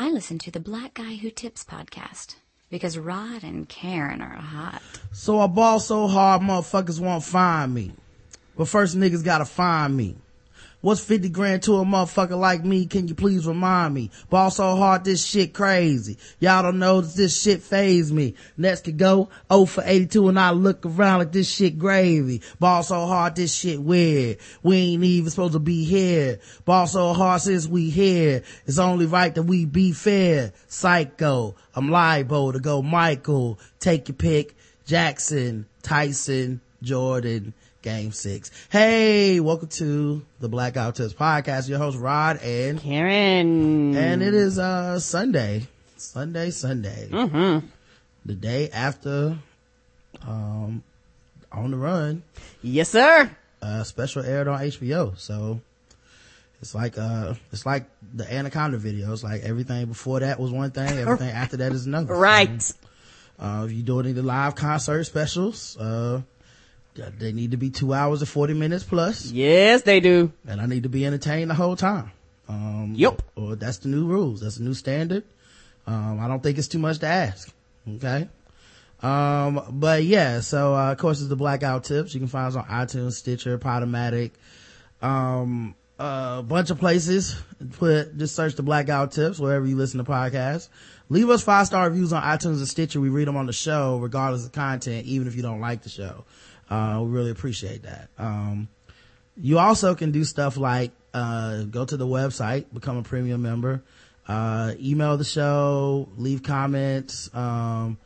I listen to the Black Guy Who Tips podcast because Rod and Karen are hot. So I ball so hard, motherfuckers won't find me. But first niggas gotta find me. What's 50 grand to a motherfucker like me? Can you please remind me? Ball so hard, this shit crazy. Y'all don't know that this shit phase me. Next could go 0 for 82 and I look around like this shit gravy. Ball so hard, this shit weird. We ain't even supposed to be here. Ball so hard since we here. It's only right that we be fair. Psycho. I'm liable to go Michael. Take your pick. Jackson, Tyson, Jordan, game six. Hey, welcome to the Black Guy Who Tips podcast. Your host Rod and Karen. And it is uh Sunday. Sunday, Sunday. Mm-hmm. The day after um on the run. Yes, sir. Uh special aired on HBO. So it's like uh it's like the Anaconda videos. Like everything before that was one thing, everything after that is another. Right. So, uh if you do any of the live concert specials, uh they need to be two hours or 40 minutes plus. Yes, they do. And I need to be entertained the whole time. Um, yep. Or, or that's the new rules. That's the new standard. Um, I don't think it's too much to ask. Okay. Um, but yeah, so, uh, of course it's the Black Guy Who Tips. You can find us on iTunes, Stitcher, Podomatic, um, a bunch of places. Put, just search the Black Guy Who Tips wherever you listen to podcasts. Leave us five star reviews on iTunes and Stitcher. We read them on the show regardless of content, even if you don't like the show. Uh, we really appreciate that. Um, you also can do stuff like, uh, go to the website, become a premium member, uh, email the show, leave comments, um,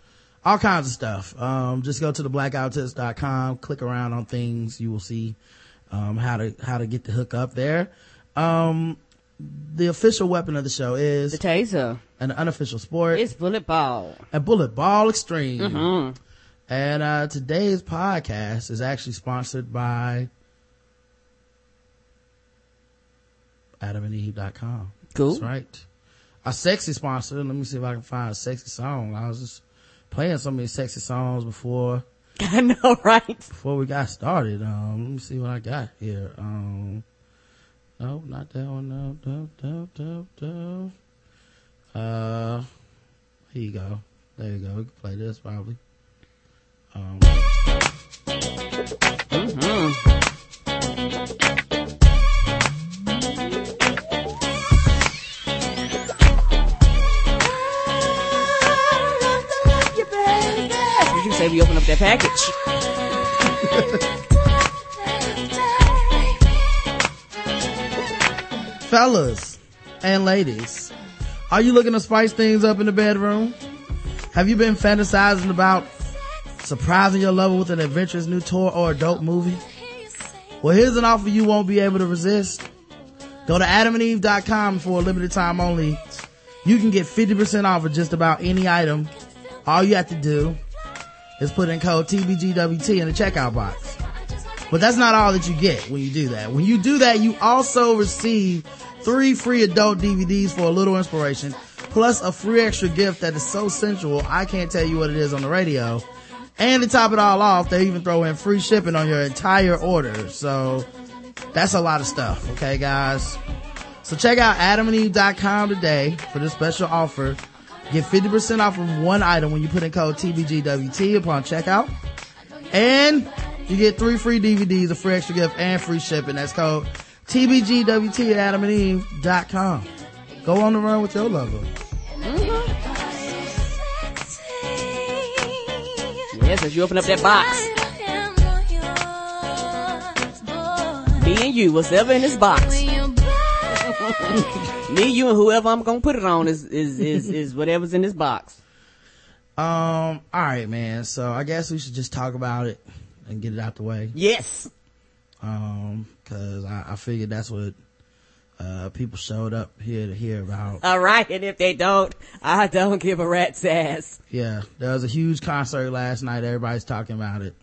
all kinds of stuff. Um, just go to the blackguywhotips.com, click around on things. You will see, um, how to, how to get the hook up there. Um, the official weapon of the show is the taser. An unofficial sport. It's bullet ball. A bullet ball extreme. Mm-hmm. And uh, today's podcast is actually sponsored by adamandeve.com. Cool. That's right. A sexy sponsor. Let me see if I can find a sexy song. I was just playing so many sexy songs before. I know, right? Before we got started. Um, let me see what I got here. Um, no, not that one. No, no, no, no, no. Uh, here you go. There you go. We can play this probably. Um, Did you say we open up that package? Fellas and ladies, are you looking to spice things up in the bedroom? Have you been fantasizing about surprising your lover with an adventurous new toy or a dope movie? Well, here's an offer you won't be able to resist. Go to adamandeve.com for a limited time only. You can get 50% off of just about any item. All you have to do is put in code TBGWT in the checkout box. But that's not all that you get when you do that. When you do that, you also receive three free adult DVDs for a little inspiration, plus a free extra gift that is so sensual, I can't tell you what it is on the radio. And to top it all off, they even throw in free shipping on your entire order. So that's a lot of stuff. Okay, guys. So check out adamandeve.com today for this special offer. Get 50% off of one item when you put in code TBGWT upon checkout. And you get three free DVDs, a free extra gift, and free shipping. That's code TBGWT at adamandeve.com. Go on the run with your lover. Yes, as you open up that box. Me and you, what's ever in this box. Me, you, and whoever I'm gonna put it on is, is, is, is whatever's in this box. Um, alright man, so I guess we should just talk about it and get it out the way. Yes. Um, cause I, I figured that's what, uh, people showed up here to hear about. Alright, and if they don't, I don't give a rat's ass. Yeah, there was a huge concert last night, everybody's talking about it.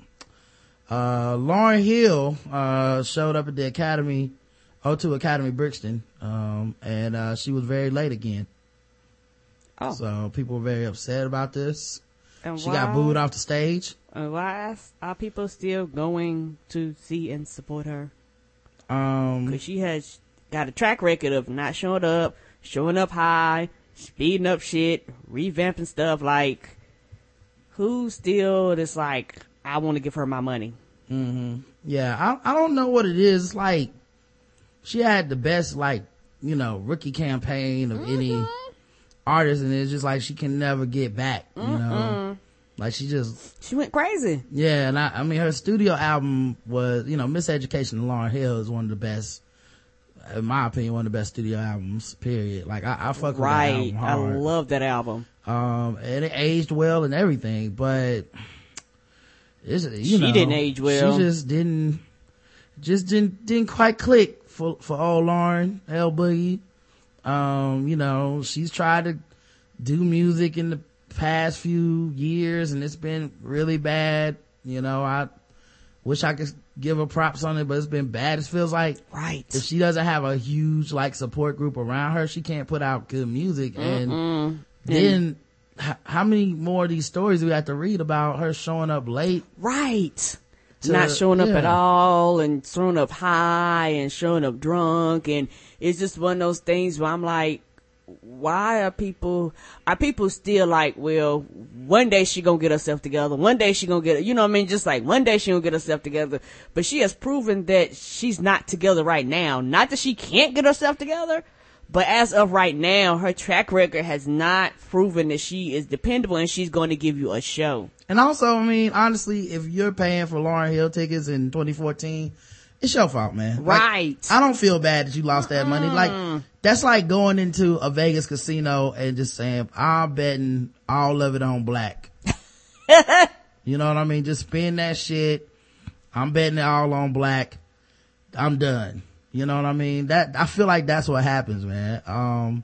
Uh, Lauryn Hill, uh, showed up at the Academy, O2 Academy Brixton, um, and, uh, she was very late again. Oh. So people were very upset about this. And She why, got booed off the stage. And why are people still going to see and support her? Um, Cause she has got a track record of not showing up, showing up high, speeding up shit, revamping stuff. Like, who still is like, I want to give her my money? Mm-hmm. Yeah, I I don't know what it is. Like she had the best like you know rookie campaign of mm-hmm. any artist, and it's just like she can never get back. You mm know, like she just she went crazy. Yeah, and I I mean her studio album was you know Miseducation of Lauryn Hill is one of the best. In my opinion, one of the best studio albums. Period. Like I, I fuck right. I love that album. Um, and it aged well and everything, but it's, you she know, didn't age well. She just didn't, just didn't, didn't quite click for, for old Lauryn L Boogie. Um, you know, she's tried to do music in the past few years and it's been really bad. You know, I wish I could give her props on it, but it's been bad. It feels like right if she doesn't have a huge like support group around her, she can't put out good music. And Mm-mm. then how many more of these stories do we have to read about her showing up late? Right. To, not showing up yeah. at all and showing up high and showing up drunk. And it's just one of those things where I'm like, why are people, are people still like, well, one day she gonna get herself together. One day she gonna get, you know what I mean? Just like one day she gonna get herself together. But she has proven that she's not together right now. Not that she can't get herself together but as of right now, her track record has not proven that she is dependable and she's going to give you a show. And also, I mean, honestly, if you're paying for Lauryn Hill tickets in 2014, it's your fault, man. Right. Like, I don't feel bad that you lost that money. Like, that's like going into a Vegas casino and just saying, I'm betting all of it on black. you know what I mean? Just spend that shit. I'm betting it all on black. I'm done. You know what I mean? That, I feel like that's what happens, man. Um,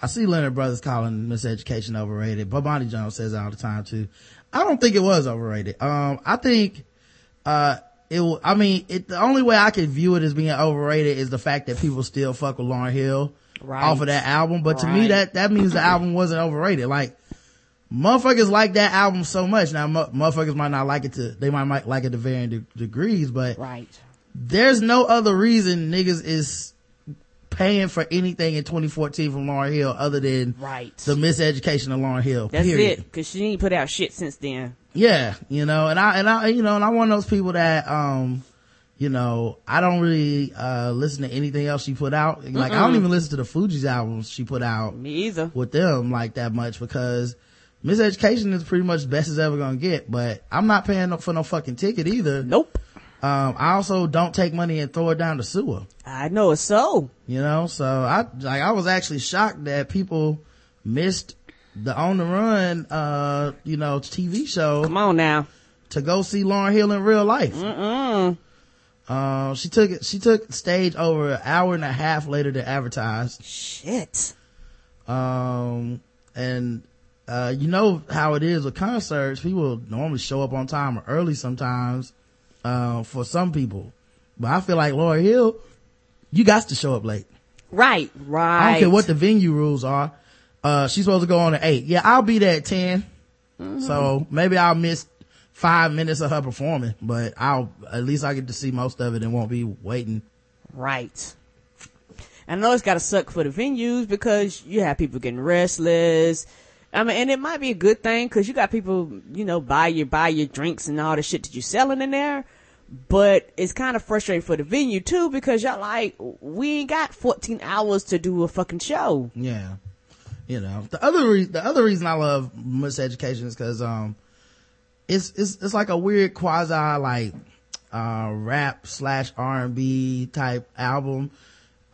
I see Leonard Brothers calling Miseducation overrated. but Bonnie Jones says all the time too. I don't think it was overrated. Um, I think, uh, it, I mean, it, the only way I could view it as being overrated is the fact that people still fuck with Lauryn Hill right. off of that album. But to me, that, that means the album wasn't overrated. Like, motherfuckers like that album so much. Now, motherfuckers might not like it to, they might, might like it to varying de- degrees, but right there's no other reason niggas is paying for anything in 2014 from Lauryn Hill other than right. the miseducation of Lauryn Hill. That's period. it. Cause she ain't put out shit since then. Yeah. You know, and I, and I, you know, and I'm one of those people that, um, you know, I don't really, uh, listen to anything else she put out. Like, Mm-mm. I don't even listen to the Fugees albums she put out. Me either. With them like that much because miseducation is pretty much best as ever gonna get, but I'm not paying for no fucking ticket either. Nope. Um, I also don't take money and throw it down the sewer. I know it's so. You know, so I, like, I was actually shocked that people missed the on the run, uh, you know, TV show. Come on now. To go see Lauryn Hill in real life. Mm-mm. Uh, she took it, she took stage over an hour and a half later than advertised. Shit. Um, and, uh, you know how it is with concerts. People normally show up on time or early sometimes uh, for some people. But I feel like Lauryn Hill, you got to show up late. Right, right. I don't care what the venue rules are. Uh, she's supposed to go on at eight. Yeah, I'll be there at 10. Mm-hmm. So maybe I'll miss five minutes of her performing, but I'll, at least I get to see most of it and won't be waiting. Right. I know it's gotta suck for the venues because you have people getting restless. I mean, and it might be a good thing because you got people, you know, buy your, buy your drinks and all the shit that you're selling in there but it's kind of frustrating for the venue too because y'all like we ain't got 14 hours to do a fucking show yeah you know the other re- the other reason i love miseducation is because um it's it's it's like a weird quasi like uh rap slash r&b type album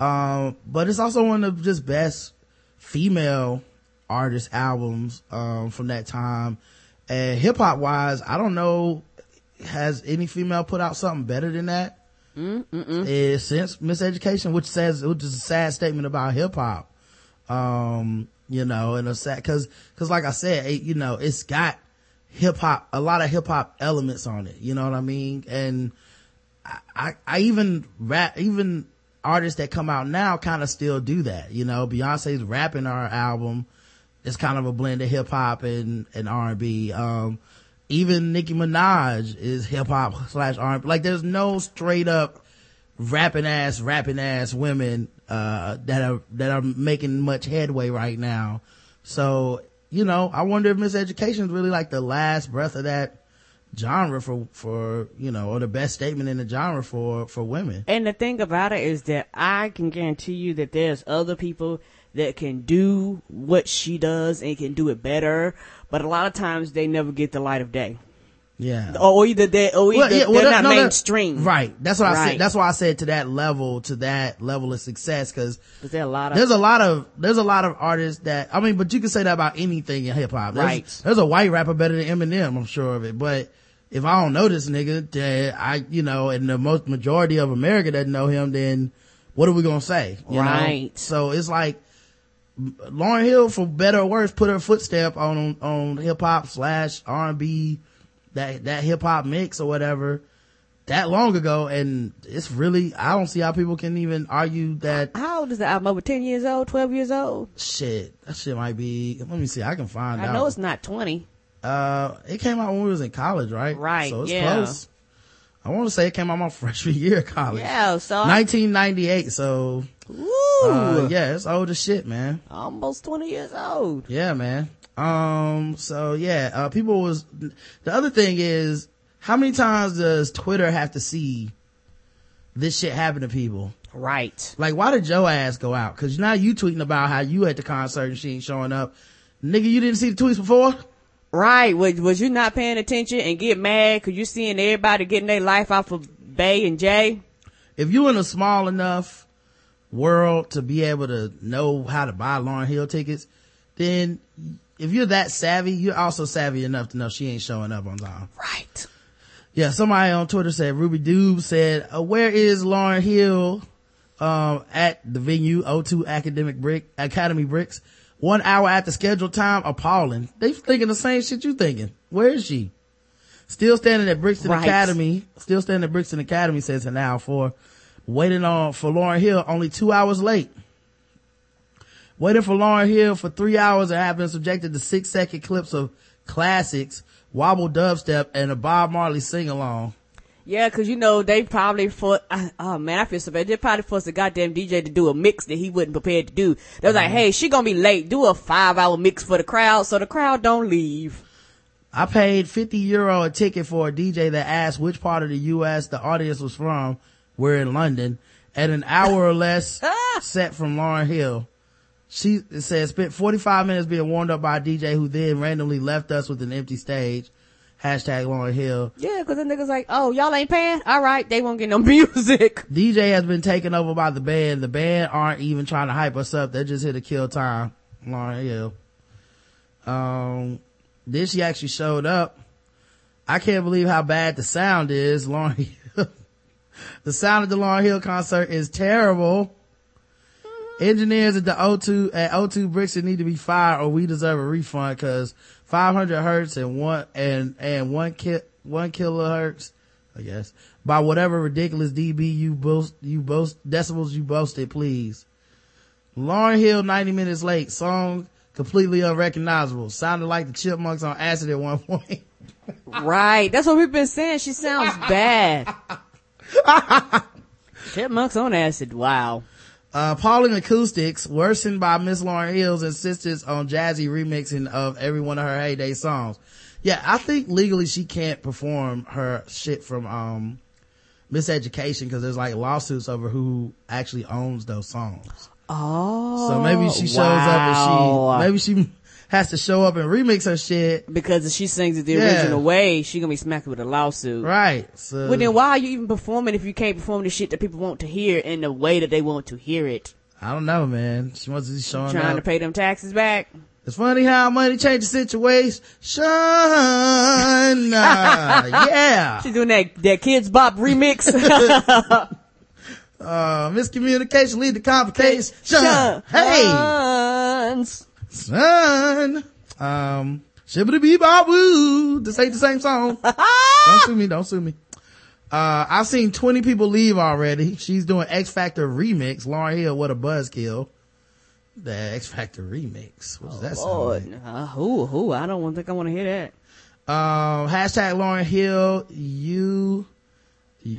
um but it's also one of the just best female artist albums um from that time and hip-hop wise i don't know has any female put out something better than that? Is since Miseducation, which says, which is a sad statement about hip hop. Um, you know, and a sad, cause, cause like I said, it, you know, it's got hip hop, a lot of hip hop elements on it. You know what I mean? And I, I, I even rap, even artists that come out now kind of still do that. You know, Beyonce's rapping our album. It's kind of a blend of hip hop and, and R&B. Um, even Nicki Minaj is hip hop slash R&B. Like there's no straight up rapping ass, rapping ass women, uh, that are, that are making much headway right now. So, you know, I wonder if Miseducation is really like the last breath of that genre for for you know or the best statement in the genre for for women and the thing about it is that i can guarantee you that there's other people that can do what she does and can do it better but a lot of times they never get the light of day yeah. Or either they, or oh, either well, yeah, well, they're not no, mainstream. Right. That's what right. I said. That's why I said to that level, to that level of success, cause there a lot of, there's a lot of, there's a lot of artists that, I mean, but you can say that about anything in hip hop. Right. There's a white rapper better than Eminem, I'm sure of it, but if I don't know this nigga, then I, you know, and the most majority of America doesn't know him, then what are we gonna say? right. Know? So it's like, Lauryn Hill, for better or worse, put her footstep on, on hip hop slash R&B, that that hip hop mix or whatever that long ago. And it's really i don't see how people can even argue that. How old is the album? Over 10 years old? 12 years old? Shit. That shit might be let me see. I can find I out. i know it's not 20 uh it came out when we was in college right? Right so it's yeah. close. I want to say it came out my freshman year of college. Yeah so 1998 so Ooh. Uh, yeah it's old as shit man. Almost 20 years old. Yeah man um, so yeah, uh, people was, the other thing is, how many times does Twitter have to see this shit happen to people? Right. Like, why did Joe ass go out? Cause now you tweeting about how you at the concert and she ain't showing up. Nigga, you didn't see the tweets before? Right. Was, was you not paying attention and get mad cause you seeing everybody getting their life off of Bey and Jay? If you in a small enough world to be able to know how to buy Lauryn Hill tickets, then if you're that savvy, you're also savvy enough to know she ain't showing up on time. Right. Yeah, somebody on Twitter said, Ruby Doob said, uh, where is Lauryn Hill, um, at the venue, O2 Academic Brick, Academy Bricks? One hour after scheduled time, appalling. They thinking the same shit you thinking. Where is she? Still standing at Brixton right. Academy, still standing at Brixton Academy, says an hour for waiting on, for Lauryn Hill, only two hours late. Waiting for Lauryn Hill for three hours and have been subjected to six second clips of classics, wobble dubstep, and a Bob Marley sing along. Yeah, cause you know, they probably for, oh man, I feel so bad. They probably forced the goddamn DJ to do a mix that he wasn't prepared to do. They was mm-hmm. like, hey, she gonna be late. Do a five hour mix for the crowd so the crowd don't leave. I paid 50 euro a ticket for a DJ that asked which part of the U.S. the audience was from. We're in London at an hour or less set from Lauryn Hill. She said spent 45 minutes being warmed up by a DJ who then randomly left us with an empty stage. Hashtag Lauryn Hill. Yeah, cause the niggas like, oh, y'all ain't paying? Alright, they won't get no music. DJ has been taken over by the band. The band aren't even trying to hype us up. They're just here to kill time. Lauryn Hill. Um, then she actually showed up. I can't believe how bad the sound is. Lauryn Hill. the sound of the Lauryn Hill concert is terrible. Engineers at the O2, at O2 Brixton need to be fired or we deserve a refund cause 500 hertz and one, and, and one ki, one kilohertz, I guess, by whatever ridiculous dB you boast, you boast, decibels you boasted, please. Lauryn Hill 90 minutes late, song completely unrecognizable, sounded like the chipmunks on acid at one point. right. That's what we've been saying. She sounds bad. chipmunks on acid. Wow. Uh, Pauling Acoustics, worsened by Miss Lauryn Hill's insistence on jazzy remixing of every one of her heyday songs. Yeah, I think legally she can't perform her shit from, um, Miseducation because there's like lawsuits over who actually owns those songs. Oh. So maybe she shows wow. up and she, maybe she has to show up and remix her shit. Because if she sings it the yeah. original way, she gonna be smacked with a lawsuit. Right. So. Well then why are you even performing if you can't perform the shit that people want to hear in the way that they want to hear it? I don't know, man. She wants to be showing Trying up. to pay them taxes back. It's funny how money changes situation. Shun. Uh, yeah. She's doing that, that Kidz Bop remix. uh, miscommunication lead to complications. Hey son. Um, shibbity bee woo. This ain't the same song. don't sue me. Don't sue me. Uh, I've seen 20 people leave already. She's doing X Factor remix. Lauryn Hill, what a buzzkill. The X Factor remix. What's oh, that Lord. Like? Uh, who, who? I don't think I want to hear that. Um, hashtag Lauryn Hill, you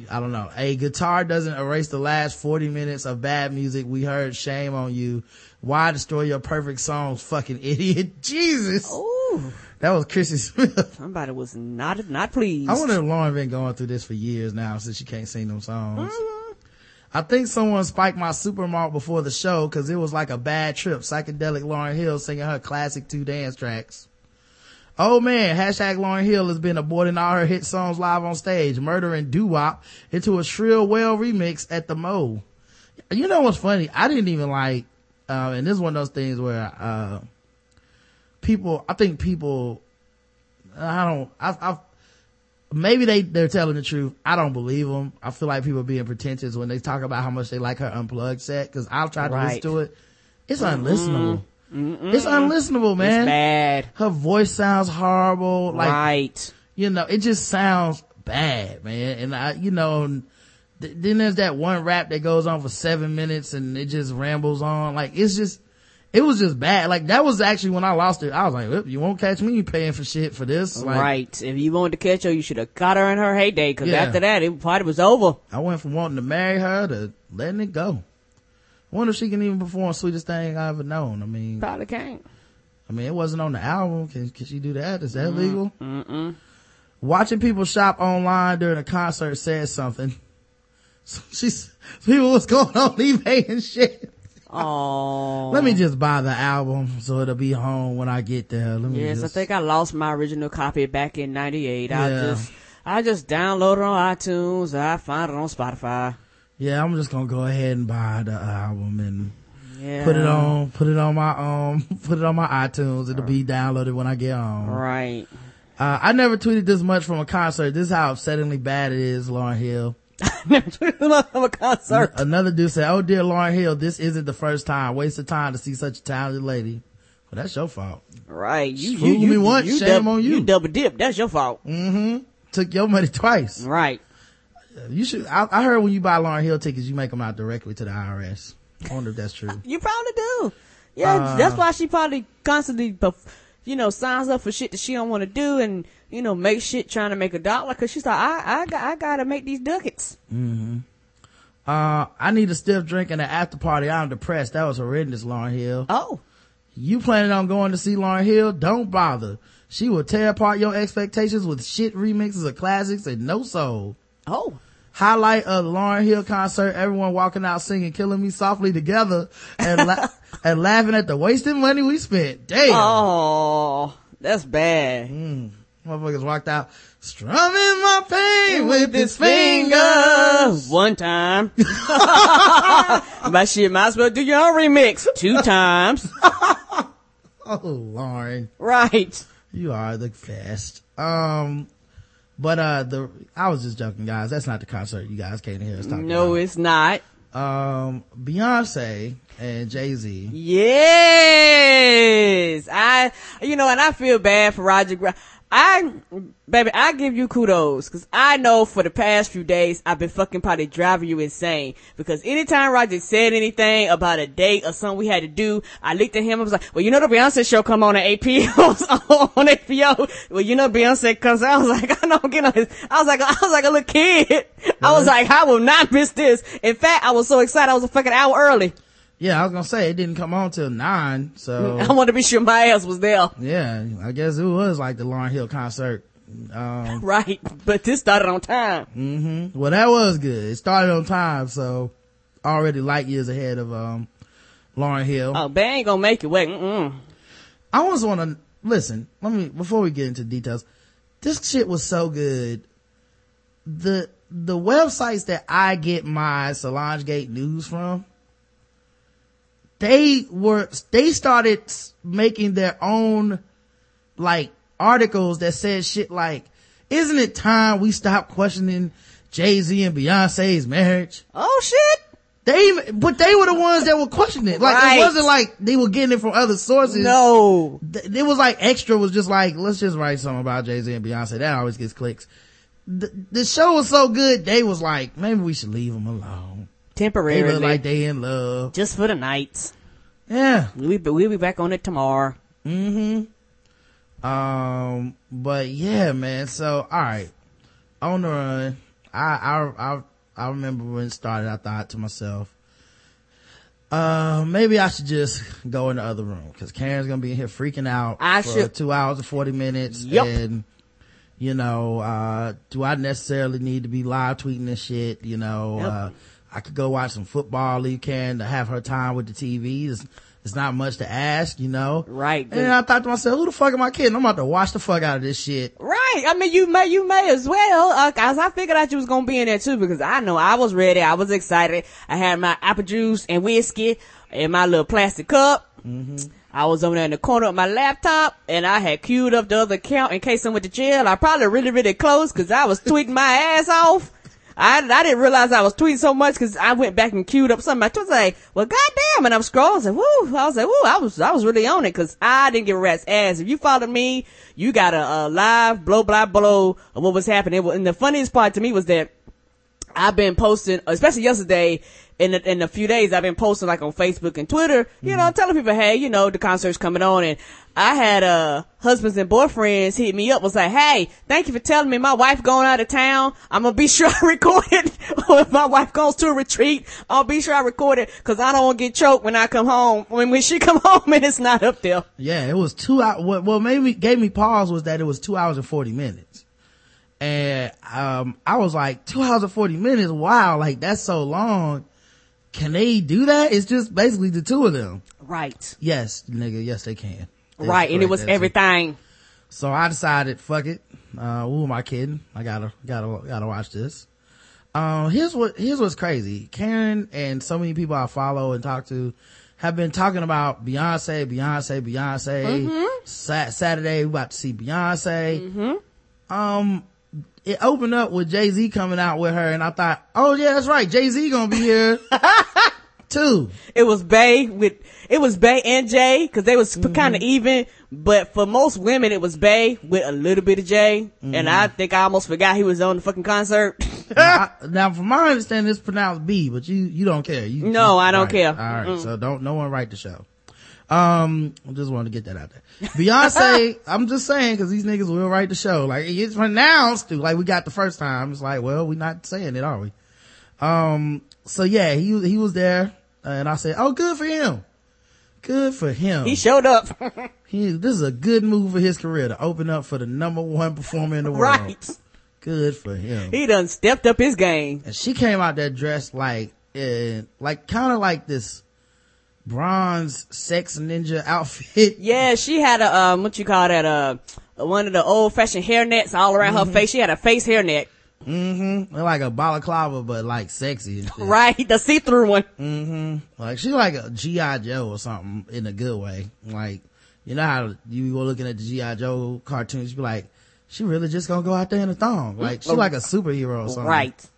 I don't know. A guitar doesn't erase the last 40 minutes of bad music we heard. Shame on you. Why destroy your perfect songs, fucking idiot? Jesus. Ooh. That was Chrissy Smith. Somebody was not, not pleased. I wonder if Lauryn been going through this for years now since she can't sing them songs. Mm-hmm. I think someone spiked my supermarket before the show cause it was like a bad trip. Psychedelic Lauryn Hill singing her classic two dance tracks. Oh man, hashtag Lauryn Hill has been aborting all her hit songs live on stage, murdering doo-wop into a shrill well remix at the Mo. You know what's funny? I didn't even like, uh, and this is one of those things where, uh, people, I think people, I don't, I, I, maybe they, they're telling the truth. I don't believe them. I feel like people are being pretentious when they talk about how much they like her unplugged set, cause I've tried to listen to it. It's unlistenable. Mm-hmm Mm-mm. It's unlistenable, man. It's bad. Her voice sounds horrible. Like, right. You know, it just sounds bad, man. And I, you know, th- then there's that one rap that goes on for seven minutes and it just rambles on. Like, it's just, it was just bad. Like, that was actually when I lost it. I was like, you won't catch me you paying for shit for this. Like, right. If you wanted to catch her, you should have caught her in her heyday. Cause yeah. after that, it party was over. I went from wanting to marry her to letting it go wonder if she can even perform "Sweetest Thing I Ever Known." I mean, probably can't. I mean, it wasn't on the album. Can can she do that? Is that mm legal? Mm-mm. Watching people shop online during a concert says something. So she's people what's going on eBay and shit. Oh. Let me just buy the album so it'll be home when I get there. Let me yes, just... I think I lost my original copy back in '98. Yeah. I just I just downloaded it on iTunes. I find it on Spotify yeah, I'm just gonna go ahead and buy the album and yeah. put it on, put it on my um, put it on my iTunes. It'll be downloaded when I get home. Right. Uh, I never tweeted this much from a concert. This is how upsettingly bad it is, Lauryn Hill. Never tweeted from a concert. Another dude said, "Oh dear, Lauryn Hill, this isn't the first time. Waste of time to see such a talented lady." Well, that's your fault. Right. You, you, you, me once, you shame dub, on you. You double dip. That's your fault. Mm-hmm. Took your money twice. Right. You should. I, I, heard when you buy Lauryn Hill tickets, you make them out directly to the IRS. I wonder if that's true. you probably do. Yeah, uh, that's why she probably constantly, you know, signs up for shit that she don't want to do, and you know, make shit trying to make a dollar because she's like, I, I, got, I gotta make these ducats. Mm-hmm. Uh, I need a stiff drink and an after party. I'm depressed. That was horrendous, Lauryn Hill. Oh. You planning on going to see Lauryn Hill? Don't bother. She will tear apart your expectations with shit remixes of classics and no soul. Oh. Highlight of the Lauryn Hill concert, everyone walking out singing Killing Me Softly together and, la- and laughing at the wasted money we spent. Damn. Oh, that's bad. Mm. Motherfuckers walked out strumming my pain with his fingers. One time. My shit might as well do your own remix. Two times. oh, Lauryn. Right. You are the best. Um, but uh the I was just joking, guys. That's not the concert you guys came to hear us talk about. No, about. it's not. Um Beyonce and Jay Z. Yes, I you know, and I feel bad for Roger. I, baby, I give you kudos because I know for the past few days I've been fucking probably driving you insane because anytime Roger said anything about a date or something we had to do, I looked at him I was like, well, you know the Beyonce show come on at 8 p.m. on HBO. Well, you know Beyonce comes out. I was like, I don't get on his, I was like, I was like a little kid. I was like, I will not miss this. In fact, I was so excited I was a fucking hour early. Yeah, I was gonna say it didn't come on till nine, so I want to be sure my ass was there. Yeah, I guess it was like the Lauryn Hill concert. Um, right, but this started on time. Mm-hmm. Well, that was good. It started on time, so already light years ahead of um Lauryn Hill. Oh, they ain't gonna make it. Wait, mm I always want to listen. Let me before we get into details. This shit was so good. The the websites that I get my Solange Gate news from they were, they started making their own, like, articles that said shit like, isn't it time we stop questioning Jay-Z and Beyonce's marriage? Oh shit! They, but they were the ones that were questioning it. Like, right. it wasn't like they were getting it from other sources. No. It was like extra was just like, let's just write something about Jay-Z and Beyonce. That always gets clicks. The, the show was so good, they was like, maybe we should leave them alone. Temporarily. They look like they in love. Just for the night. Yeah. We'll be, we'll be back on it tomorrow. Mm-hmm. Um, but yeah, man. So, all right. On the run. I, I, I, I remember when it started, I thought to myself, uh, maybe I should just go in the other room because Karen's gonna be in here freaking out I for should. two hours and 40 minutes. Yep. And, you know, uh, do I necessarily need to be live tweeting this shit? You know, Yep. uh, I could go watch some football, leave Karen to have her time with the TV. It's, it's not much to ask, you know? Right. And I thought to myself, who the fuck am I kidding? I'm about to watch the fuck out of this shit. Right. I mean, you may, you may as well, uh, cause I figured out you was gonna be in there too, because I know I was ready. I was excited. I had my apple juice and whiskey in my little plastic cup. I was over there in the corner of my laptop and I had queued up the other account in case I went to jail. I probably really, really close cause I was tweeting my ass off. I, I didn't realize I was tweeting so much because I went back and queued up something. I was like, well, goddamn. And I'm scrolling. Like, woo. I was like, woo. I was, I was really on it because I didn't give a rat's ass. If you followed me, you got a, a live blow, blah, blow of what was happening. And the funniest part to me was that I've been posting, especially yesterday, in a, in a few days, I've been posting like on Facebook and Twitter, you know, telling people, hey, you know, the concert's coming on. And I had, uh, husbands and boyfriends hit me up, was like, hey, thank you for telling me my wife going out of town. I'm gonna be sure I record it. or if my wife goes to a retreat, I'll be sure I record it cause I don't want to get choked when I come home, when, when she come home and it's not up there. Yeah, it was two hours. What, what made me, gave me pause was that it was two hours and 40 minutes. And, um, I was like, two hours and 40 minutes? Wow, like that's so long. Can they do that? It's just basically the two of them. Right. Yes, nigga, yes they can. That's right. And it was it. everything. So I decided, fuck it. Uh, who am I kidding? I gotta, gotta, gotta watch this. Um, here's what, here's what's crazy. Karen and so many people I follow and talk to have been talking about Beyonce, Beyonce, Beyonce. Sa- Saturday, we about to see Beyonce. Um, it opened up with Jay-Z coming out with her and I thought, oh yeah, that's right. Jay-Z gonna be here too. It was Bey with, it was Bey and Jay, cause they was mm-hmm. kind of even, but for most women it was Bey with a little bit of Jay, and mm-hmm. I think I almost forgot he was on the fucking concert. now, I- now, from my understanding, it's pronounced B, but you you don't care. You, No, you- I don't right. care. All right, so don't no one write the show. Um, I just wanted to get that out there. Beyonce, I'm just saying because these niggas will write the show. Like it's pronounced like we got the first time. It's like, well, we're not saying it, are we? Um, so yeah, he he was there, and I said, oh, good for him. Good for him. he showed up. He, this is a good move for his career to open up for the number one performer in the world. right. Good for him. He done stepped up his game. and she came out there dressed like in like kind of like this bronze sex ninja outfit Yeah, she had a, um, what you call that, uh, one of the old fashioned hair nets all around her face. She had a face hairnet. mm-hmm like a balaclava but like sexy. Right. The see-through one. mm-hmm like she like a gi joe or something in a good way like you know how you were looking at the gi joe cartoons you be like she really just gonna go out there in a thong like she like a superhero or something Right.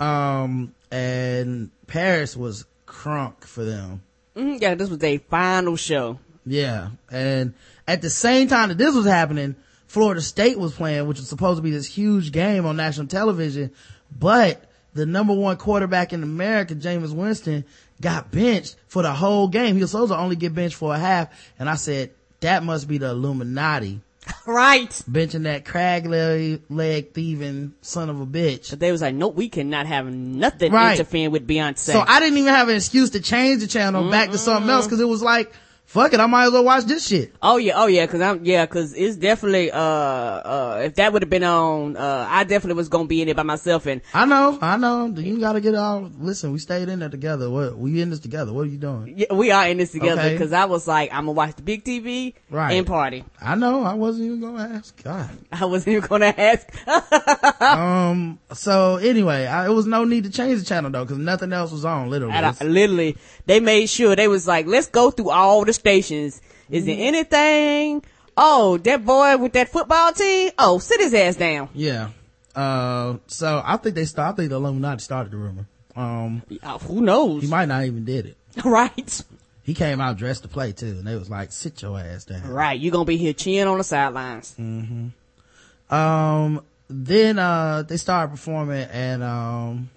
um and paris was crunk for them Mhm, Yeah, this was their final show. Yeah. And at the same time that this was happening, Florida State was playing, which was supposed to be this huge game on national television, but the number one quarterback in America, Jameis Winston, got benched for the whole game. He was supposed to only get benched for a half. And I said, that must be the Illuminati Right. benching that crag leg, leg thieving son of a bitch. But they was like, nope, we cannot have nothing Right. interfering with Beyonce. So I didn't even have an excuse to change the channel back to something else because it was like, fuck it, I might as well watch this shit. Oh yeah, oh yeah, cause I'm, yeah, cause it's definitely, uh, uh, if that would have been on, uh, I definitely was gonna be in it by myself and, I know, I know. You gotta get all. Listen, we stayed in there together. What we in this together? What are you doing? yeah, we are in this together Okay. cause I was like, I'm gonna watch the big TV Right. and party. I know. I wasn't even gonna ask. God. I wasn't even gonna ask. um. So anyway, I, it was no need to change the channel though, because nothing else was on. Literally. I, literally, they made sure they was like, let's go through all the stations. Is there anything? Oh, that boy with that football team? Oh, sit his ass down. yeah. Uh. So I think they start. I think the Illuminati started the rumor. Um. Who knows? He might not even did it. right. He came out dressed to play too, and they was like, "Sit your ass down." Right. you gonna be here cheering on the sidelines. Mm-hmm. Um. Then uh, they started performing, and um,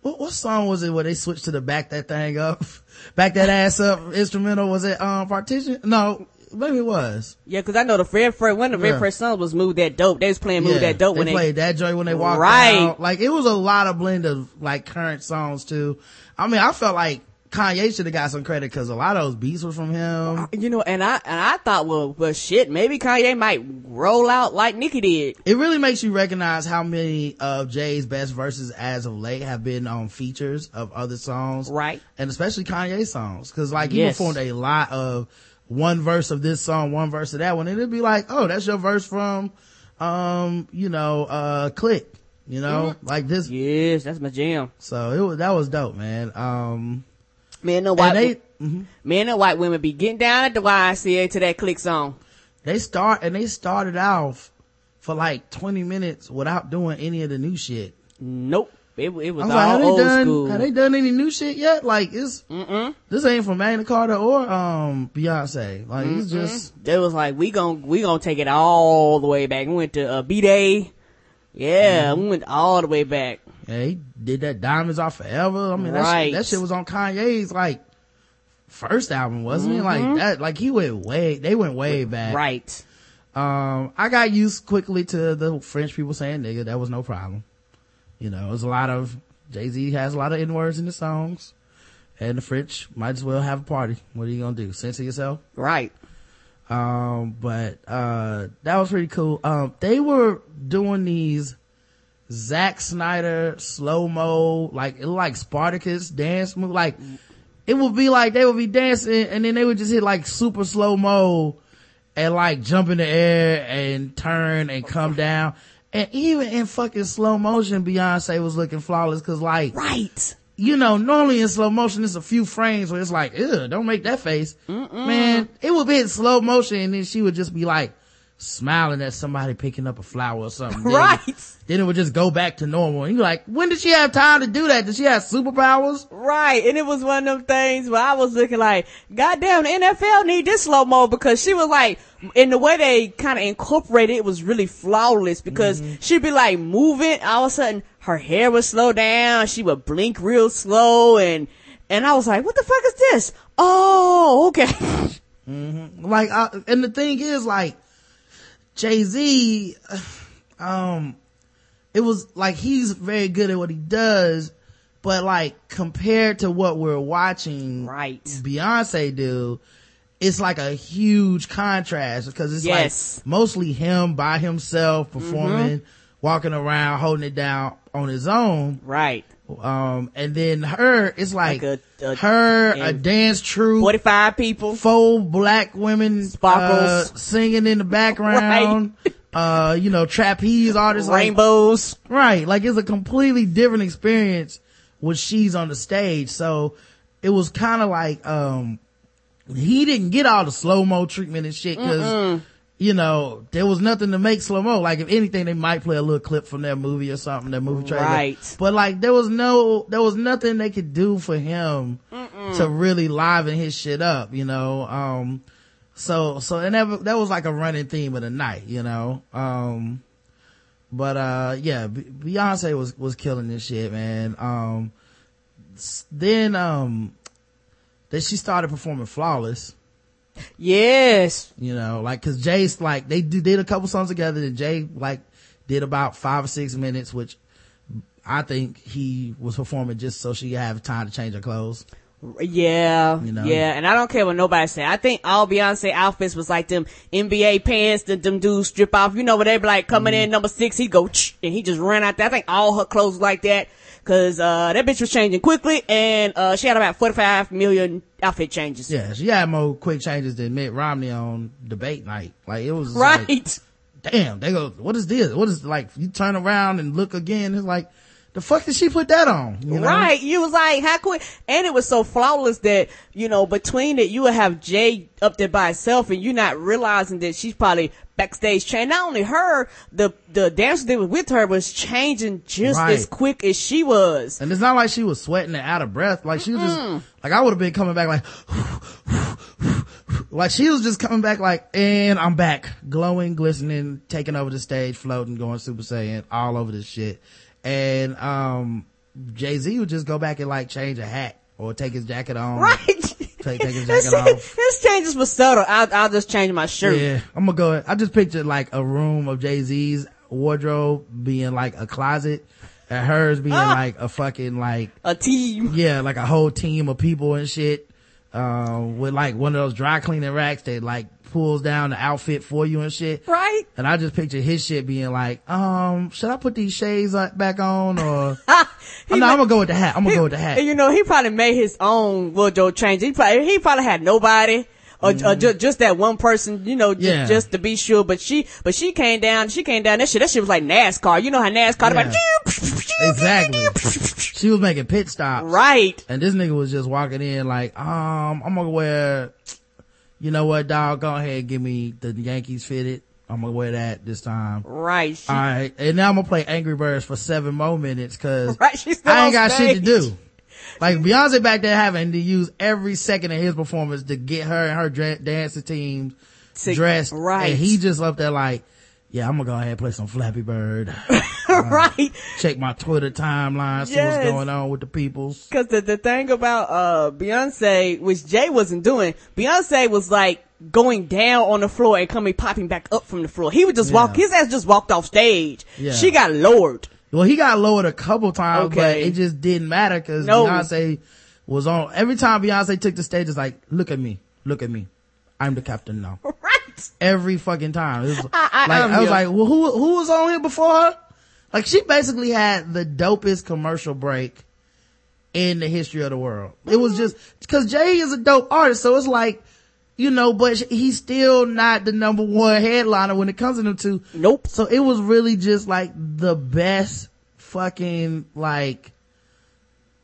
what what song was it where they switched to the back that thing up, back that ass up instrumental? Was it um partition? No, maybe it was. Yeah, because I know the first one of the Yeah. first songs was "Move That Dope." They was playing "Move Yeah, That Dope" they when they played that joint when they walked Right. out. Like it was a lot of blend of like current songs too. I mean, I felt like Kanye should have got some credit because a lot of those beats were from him. You know, and I and I thought, well, well, shit, maybe Kanye might roll out like Nicki did. It really makes you recognize how many of Jay's best verses as of late have been on features of other songs. Right. And especially Kanye songs. Cause like he Yes. performed a lot of one verse of this song, one verse of that one. And it'd be like, oh, that's your verse from, um, you know, uh, Clique. You know, like this. Yes, that's my jam. So it was, that was dope, man. Um, Man, the white, and they, mhm. man, the white women be getting down at the YMCA to that click song. they start, and they started off for like 20 minutes without doing any of the new shit. Nope, it, it was was all like, old done, school. have they done any new shit yet? Like, it's, this ain't from Magna Carta or, um, Beyonce. Like, it's just, They was like, we gon' we gonna take it all the way back. We went to uh, B Day. Yeah, Mm-hmm. we went all the way back. He did that Diamonds Are Forever. I mean, that, Right. shit, that shit was on Kanye's, like, first album, wasn't it? Mm-hmm. Like that, like he went way, they went way back. Right. Um, I got used quickly to the French people saying nigga. That was no problem. You know, there's a lot of, Jay-Z has a lot of N-words in the songs. And the French might as well have a party. What are you gonna do? Censor yourself? Right. Um, but, uh, that was pretty cool. Um, they were doing these Zack Snyder slow-mo, like, it like Spartacus dance move. Like, it would be like they would be dancing and then they would just hit like super slow-mo and like jump in the air and turn and come down. And even in fucking slow motion, Beyonce was looking flawless cause like, Right. you know, normally in slow motion, it's a few frames where it's like, ew, don't make that face. Man, it would be in slow motion and then she would just be like smiling at somebody picking up a flower or something. Then- Right. Then it would just go back to normal. And you're like, when did she have time to do that? Did she have superpowers? Right. And it was one of them things where I was looking like, goddamn, the NFL need this slow mo because she was like, in the way they kind of incorporated it was really flawless because mm-hmm. she'd be like moving, all of a sudden her hair would slow down, she would blink real slow and, and I was like, what the fuck is this? Oh, okay. Mm-hmm. like I, and the thing is like jay-z um it was like he's very good at what he does but like compared to what we're watching Right. beyonce do it's like a huge contrast because it's Yes. like mostly him by himself performing walking around holding it down on his own right. Um and then her it's like, Like a- a- her a dance troupe 45 people. four black women Sparkles. uh, singing in the background uh you know trapeze artists like- Rainbows. right like it's a completely different experience when she's on the stage so it was kind of like um he didn't get all the slow-mo treatment and shit because you know there was nothing to make slow-mo. Like if anything they might play a little clip from their movie or something their movie trailer. Right. but like there was no there was nothing they could do for him to really liven his shit up you know? Um so so and that, that was like a running theme of the night you know? Um but uh yeah beyonce was was killing this shit man. Um then um then she started performing flawless Yes. you know like because jay's like they do, did a couple songs together and jay like did about five or six minutes which i think he was performing just so she could have time to change her clothes Yeah, You know? yeah, and I don't care what nobody say. I think all Beyonce outfits was like them NBA pants that them dudes strip off. You know, where they be like coming Mm-hmm. in number six, he go and he just ran out there. I think all her clothes like that because uh, that bitch was changing quickly, and uh, she had about forty five million outfit changes. yeah she had more quick changes than mitt romney on debate night like it was like, Right. damn they go what is this what is like you turn around and look again it's like the fuck did she put that on you know? Right. You was like, how quick? And it was so flawless that, you know, between it, you would have Jay up there by herself and you not realizing that she's probably backstage changing. Not only her, the, the dancer that was with her was changing just Right. as quick as she was. And it's not like she was sweating and out of breath. Like she was just, like I would have been coming back like, like she was just coming back like, and I'm back. Glowing, glistening, taking over the stage, floating, going Super Saiyan, all over this shit. And, um, Jay-Z would just go back and like change a hat or take his jacket on. Right. take, take his jacket off. His changes were subtle. I'll, I'll just change my shirt. Yeah, I'm gonna go. I just pictured like a room of Jay Z's wardrobe being like a closet, and hers being ah, like a fucking like a team. Yeah, like a whole team of people and shit. Um, with like one of those dry cleaning racks that like pulls down the outfit for you and shit. Right. And I just picture his shit being like, um, should I put these shades back on or? I'm, not, I'm gonna go with the hat. I'm gonna he, go with the hat. You know, he probably made his own wardrobe change. He probably, he probably had nobody. Or, mm. or just, just, that one person, you know, just, yeah. just, to be sure. But she, but she came down, she came down, that shit, that shit was like NASCAR. You know how NASCAR, yeah. like, exactly. she was making pit stops. Right. And this nigga was just walking in like, um, I'm gonna wear, you know what, dog, go ahead and give me the Yankees fitted. I'm gonna wear that this time. Right. She, All right. And now I'm gonna play Angry Birds for seven more minutes cause right, I ain't got shit to do. Like Beyonce back there having to use every second of his performance to get her and her dra- dancing team dressed. Right. And he just up there like, yeah, I'm gonna go ahead and play some Flappy Bird. right. Check my Twitter timeline, see yes. what's going on with the peoples. Cause the, the thing about, uh, Beyonce, which Jay wasn't doing, Beyonce was like going down on the floor and coming popping back up from the floor. He would just yeah. walk, his ass just walked off stage. Yeah. She got lowered. Well, he got lowered a couple times, okay. but it just didn't matter because no. Beyonce was on. Every time Beyonce took the stage, it's like, look at me, look at me, I'm the captain now. Right. Every fucking time. Was, I, I, like I was like, well, who who was on here before her? Like she basically had the dopest commercial break in the history of the world. It was just because Jay is a dope artist, so it's like you know, but he's still not the number one headliner when it comes to them two. Nope. So it was really just like the best fucking like,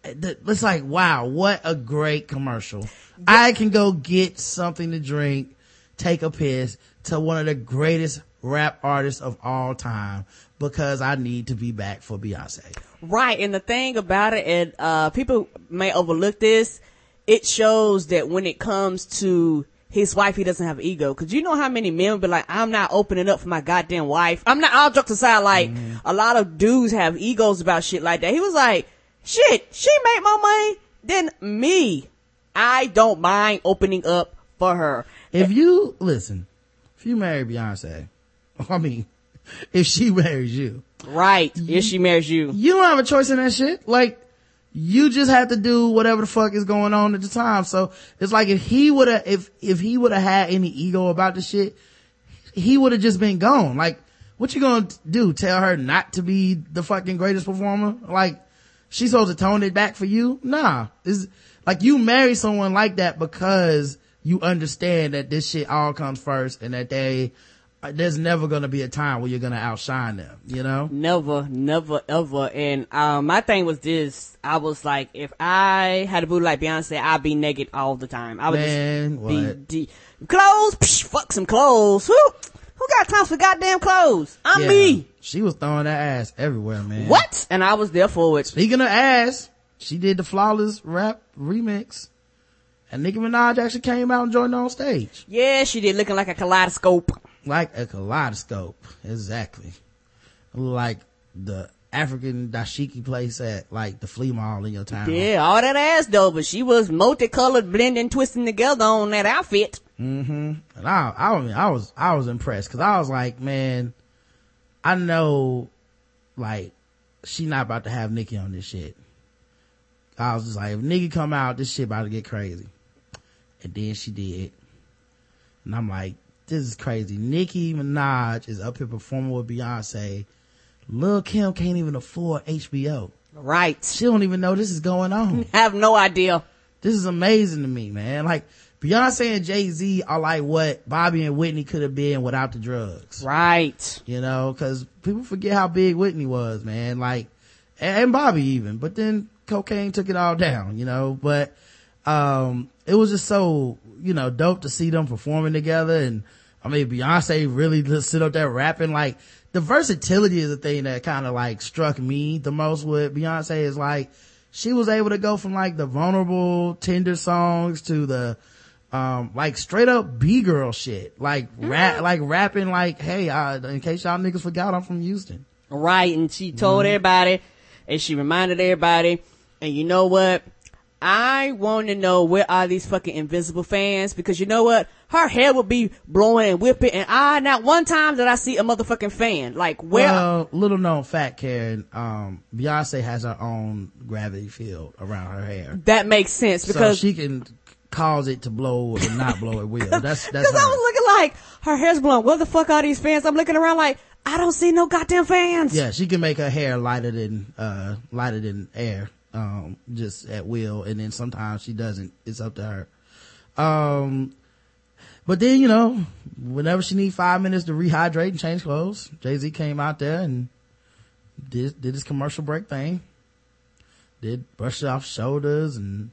it's like, wow, what a great commercial. Yeah. I can go get something to drink, take a piss to one of the greatest rap artists of all time because I need to be back for Beyonce. Right. And the thing about it, and, uh, people may overlook this. It shows that when it comes to his wife, he doesn't have ego. Cause you know how many men be like, I'm not opening up for my goddamn wife. I'm not, all jokes aside, like, mm-hmm. a lot of dudes have egos about shit like that. He was like, shit, she make more money than me. I don't mind opening up for her. If you, listen, if you marry Beyonce, I mean, if she marries you. Right. if she marries you. You don't have a choice in that shit. Like, you just have to do whatever the fuck is going on at the time. So it's like if he would have, if, if he would have had any ego about the shit, he would have just been gone. Like, what you gonna do? Tell her not to be the fucking greatest performer? Like, she's supposed to tone it back for you? Nah. It's like you marry someone like that because you understand that this shit all comes first and that they uh, there's never gonna be a time where you're gonna outshine them, you know? Never, never, ever. And, um, my thing was this, I was like, if I had a booty like Beyonce, I'd be naked all the time. I would Man, just what? be, de- clothes, psh, fuck some clothes. Who, who got time for goddamn clothes? I'm yeah, me. She was throwing that ass everywhere, man. What? And I was there for it. Speaking of ass, she did the flawless rap remix. And Nicki Minaj actually came out and joined on stage. Yeah, she did looking like a kaleidoscope like a kaleidoscope. Exactly. Like the African dashiki place at like the flea mall in your town. Yeah, all that ass though, but she was multicolored, blending, twisting together on that outfit. Mm-hmm. And I, I, mean, I was, I was impressed because I was like, man, I know, like, she not about to have Nicki on this shit. I was just like, if Nicki come out, this shit about to get crazy. And then she did. And I'm like, this is crazy. Nicki Minaj is up here performing with Beyonce. Lil Kim can't even afford HBO. Right. She don't even know this is going on. I have no idea. This is amazing to me, man. Like Beyonce and Jay-Z are like what Bobby and Whitney could have been without the drugs. Right. You know, cause people forget how big Whitney was, man. Like, and Bobby even, but then cocaine took it all down, you know, but, um, it was just so, you know, dope to see them performing together. And I mean, Beyonce really just sit up there rapping. Like the versatility is the thing that kind of like struck me the most with Beyonce is like she was able to go from like the vulnerable tender songs to the um like straight up b-girl shit. Like rap mm-hmm. like rapping like hey uh, in case y'all niggas forgot i'm from houston. Right and she told mm-hmm. everybody and she reminded everybody and you know what I want to know where are these fucking invisible fans because you know what? Her hair would be blowing and whipping and I, not one time did I see a motherfucking fan. Like where? Well, little known fact, Karen, um, Beyonce has her own gravity field around her hair. That makes sense because so she can cause it to blow or not blow at will. That's, that's, cause I was looking like her hair's blowing. Where the fuck are these fans? I'm looking around like, I don't see no goddamn fans. Yeah, she can make her hair lighter than, uh, lighter than air um, just at will. And then sometimes she doesn't. It's up to her. Um, but then, you know, whenever she need five minutes to rehydrate and change clothes, Jay-Z came out there and did, did his commercial break thing. Did brush off shoulders and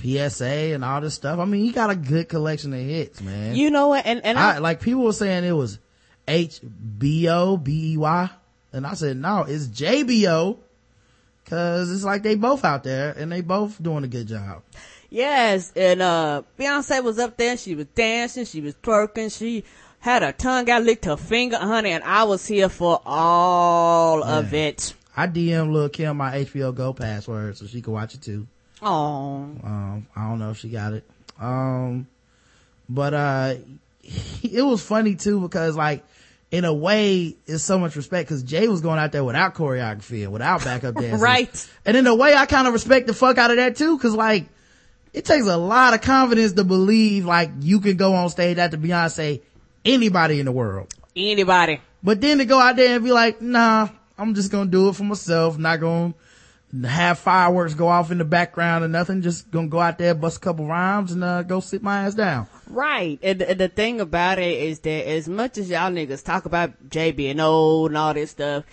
PSA and all this stuff. I mean, he got a good collection of hits, man. You know what? And, and I, I like people were saying it was H B O B E Y. And I said, no, it's J B O Cause it's like they both out there and they both doing a good job. Yes, and uh Beyonce was up there, she was dancing, she was twerking, she had her tongue out, licked her finger, honey, and I was here for all of it. I DM Lil Kim my HBO Go password so she could watch it too. Oh. Um, I don't know if she got it. Um, but uh, it was funny too because like in a way, it's so much respect because Jay was going out there without choreography and without backup dancing. right. And in a way, I kind of respect the fuck out of that too because like, it takes a lot of confidence to believe like you can go on stage after Beyonce, anybody in the world. Anybody. But then to go out there and be like, nah, I'm just gonna do it for myself, not gonna have fireworks go off in the background or nothing, just gonna go out there, bust a couple rhymes and uh, go sit my ass down. Right. And the, the, thing about it is that as much as y'all niggas talk about Jay being old and all this stuff,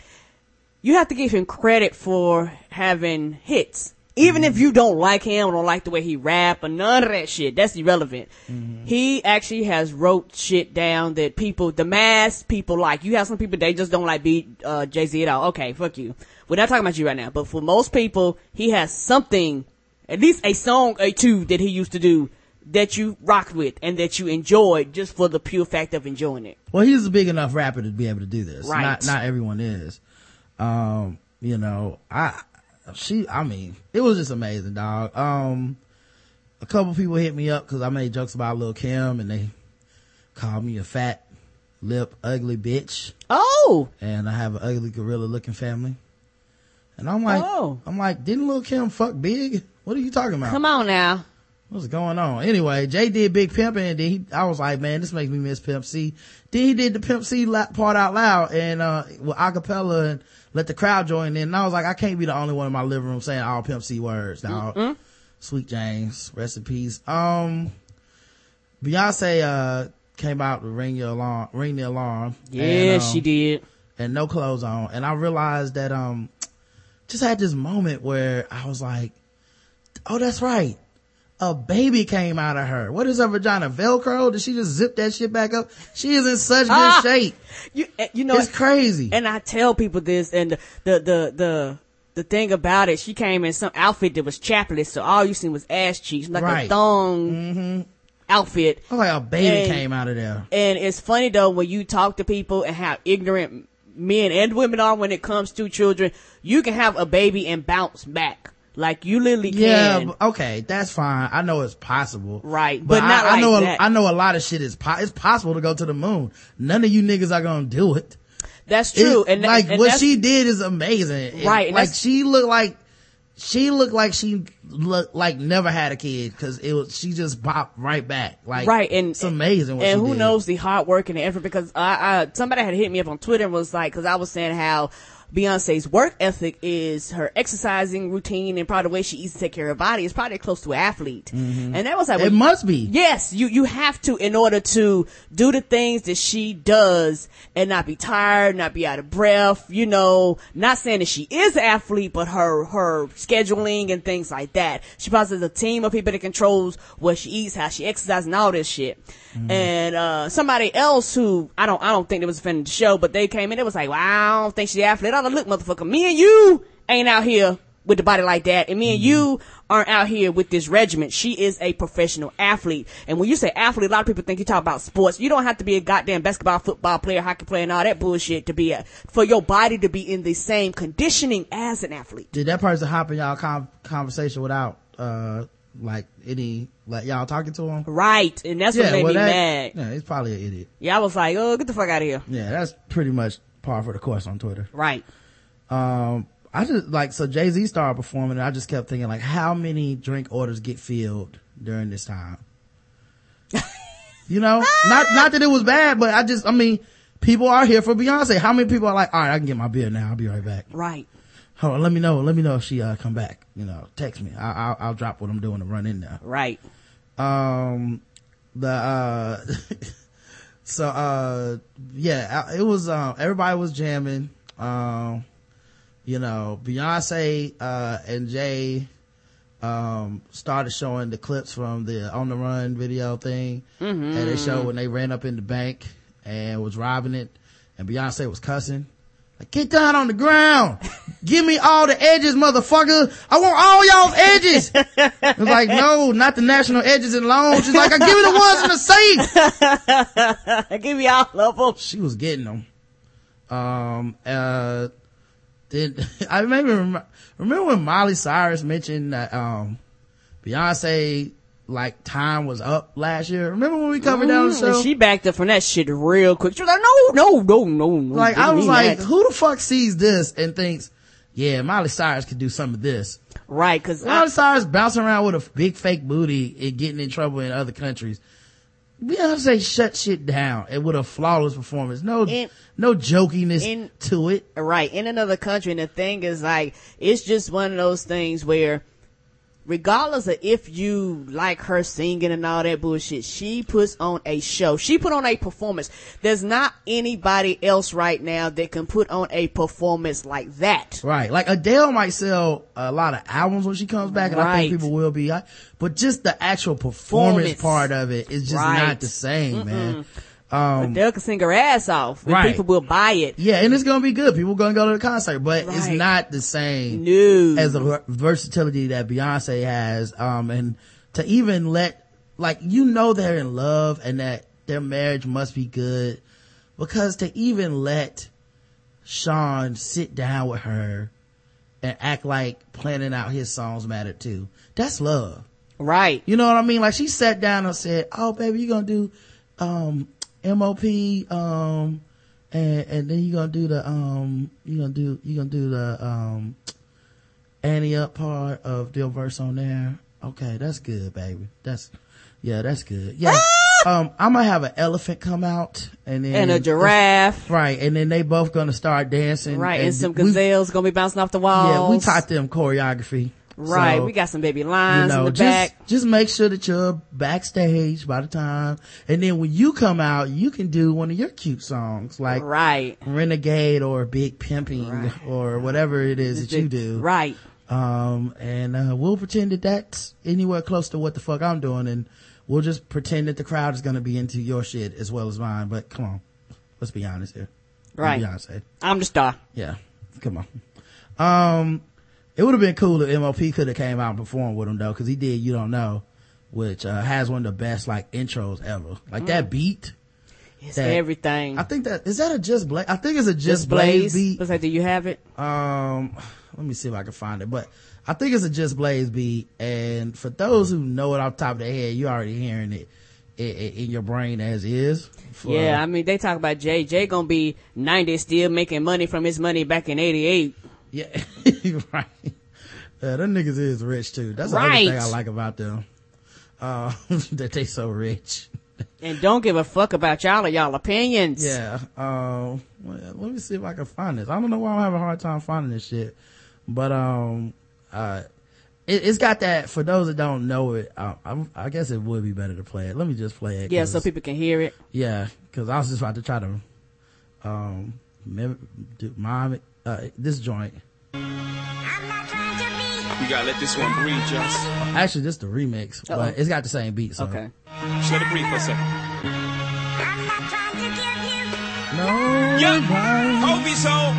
you have to give him credit for having hits. Even if you don't like him or don't like the way he rap or none of that shit, that's irrelevant. Mm-hmm. He actually has wrote shit down that people, the mass people like. You have some people, they just don't like beat, uh, Jay-Z at all. Okay, fuck you. We're not talking about you right now, but for most people, he has something, at least a song or two that he used to do that you rocked with and that you enjoyed just for the pure fact of enjoying it. Well, he's a big enough rapper to be able to do this. Right. Not, not everyone is. Um, you know, I, she, I mean, it was just amazing, dog. Um, a couple people hit me up cause I made jokes about Lil Kim and they called me a fat lip ugly bitch. Oh! And I have an ugly gorilla looking family. And I'm like, oh. I'm like, didn't Lil Kim fuck big? What are you talking about? Come on now. What's going on? Anyway, Jay did Big Pimp and then he, I was like, man, this makes me miss Pimp C. Then he did the Pimp C part out loud and, uh, with acapella and let the crowd join in. And I was like, I can't be the only one in my living room saying all Pimp C words. Now, mm-hmm. Sweet James, rest in peace. Um, Beyonce, uh, came out to ring your alarm, ring the alarm. Yeah, and, um, she did. And no clothes on. And I realized that, um, just had this moment where I was like, oh, that's right a baby came out of her. What is her vagina? Velcro? Did she just zip that shit back up? She is in such good ah, shape. You, eh, you know, it's crazy. And I tell people this and the, the, the, the, the thing about it, she came in some outfit that was chapless, so all you seen was ass cheeks, like right. a thong mm-hmm. outfit. Oh, like a baby and, came out of there. And it's funny though, when you talk to people and how ignorant men and women are when it comes to children, you can have a baby and bounce back. Like you literally can. Yeah, okay, that's fine. I know it's possible. Right, but, but not I, like I know that. A, I know a lot of shit is po- it's possible to go to the moon. None of you niggas are gonna do it. That's true. and like and what she did is amazing. Right, it, like she looked like she looked like she looked like never had a kid because it was she just popped right back like right and it's amazing and who did. knows the hard work and the effort because I, I somebody had hit me up on twitter and was like because i was saying how Beyonce's work ethic is her exercising routine and probably the way she eats to take care of her body is probably close to an athlete. Mm-hmm. And that was like, it must be. Yes, you, you have to in order to do the things that she does and not be tired, not be out of breath, you know, not saying that she is an athlete, but her, her scheduling and things like that. She probably has a team of people that controls what she eats, how she exercises and all this shit. Mm-hmm. And, uh, somebody else who, I don't, I don't think they was offended the show, but they came in, it was like, well, I don't think she's an athlete look, motherfucker, me and you ain't out here with the body like that. And me and you aren't out here with this regiment. She is a professional athlete. And when you say athlete, a lot of people think you talk about sports. You don't have to be a goddamn basketball, football player, hockey player, and all that bullshit to be a, for your body to be in the same conditioning as an athlete. Did that person hop in y'all com- conversation without uh, like any like y'all talking to him right and that's yeah, what made well, me that, mad yeah he's probably an idiot yeah i was like oh get the fuck out of here yeah that's pretty much par for the course on twitter. Right. Um i just like so jay-z started performing and i just kept thinking like how many drink orders get filled during this time? You know? Not not that it was bad but i just i mean people are here for beyonce. How many people are like all right i can get my beer now. I'll be right back. Right. Hold on, let me know, let me know if she, uh, come back, you know, text me. I, will I'll drop what I'm doing to run in there. Right. Um, the, uh, so, uh, yeah, it was, uh, everybody was jamming. Um, you know, Beyonce, uh, and Jay, um, started showing the clips from the on the run video thing. Mm-hmm. And they showed when they ran up in the bank and was robbing it and Beyonce was cussing like, get down on the ground. Give me all the edges, motherfucker. I want all y'all's edges. It's like, no, not the national edges and loans. She's like, I give me the ones in the safe. give me all of them. She was getting them. Um, uh, then I remember, remember when Miley Cyrus mentioned that, um, Beyonce like time was up last year. Remember when we covered down the mm, show? She backed up from that shit real quick. She was like, no, no, no, no, no. Like I was like, that. who the fuck sees this and thinks, yeah, Miley Cyrus could do some of this. Right, cause Miley I, Cyrus bouncing around with a big fake booty and getting in trouble in other countries. Beyonce shut shit down and with a flawless performance. No, in, no jokiness in, to it. Right. In another country. And the thing is like, it's just one of those things where regardless of if you like her singing and all that bullshit, she puts on a show. She put on a performance. There's not anybody else right now that can put on a performance like that. Right. Like Adele might sell a lot of albums when she comes back and right. I think people will be, but just the actual performance, performance. part of it is just right. not the same, Mm-mm. man. Um, Adele can sing her ass off. right. People will buy it. Yeah, and it's gonna be good. People are gonna go to the concert, but right. it's not the same no. as the versatility that Beyonce has. Um, and to even let, like, you know they're in love and that their marriage must be good because to even let Sean sit down with her and act like planning out his songs matter too. That's love. Right. You know what I mean? Like she sat down and said, Oh baby, you gonna do, um, MOP, um, and, and then you're gonna do the, um, you gonna do, you're gonna do the, um, Ante Up part of the verse on there. Okay, that's good, baby. That's, yeah, that's good. Yeah. um, I'm gonna have an elephant come out and then. And a giraffe. Right. And then they both gonna start dancing. Right. And, and some gazelles we, gonna be bouncing off the walls. Yeah, we taught them choreography. Right. So, we got some baby lines you know, in the just, back. Just make sure that you're backstage by the time. And then when you come out, you can do one of your cute songs like right. Renegade or Big Pimping right. or whatever it is that you do. Right. Um, and, uh, we'll pretend that that's anywhere close to what the fuck I'm doing and we'll just pretend that the crowd is going to be into your shit as well as mine. But come on. Let's be honest here. Right. Beyonce. I'm the star. Yeah. Come on. Um, it would have been cool if MOP could have came out and performed with him though, cause he did You Don't Know, which, uh, has one of the best like intros ever. Like mm. that beat. It's that, everything. I think that, is that a Just Blaze? I think it's a Just, Just Blaze, Blaze beat. Looks like, do you have it? Um, let me see if I can find it, but I think it's a Just Blaze beat. And for those who know it off top of their head, you already hearing it in, your brain as is. For, yeah, I mean, they talk about Jay. Jay gonna be 90 still making money from his money back in 88. Yeah, right. Yeah, them niggas is rich too. That's the right. thing I like about them. Uh, that they so rich. and don't give a fuck about y'all or y'all opinions. Yeah. Um, well, let me see if I can find this. I don't know why I'm having a hard time finding this shit, but um, uh, it, has got that. For those that don't know it, I, I, guess it would be better to play it. Let me just play it. Yeah, so people can hear it. Yeah, because I was just about to try to um, do mime uh, this joint. We gotta let this one breathe, just. Actually, this is the remix, Uh-oh. but it's got the same beat. So. Okay. Just let it breathe for a second. No. Yup. Hobie's home.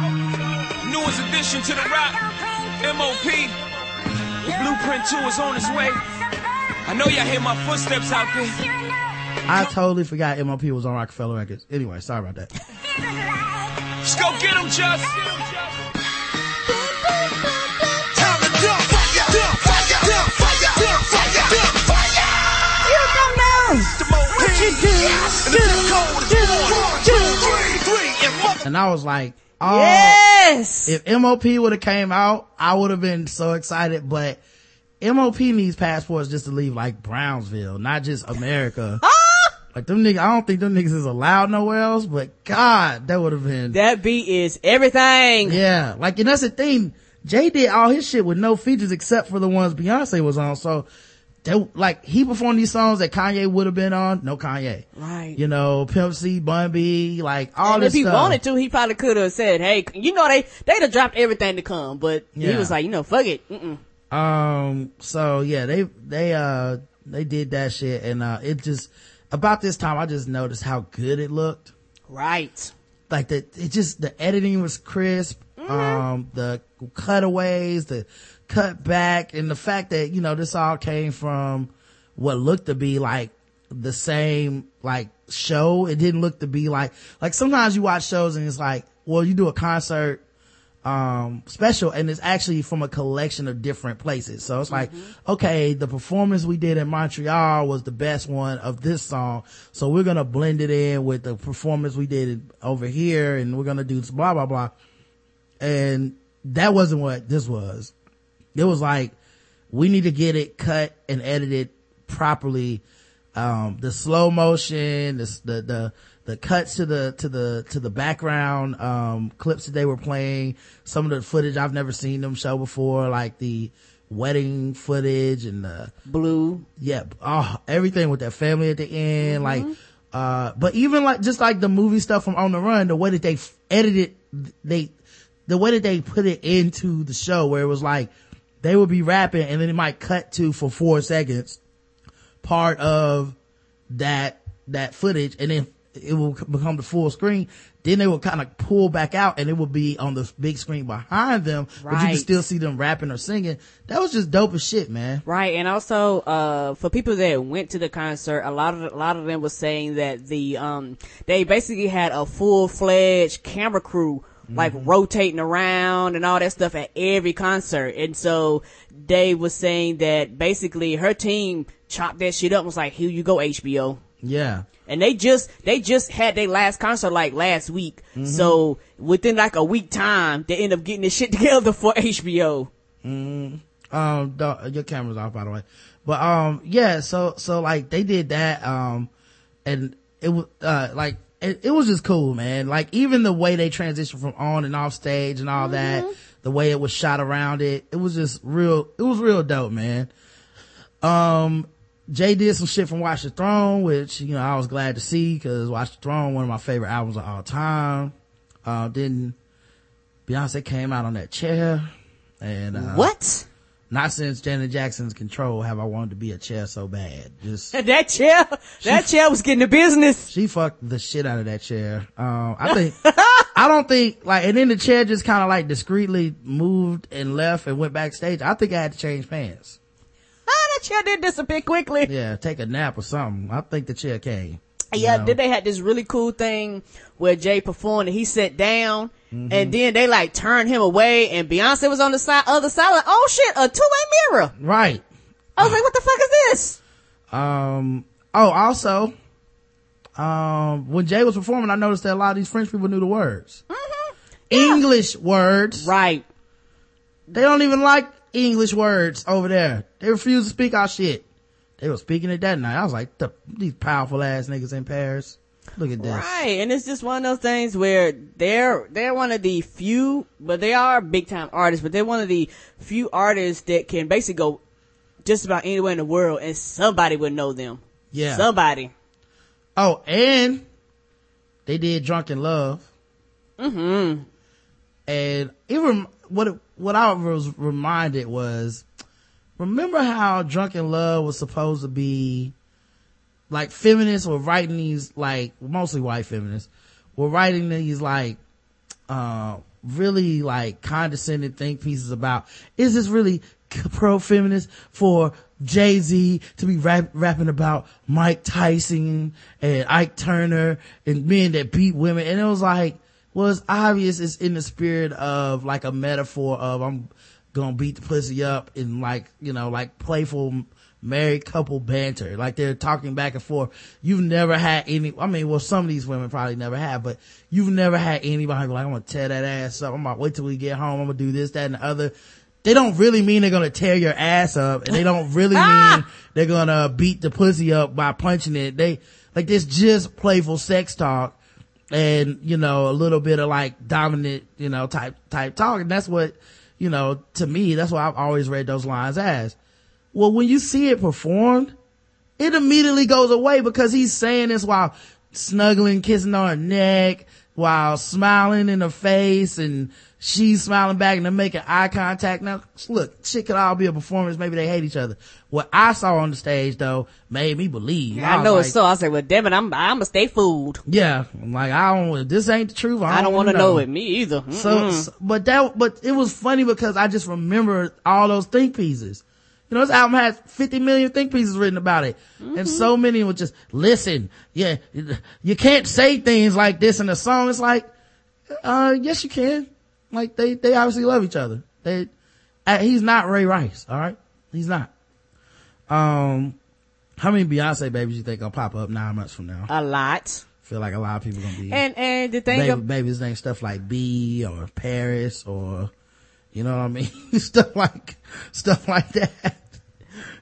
Newest addition to the rap. MOP. The blueprint 2 is on its way. I know y'all hear my footsteps out there. I totally forgot MOP was on Roc-A-Fella Records. Anyway, sorry about that. Let's go get him, Just. And I was like, oh, yes. If MOP would have came out, I would have been so excited, but MOP needs passports just to leave like Brownsville, not just America. Oh! Like them niggas, I don't think them niggas is allowed nowhere else, but God, that would have been. That beat is everything. Yeah. Like, and that's the thing. Jay did all his shit with no features except for the ones Beyonce was on. So, they, like, he performed these songs that Kanye would have been on. No Kanye. Right. You know, Pimp C, Bun B, like all and this if he stuff. wanted to, he probably could have said, "Hey, you know they they'd have dropped everything to come," but Yeah. he was like, "You know, fuck it." Mm-mm. Um, so yeah, they, they, uh, they did that shit and, uh, it just, about this time, I just noticed how good it looked. Right. Like the, it just, the editing was crisp. Um, the cutaways, the cut back and the fact that, you know, this all came from what looked to be like the same, like show. It didn't look to be like, like sometimes you watch shows and it's like, well, you do a concert, um special and it's actually from a collection of different places. So it's like okay the performance we did in montreal was the best one of this song. So we're gonna blend it in with the performance we did over here and we're gonna do this blah blah blah. And that wasn't what this was. It was like we need to get it cut and edited properly. Um the slow motion the the the, the cuts to the to the to the background um clips that they were playing some of the footage i've never seen them show before like the wedding footage and the Blue. yeah oh everything with that family at the end like uh but even like just like the movie stuff from on the run the way that they f- edited they the way that they put it into the show where it was like they would be rapping and then it might cut to for four seconds part of that that footage and then it will become the full screen then they will kind of pull back out and it will be on the big screen behind them but you can still see them rapping or singing. That was just dope as shit man. Right, and also uh for people that went to the concert, a lot of a lot of them was saying that the um they basically had a full fledged camera crew like rotating around and all that stuff at every concert, and so they was saying that basically her team chopped that shit up and was like, "Here you go, HBO." Yeah. And they just they just had their last concert like last week, so within like a week time, they end up getting this shit together for HBO. um the, your camera's off by the way. But um yeah so so like they did that um and it was uh like it, it was just cool man. Like even the way they transitioned from on and off stage and all that the way it was shot around it it was just real it was real dope man. Um jay did some shit from watch the throne which you know i was glad to see because watch the throne one of my favorite albums of all time uh then beyonce came out on that chair and uh What? not since Janet Jackson's control have I wanted to be a chair so bad. Just That chair, that chair was getting the business. she fucked the shit out of that chair. Um, I think I don't think like, and then the chair just kind of like discreetly moved and left and went backstage. I think I had to change pants. That chair did disappear quickly. Yeah, take a nap or something. I think the chair came. Yeah, know? then they had this really cool thing where Jay performed and he sat down and then they like turned him away and Beyonce was on the side, other side like, oh shit, a two-way mirror. Right. I was like, what the fuck is this? Um. Oh, also, um, when Jay was performing, I noticed that a lot of these French people knew the words. English words. Right. They don't even like English words over there. They refused to speak our shit. They were speaking it that night. I was like, the, these powerful ass niggas in Paris. Look at this. Right. And it's just one of those things where they're, they're one of the few, but they are big time artists, but they're one of the few artists that can basically go just about anywhere in the world and somebody would know them. Yeah. Somebody. Oh, and they did Drunk in Love. Mm-hmm. And rem- what it, what I was reminded was, remember how Drunk in Love was supposed to be, like feminists were writing these, like mostly white feminists, were writing these like, uh, really like condescending think pieces about, is this really pro feminist for Jay-Z to be rap- rapping about Mike Tyson and Ike Turner and men that beat women. And it was like, well, obvious it's in the spirit of like a metaphor of I'm gonna beat the pussy up in like, you know, like playful married couple banter. Like they're talking back and forth. You've never had any, I mean, well, some of these women probably never have, but you've never had anybody like, I'm gonna tear that ass up. I'm gonna wait till we get home. I'm gonna do this, that, and the other. They don't really mean they're gonna tear your ass up and they don't really ah! mean they're gonna beat the pussy up by punching it. They, like this just playful sex talk and, you know, a little bit of like dominant, you know, type, type talk. And that's what, you know, to me, that's what I've always read those lines as. Well, when you see it performed, it immediately goes away because he's saying this while snuggling, kissing on her neck, while smiling in her face and she's smiling back and they're making eye contact. Now, look, shit could all be a performance. Maybe they hate each other. What I saw on the stage though made me believe. I, I know like, it's so. I said, well, damn it, I'm, I'm gonna stay fooled. Yeah. I'm like, I don't, this ain't the truth. I don't, don't want to know. know. it. Me either. So, so, but that, but it was funny because I just remember all those think pieces. You know, this album has 50 million think pieces written about it. Mm-hmm. And so many would just listen. Yeah. You can't say things like this in a song. It's like, uh, yes, you can. Like they, they obviously love each other. They, uh, he's not Ray Rice. All right. He's not. Um, how many Beyonce babies you think gonna pop up nine months from now? A lot. Feel like a lot of people gonna be. And, and the thing baby, of, babies name stuff like B or Paris or, you know what I mean? stuff like, stuff like that.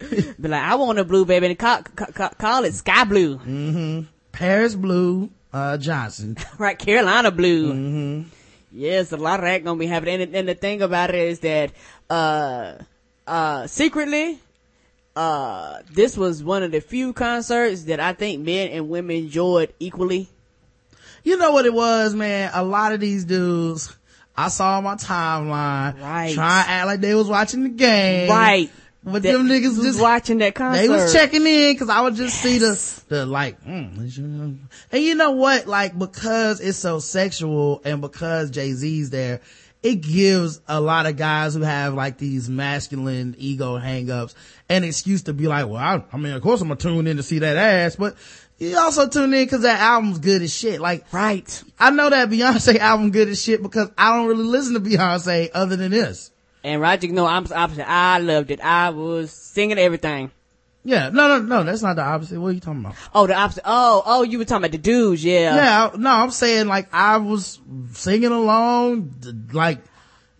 Be like, I want a blue baby and call, call, call it sky blue. Mm-hmm. Paris blue, uh, Johnson. right, Carolina blue. Mm-hmm. Yes, a lot of that gonna be happening. And, and the thing about it is that, uh, uh, secretly, uh, this was one of the few concerts that I think men and women enjoyed equally. You know what it was, man? A lot of these dudes, I saw on my timeline, right. trying to act like they was watching the game. Right. But that, them niggas just watching that concert. They was checking in because I would just yes. see the, the like, mm, and you know what? Like, because it's so sexual and because Jay-Z's there, it gives a lot of guys who have like these masculine ego hangups an excuse to be like, well, I, I mean, of course I'm gonna tune in to see that ass, but you also tune in because that album's good as shit. Like, right. I know that Beyonce album good as shit because I don't really listen to Beyonce other than this. And Roger, no, I'm opposite. I loved it. I was singing everything. Yeah, no, no, no, that's not the opposite. What are you talking about? Oh, the opposite. Oh, oh, you were talking about the dudes, yeah. Yeah, no, I'm saying like I was singing along, like,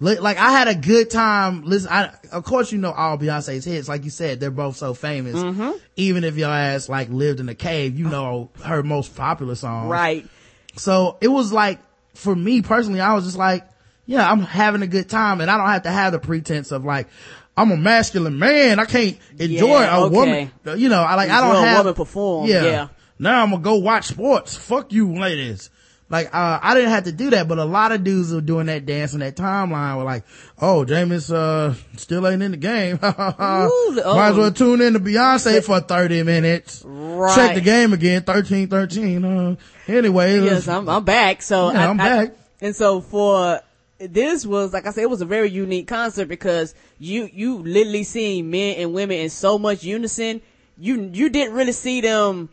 like I had a good time. Listen, I, of course you know all Beyonce's hits. Like you said, they're both so famous. Mm-hmm. Even if your ass like lived in a cave, you know her most popular song. Right. So it was like, for me personally, I was just like, yeah, I'm having a good time and I don't have to have the pretense of like, I'm a masculine man. I can't enjoy yeah, a okay. woman. You know, I like, enjoy I don't have. A woman perform. Yeah. yeah. Now I'm gonna go watch sports. Fuck you ladies. Like, uh, I didn't have to do that, but a lot of dudes were doing that dance in that timeline were like, oh, Jameis, uh, still ain't in the game. Ooh, oh. Might as well tune in to Beyonce for 30 minutes. Right. Check the game again, 13, 13. Uh, anyway. Yes, I'm, I'm back. So yeah, I, am back. and so for this was like I said, it was a very unique concert because you you literally seeing men and women in so much unison. You you didn't really see them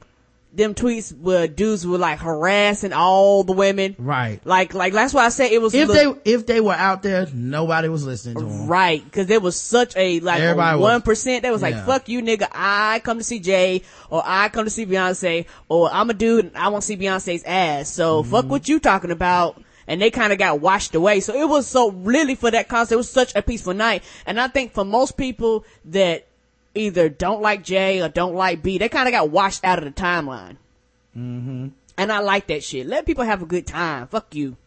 them tweets where dudes were like harassing all the women. Right. Like like that's why I said it was if they if they were out there, nobody was listening to them. Right, because there was such a like one percent that was yeah. like fuck you nigga. I come to see Jay or I come to see Beyonce or I'm a dude and I want to see Beyonce's ass. So mm-hmm. fuck what you talking about and they kind of got washed away. So it was so really for that concert, it was such a peaceful night. And I think for most people that either don't like Jay or don't like B, they kind of got washed out of the timeline. Mm-hmm. And I like that shit. Let people have a good time. Fuck you.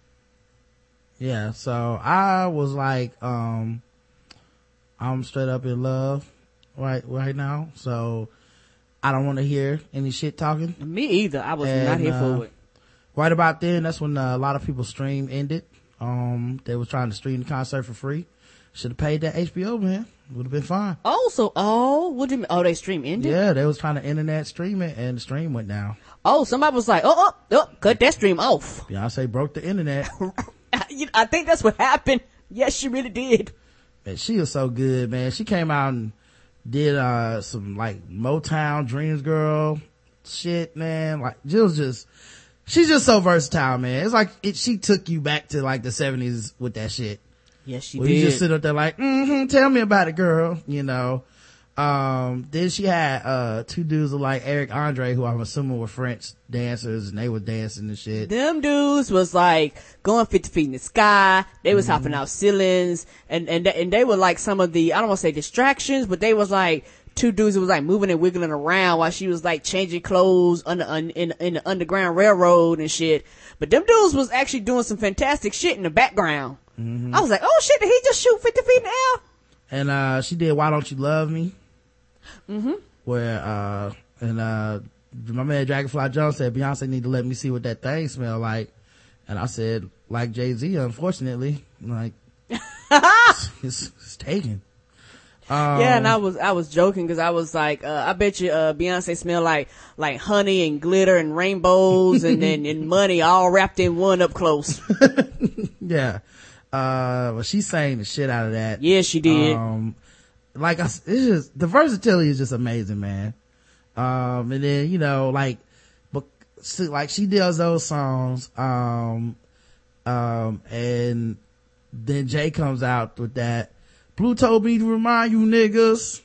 Yeah. So I was like, um, I'm straight up in love right, right now. So I don't want to hear any shit talking. Me either. I was and, not here uh, for it right about then, that's when uh, a lot of people stream ended. Um, they were trying to stream the concert for free. Should have paid that HBO, man. Would have been fine. Oh, so, oh, what do you mean? Oh, they stream ended? Yeah, they was trying to internet stream it and the stream went down. Oh, somebody was like, oh, oh, oh, cut that stream off. Beyonce broke the internet. I think that's what happened. Yes, she really did. Man, she was so good, man. She came out and did, uh, some like Motown Dreams Girl shit, man. Like, Jill's just, she's just so versatile, man. It's like it, she took you back to like the seventies with that shit. Yes, she where did. You just sit up there like, mm-hmm, tell me about it, girl. You know, Um, then she had, uh, two dudes like Eric Andre, who I'm assuming were French dancers and they were dancing and shit. Them dudes was like going 50 feet in the sky. They was mm-hmm. hopping out ceilings and, and, and they were like some of the, I don't want to say distractions, but they was like, two dudes was like moving and wiggling around while she was like changing clothes under in, in, in the underground railroad and shit. But them dudes was actually doing some fantastic shit in the background. Mm-hmm. I was like, oh shit, did he just shoot 50 feet in the air? And, uh, she did Why Don't You Love Me? Mm-hmm. Where, uh, and, uh, my man Dragonfly Jones said Beyonce need to let me see what that thing smell like. And I said, like Jay-Z, unfortunately, like, it's, it's taken. Um, yeah, and I was I was joking because I was like, uh, I bet you uh, Beyonce smell like like honey and glitter and rainbows and then and money all wrapped in one up close. yeah, uh, well, she sang the shit out of that. Yeah, she did. Um, like I, it's just the versatility is just amazing, man. Um, and then you know, like, but like she does those songs, um, um, and then Jay comes out with that Blue told me to remind you niggas.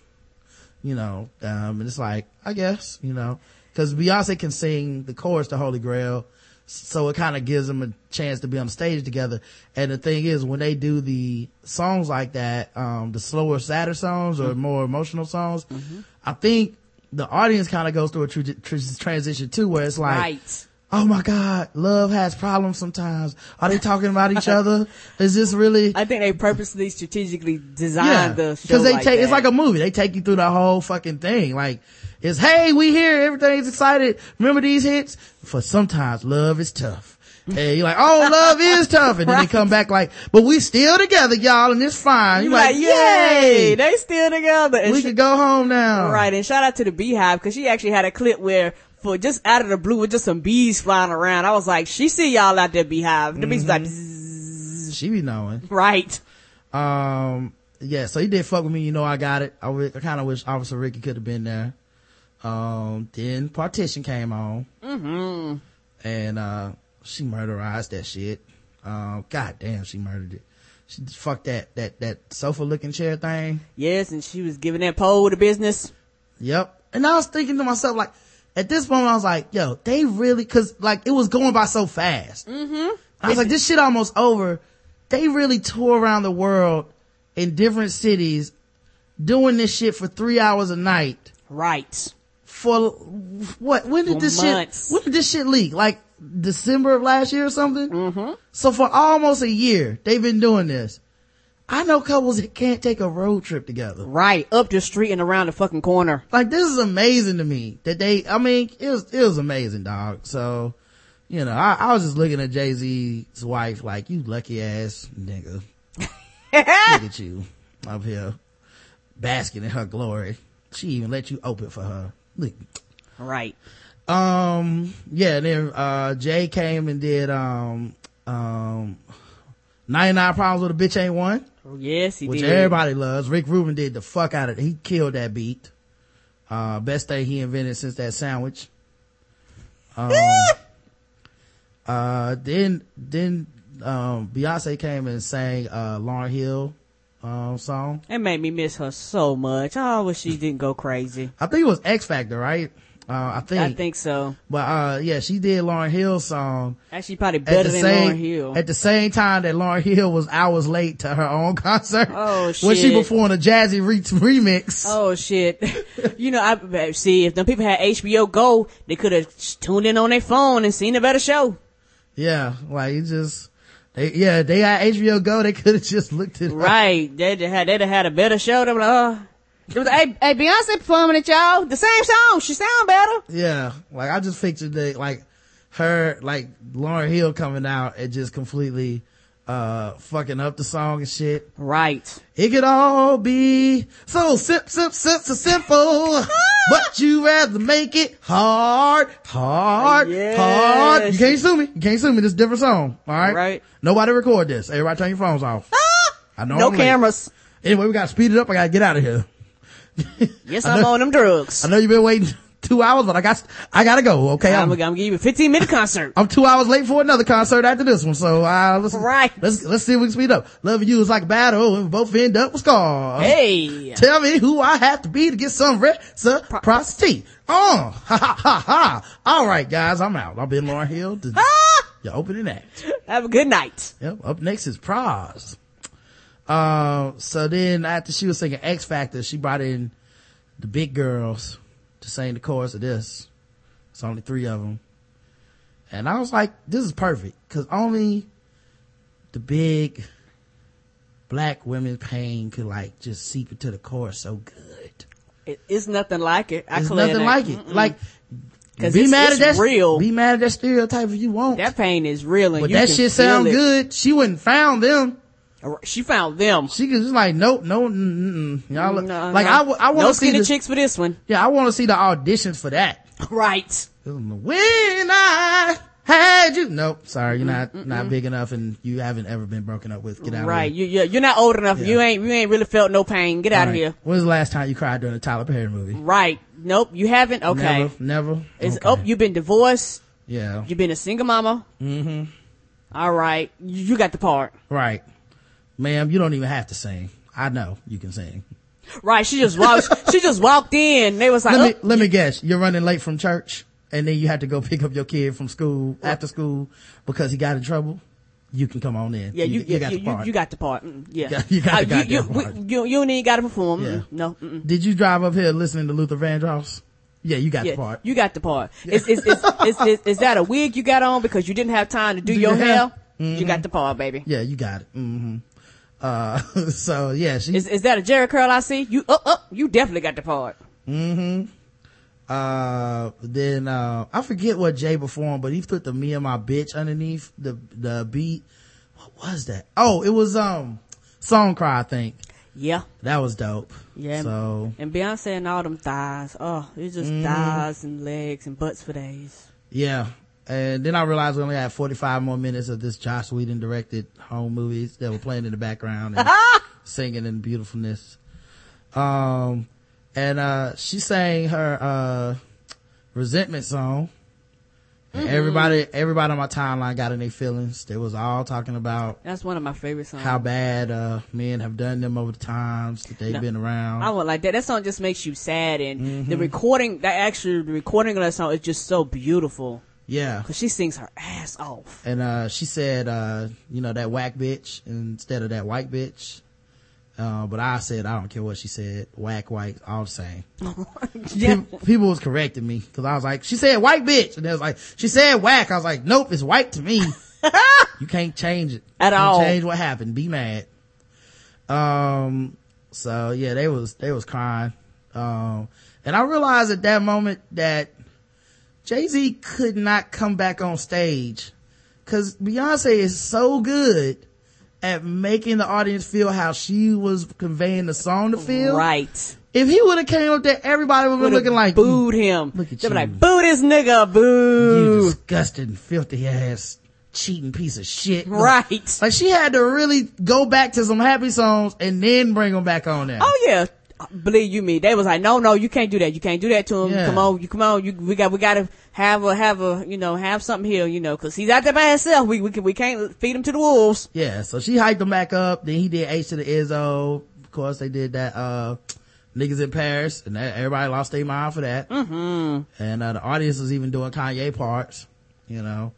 You know, um, and it's like, I guess, you know, cause Beyonce can sing the chorus to Holy Grail. So it kind of gives them a chance to be on stage together. And the thing is, when they do the songs like that, um, the slower, sadder songs or mm-hmm. more emotional songs, mm-hmm. I think the audience kind of goes through a tr- tr- transition too, where it's like, right oh my god love has problems sometimes are they talking about each other is this really i think they purposely strategically designed yeah, the show. because they like take that. it's like a movie they take you through the whole fucking thing like it's hey we here everything's excited remember these hits for sometimes love is tough and you're like, oh, love is tough. And then right. they come back like, but we still together, y'all, and it's fine. You're, you're like, like, yay! They still together. And we sh- can go home now. Right. And shout out to the Beyhive because she actually had a clip where for just out of the blue with just some bees flying around. I was like, she see y'all out there Beyhive. The mm-hmm. bees like, Bzzz. she be knowing. Right. Um, yeah, so he did fuck with me. You know, I got it. I, I kind of wish Officer Ricky could have been there. Um, then Partition came on. Mm-hmm. And, uh, she murderized that shit. Um, god damn, she murdered it. She fucked that, that, that sofa looking chair thing. Yes, and she was giving that pole the business. Yep. And I was thinking to myself, like, at this point I was like, yo, they really, cause like it was going by so fast. Mm-hmm. I was like, this shit almost over. They really tour around the world in different cities doing this shit for three hours a night. Right. For what? When did for this months. shit, when did this shit leak? Like December of last year or something? Mm-hmm. So for almost a year, they've been doing this. I know couples that can't take a road trip together. Right. Up the street and around the fucking corner. Like this is amazing to me that they, I mean, it was, it was amazing, dog. So, you know, I, I was just looking at Jay-Z's wife like, you lucky ass nigga. Look at you up here basking in her glory. She even let you open for her. Look. Right. Um, yeah, then, uh, Jay came and did, um, um, 99 Problems with a Bitch Ain't One. Oh, yes, he which did. everybody loves. Rick Rubin did the fuck out of it. He killed that beat. Uh, best thing he invented since that sandwich. Um, uh, then, then, um, Beyonce came and sang, uh, Lauryn Hill, um, song. It made me miss her so much. I wish she didn't go crazy. I think it was Ex-Factor, right? Uh, I think. I think so. But, uh, yeah, she did Lauryn Hill's song. Actually, probably better than same, Lauryn Hill. At the same time that Lauryn Hill was hours late to her own concert. Oh, shit. When she performed a jazzy re- remix. Oh, shit. you know, I, see, if the people had HBO Go, they could have tuned in on their phone and seen a better show. Yeah, like, you just, they, yeah, they had HBO Go, they could have just looked at Right. They'd have, they'd have had a better show. They were like, oh, it was, hey, hey, Beyonce performing it, y'all. The same song. She sound better. Yeah. Like, I just pictured the, like, her, like, Lauryn Hill coming out and just completely, uh, fucking up the song and shit. Right. It could all be so sip, sip, sip, so simple. but you rather make it hard, hard, yes. hard. You can't sue me. You can't sue me. This is a different song. All right. Right. Nobody record this. Everybody turn your phones off. I know. No I'm cameras. Late. Anyway, we gotta speed it up. I gotta get out of here yes, I'm on them drugs. I know you've been waiting two hours, but I got, I gotta go. Okay. I'm, I'm gonna give you a 15 minute concert. I'm two hours late for another concert after this one. So, uh, let's, right. let's, let's see if we can speed up. Love you is like a battle and we both end up with scars. Hey. Tell me who I have to be to get some reciprocity. Oh, ha ha ha ha. All right, guys, I'm out. I've been Lauryn Hill. Your opening act. Have a good night. Yep. Up next is Pras. Uh, so then after she was singing Ex-Factor, she brought in the big girls to sing the chorus of this. It's only three of them. And I was like, this is perfect because only the big black women pain could like just seep into the chorus so good. It, it's nothing like it. I It's nothing like it. Mm-mm. Like, 'Cause be it's- mad it's at that, real. be mad at that stereotype if you want. that pain is real and but that shit sound it. good. She wouldn't found them. She found them. She was just like, nope, no, mm-mm. y'all, look- No, like no. I, w- I want no to see the, chicks for this one. yeah, I want to see the auditions for that. Right. When I had you, nope, sorry, you're not, not big enough and you haven't ever been broken up with. Get out Right. of here. You, you, you're not old enough. Yeah. You ain't, you ain't really felt no pain. Get out of here. When's the last time you cried during a Tyler Perry movie? Right. Nope. You haven't? Okay. Never, never. It's, Okay. oh, you've been divorced. yeah, You've been a single mama. Mm-hmm. All right. You got the part. right. Ma'am, you don't even have to sing. I know you can sing. Right. She just walked, she just walked in. They was like, Let me, oh, let me guess. You're running late from church and then you have to go pick up your kid from school after school because he got in trouble. You can come on in. yeah, you, you, you, got you, the part. you got the part. Mm, yeah. got- you got the Uh, you, part. you, you ain't got to perform. Yeah. Mm, no. Mm-mm. Did you drive up here listening to Luther Vandross? Yeah, you got Yeah, the part. you got the part. Is, is, is, is, that a wig you got on because you didn't have time to do, Do your hair? hair? You got the part, baby. yeah, you got it. hmm Uh, so yeah, she, Is, is that a Jheri curl I see? You, up, up, you definitely got the part. Mm-hmm. Uh, then, uh, I forget what Jay performed, but he put the me and my bitch underneath the, the beat. What was that? Oh, it was, um, Song Cry, I think. Yeah. That was dope. Yeah. So, And Beyonce and all them thighs. Oh, it's just Mm-hmm. thighs and legs and butts for days. yeah. And then I realized we only had 45 more minutes of this Josh Whedon directed home movies that were playing in the background and singing in beautifulness. Um, and, uh, she sang her, uh, resentment song. And everybody, everybody on my timeline got in their feelings. They was all talking about That's one of my favorite songs. how bad, uh, men have done them over the times that they've No. been around. I would like that. That song just makes you sad, and Mm-hmm. the recording, that actually, the recording of that song is just so beautiful yeah. because she sings her ass off. And, uh, she said, uh, you know, that whack bitch instead of that white bitch. Uh, but I said, I don't care what she said. Whack, white, all the same. Yeah. People, people was correcting me because I was like, she said white bitch. And they was like, she said whack. I was like, nope, it's white to me. you can't change it. At You all. Change what happened. Be mad. Um, so yeah, they was, they was crying. Um, and I realized at that moment that Jay-Z could not come back on stage cause Beyonce is so good at making the audience feel how she was conveying the song to feel. Right. If he would have came up there, everybody would have been looking like, booed him. Look at They'd be you. like, boo this nigga, boo. you disgusting, filthy ass, cheating piece of shit. Right. Like she had to really go back to some happy songs and then bring them back on there. Oh yeah. Believe you me, they was like, no, no, you can't do that. You can't do that to him. Yeah. Come on, you come on. You, we got, we got to have a, have a, you know, have something here, you know, cause he's out there by himself. We, we can, we can't feed him to the wolves. Yeah, so she hyped him back up. Then he did H to the Izzo. Of course, they did that, uh, niggas in Paris and that, everybody lost their mind for that. Mm-hmm. And, uh, the audience was even doing Kanye parts, you know,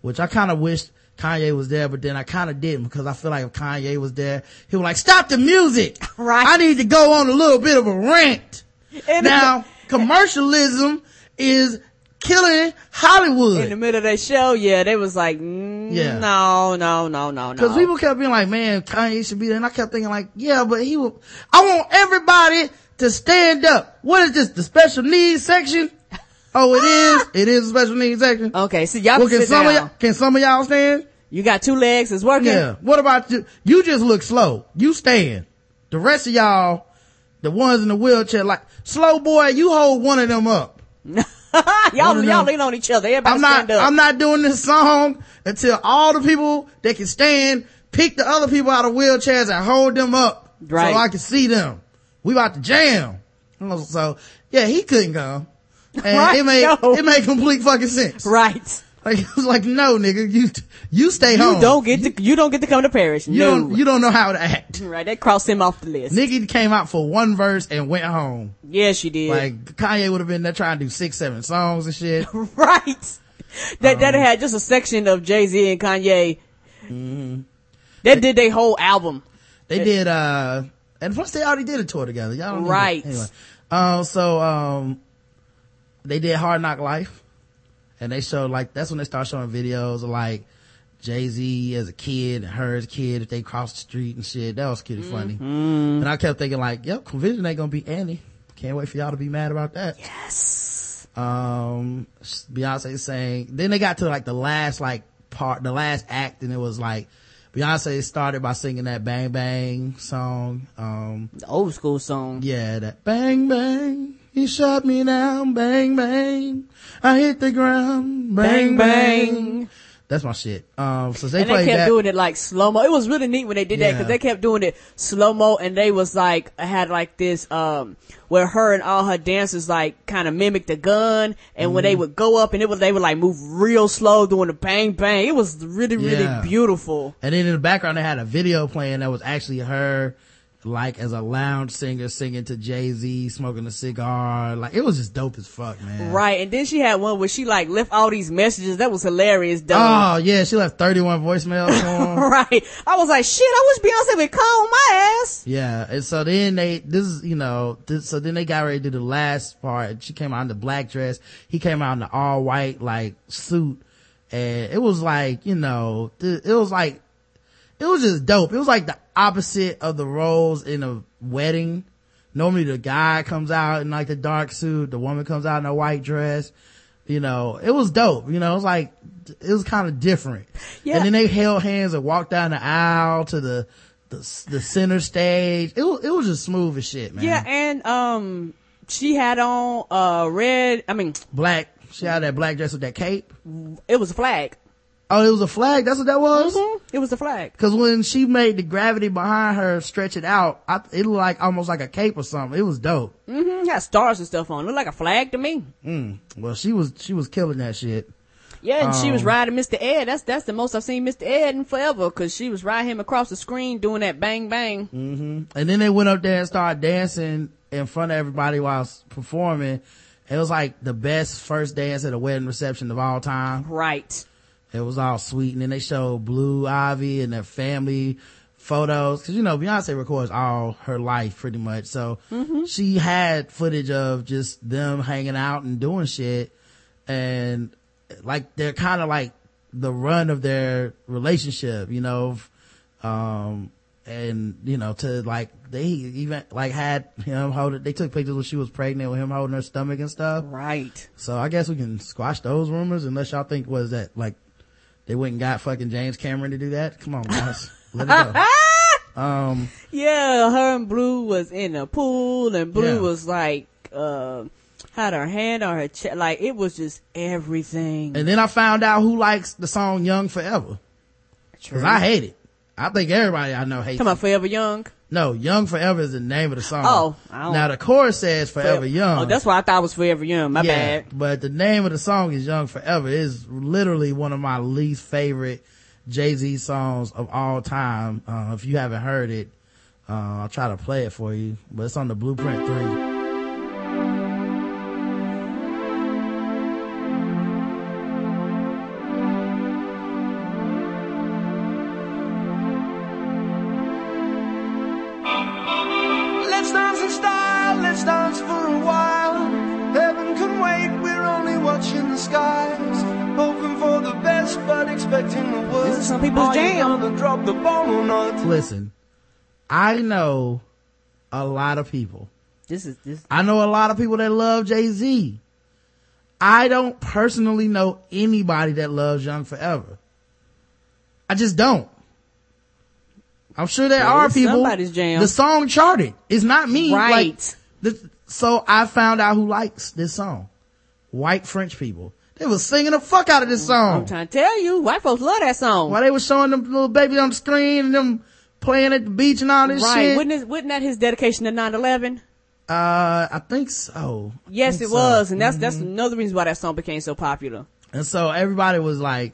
which I kind of wished Kanye was there, but then I kind of didn't because I feel like if Kanye was there, he was like, stop the music. Right. I need to go on a little bit of a rant. And now, commercialism is killing Hollywood. in the middle of that show, yeah, they was like, mm, Yeah. no, no, no, no, no. Cause people kept being like, man, Kanye should be there. And I kept thinking like, yeah, but he will, I want everybody to stand up. What is this? The special needs section? Oh, it is? Ah. It is a special needs section? Okay, so y'all well, can some of down. y'all, can some of y'all stand? You got two legs, it's working. Yeah. What about you? You just look slow. You stand. The rest of y'all, the ones in the wheelchair, like, slow boy, you hold one of them up. y'all, of y'all them- lean on each other. Everybody I'm not, stand up. I'm not doing this song until all the people that can stand pick the other people out of wheelchairs and hold them up. Right. So I can see them. We about to jam. So, yeah, he couldn't go. And right, it made, no. it made complete fucking sense. Right. Like, it was like, no, nigga, you, you stay you home. You don't get to, you don't get to come to Paris. You no. don't, you don't know how to act. Right. They crossed him off the list. Nigga came out for one verse and went home. Yeah, she did. Like, Kanye would have been there trying to do six, seven songs and shit. right. That, um, that had just a section of Jay-Z and Kanye. Mm-hmm. That did their whole album. They did, uh, and plus they already did a tour together. Y'all don't right. Anyway. Um, so, um, they did Hard Knock Life and they showed like, that's when they start showing videos of like, Jay-Z as a kid and her as a kid if they crossed the street and shit. That was kitty mm-hmm. funny. And I kept thinking like, yep, Vision ain't gonna be Annie. Can't wait for y'all to be mad about that. Yes. Um, Beyonce saying, then they got to like the last like part, the last act and it was like, Beyonce started by singing that Bang Bang song. Um, the old school song. Yeah, that Bang Bang. He shot me down. Bang Bang. I hit the ground. Bang Bang. bang. That's my shit. Um, so they and they kept that. doing it like slow mo. It was really neat when they did yeah. that because they kept doing it slow mo, and they was like had like this um where her and all her dancers like kind of mimicked the gun, and mm when they mm-hmm. would go up and it was they would like move real slow doing the bang bang. It was really really yeah. beautiful. And then in the background they had a video playing that was actually her like as a lounge singer singing to Jay-Z, smoking a cigar. Like it was just dope as fuck, man. Right. And then she had one where she like left all these messages. That was hilarious, though. Oh yeah, she left 31 voicemails right. I was like, shit, I wish Beyonce would call my ass. Yeah. And so then they, this is, you know, this, so then they got ready to do the last part. She came out in the black dress. He came out in the all white like suit. And it was like, you know, it was like, it was just dope. It was like the opposite of the roles in a wedding. Normally the guy comes out in like the dark suit, the woman comes out in a white dress. You know, it was dope. You know, it was like, it was kind of different. Yeah. And then they held hands and walked down the aisle to the, the, the center stage. It was, it was just smooth as shit, man. Yeah. And, um, she had on, uh, red, I mean, black. She had that black dress with that cape. It was a flag. Oh, it was a flag. That's what that was. Mm-hmm. It was a flag. Because when she made the gravity behind her stretch it out, I, it looked like almost like a cape or something. It was dope. Mm-hmm. Had stars and stuff on. It looked like a flag to me. Mm. Well, she was she was killing that shit. Yeah, and um, she was um, riding Mr. Ed. That's that's the most I've seen Mr. Ed in forever. Because she was riding him across the screen doing that bang bang. Mm-hmm. And then they went up there and started dancing in front of everybody while performing. It was like the best first dance at a wedding reception of all time. Right. It was all sweet. And then they showed Blue Ivy and their family photos. Cause you know, Beyonce records all her life pretty much. So mm-hmm. she had footage of just them hanging out and doing shit. And like, they're kind of like the run of their relationship, you know, um, and you know, to like, they even like had him hold They took pictures when she was pregnant with him holding her stomach and stuff. Right. So I guess we can squash those rumors unless y'all think was that like they went and got fucking James Cameron to do that. Come on, guys. Let it go. Um, yeah, her and Blue was in a pool and Blue yeah. was like, uh, had her hand on her chest. Like it was just everything. And then I found out who likes the song Young Forever. Cause I hate it. I think everybody I know hates Come on, Forever Young? No, Young Forever is the name of the song. Oh, now the chorus says Forever, Forever, Young. Oh, that's why I thought it was Forever Young. My yeah, bad. But the name of the song is Young Forever. Is literally one of my least favorite Jay Z songs of all time. Uh, if you haven't heard it, uh, I'll try to play it for you. But it's on the Blueprint Three. Listen, I know a lot of people. This is this. I know a lot of people that love Jay Z. I don't personally know anybody that loves Young Forever. I just don't. I'm sure there are people. Somebody's jam. The song charted. It's not me. Right. Like, the, so I found out who likes this song. White French people. They was singing the fuck out of this song. I'm trying to tell you, white folks love that song. While they was showing them little babies on the screen and them playing at the beach and all this right. shit. Wouldn't, it, wouldn't that his dedication to 9-11? Uh, I think so. I yes, think it was, and that's that's another reason why that song became so popular. And so everybody was like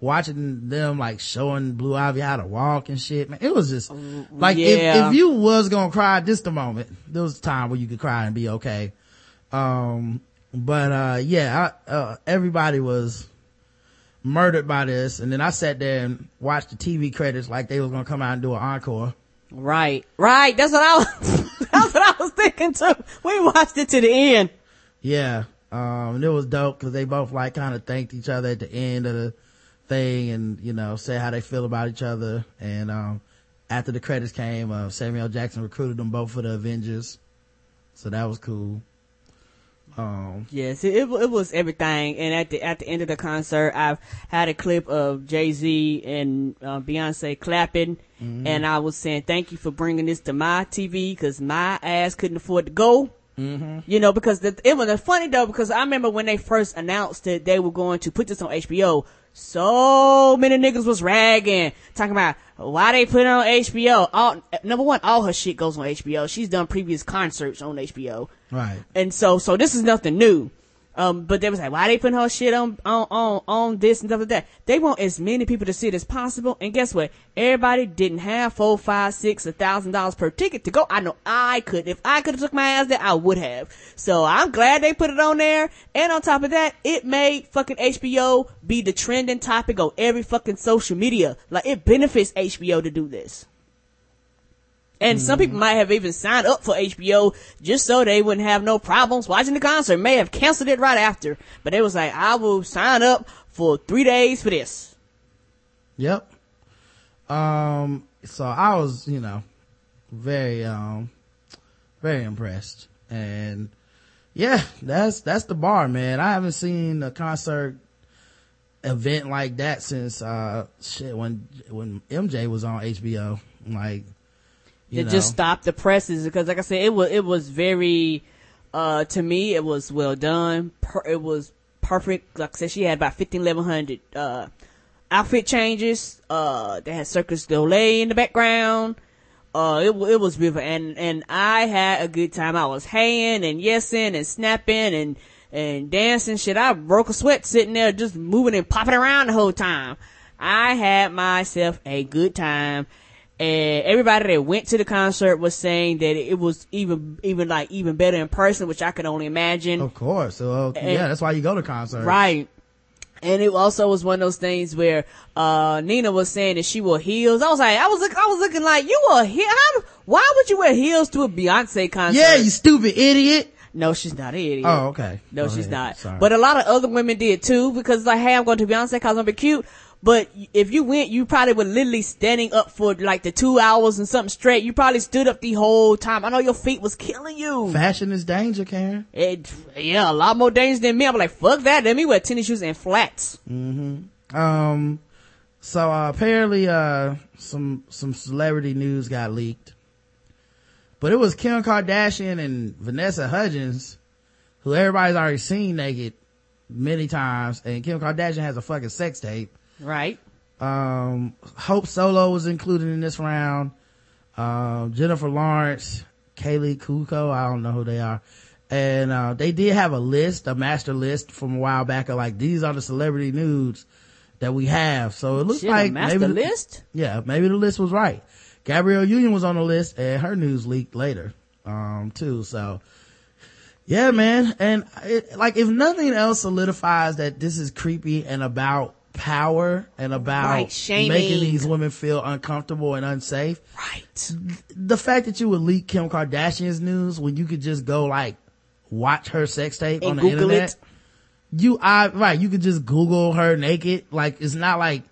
watching them like showing Blue Ivy how to walk and shit. Man, it was just like yeah. if, if you was gonna cry, just a moment. There was a time where you could cry and be okay. Um, but uh, yeah, I, uh, everybody was murdered by this, and then I sat there and watched the TV credits like they was gonna come out and do an encore. Right, right. That's what I was. that's what I was thinking too. We watched it to the end. Yeah. Um, and it was dope because they both like kind of thanked each other at the end of the thing and, you know, said how they feel about each other. And, um, after the credits came, uh, Samuel Jackson recruited them both for the Avengers. So that was cool. Um, Yes, it, it it was everything. And at the at the end of the concert, I've had a clip of Jay Z and uh, Beyonce clapping, and I was saying thank you for bringing this to my TV because my ass couldn't afford to go. Mm-hmm. You know, because the, it was funny though because I remember when they first announced that they were going to put this on HBO. So many niggas was ragging, talking about why they put it on HBO. All, number one, all her shit goes on HBO. She's done previous concerts on HBO. right. And so, so this is nothing new. Um, but they was like, why they putting her shit on, on, on, on this and stuff like that? They want as many people to see it as possible. And guess what? Everybody didn't have four, five, six, a thousand dollars per ticket to go. I know I could. If I could have took my ass there, I would have. So I'm glad they put it on there. And on top of that, it made fucking HBO be the trending topic on every fucking social media. Like it benefits HBO to do this. And some people might have even signed up for HBO just so they wouldn't have no problems watching the concert. May have canceled it right after, but they was like, I will sign up for three days for this. Yep. Um, so I was, you know, very, um, very impressed. And yeah, that's, that's the bar, man. I haven't seen a concert event like that since, uh, shit, when, when MJ was on HBO. Like, you to know, just stop the presses because, like I said, it was it was very, uh, to me, it was well done. Per- it was perfect. Like I said, she had about fifteen, eleven hundred uh, outfit changes. Uh, they had Circus Soleil in the background. Uh, it, it was beautiful, and and I had a good time. I was haying and yesing and snapping and and dancing. Shit, I broke a sweat sitting there just moving and popping around the whole time. I had myself a good time. And everybody that went to the concert was saying that it was even, even like even better in person, which I could only imagine. of course. So, uh, yeah, that's why you go to concerts. Right. And it also was one of those things where, uh, Nina was saying that she wore heels. I was like, I was look, I was looking like, you wore heel, why would you wear heels to a Beyonce concert? Yeah, you stupid idiot. No, she's not an idiot. Oh, okay. No, Go she's ahead. not. Sorry. But a lot of other women did too, because like, hey, I'm going to Beyonce because I'm gonna be cute. But if you went, you probably were literally standing up for like the two hours and something straight. You probably stood up the whole time. I know your feet was killing you. Fashion is danger, Karen. It, yeah, a lot more dangerous than me. I'm like, fuck that. Let me wear tennis shoes and flats. Mm-hmm. Um, so uh, apparently, uh, some some celebrity news got leaked, but it was Kim Kardashian and Vanessa Hudgens, who everybody's already seen naked many times, and Kim Kardashian has a fucking sex tape. Right. Um, Hope Solo was included in this round. Um, Jennifer Lawrence, Kaley Cuoco, I don't know who they are. And, uh, they did have a list, a master list from a while back of like, these are the celebrity nudes that we have. So it looks Shit, like maybe, the- list? yeah, maybe the list was right. Gabrielle Union was on the list and her news leaked later, um, too. So, yeah, man. And it, like, if nothing else solidifies that this is creepy and about power and about Right, making these women feel uncomfortable and unsafe. Right. The fact that you would leak Kim Kardashian's news when you could just go like watch her sex tape And on the Google internet. it. You, I, right, you could just Google her naked. Like, it's not like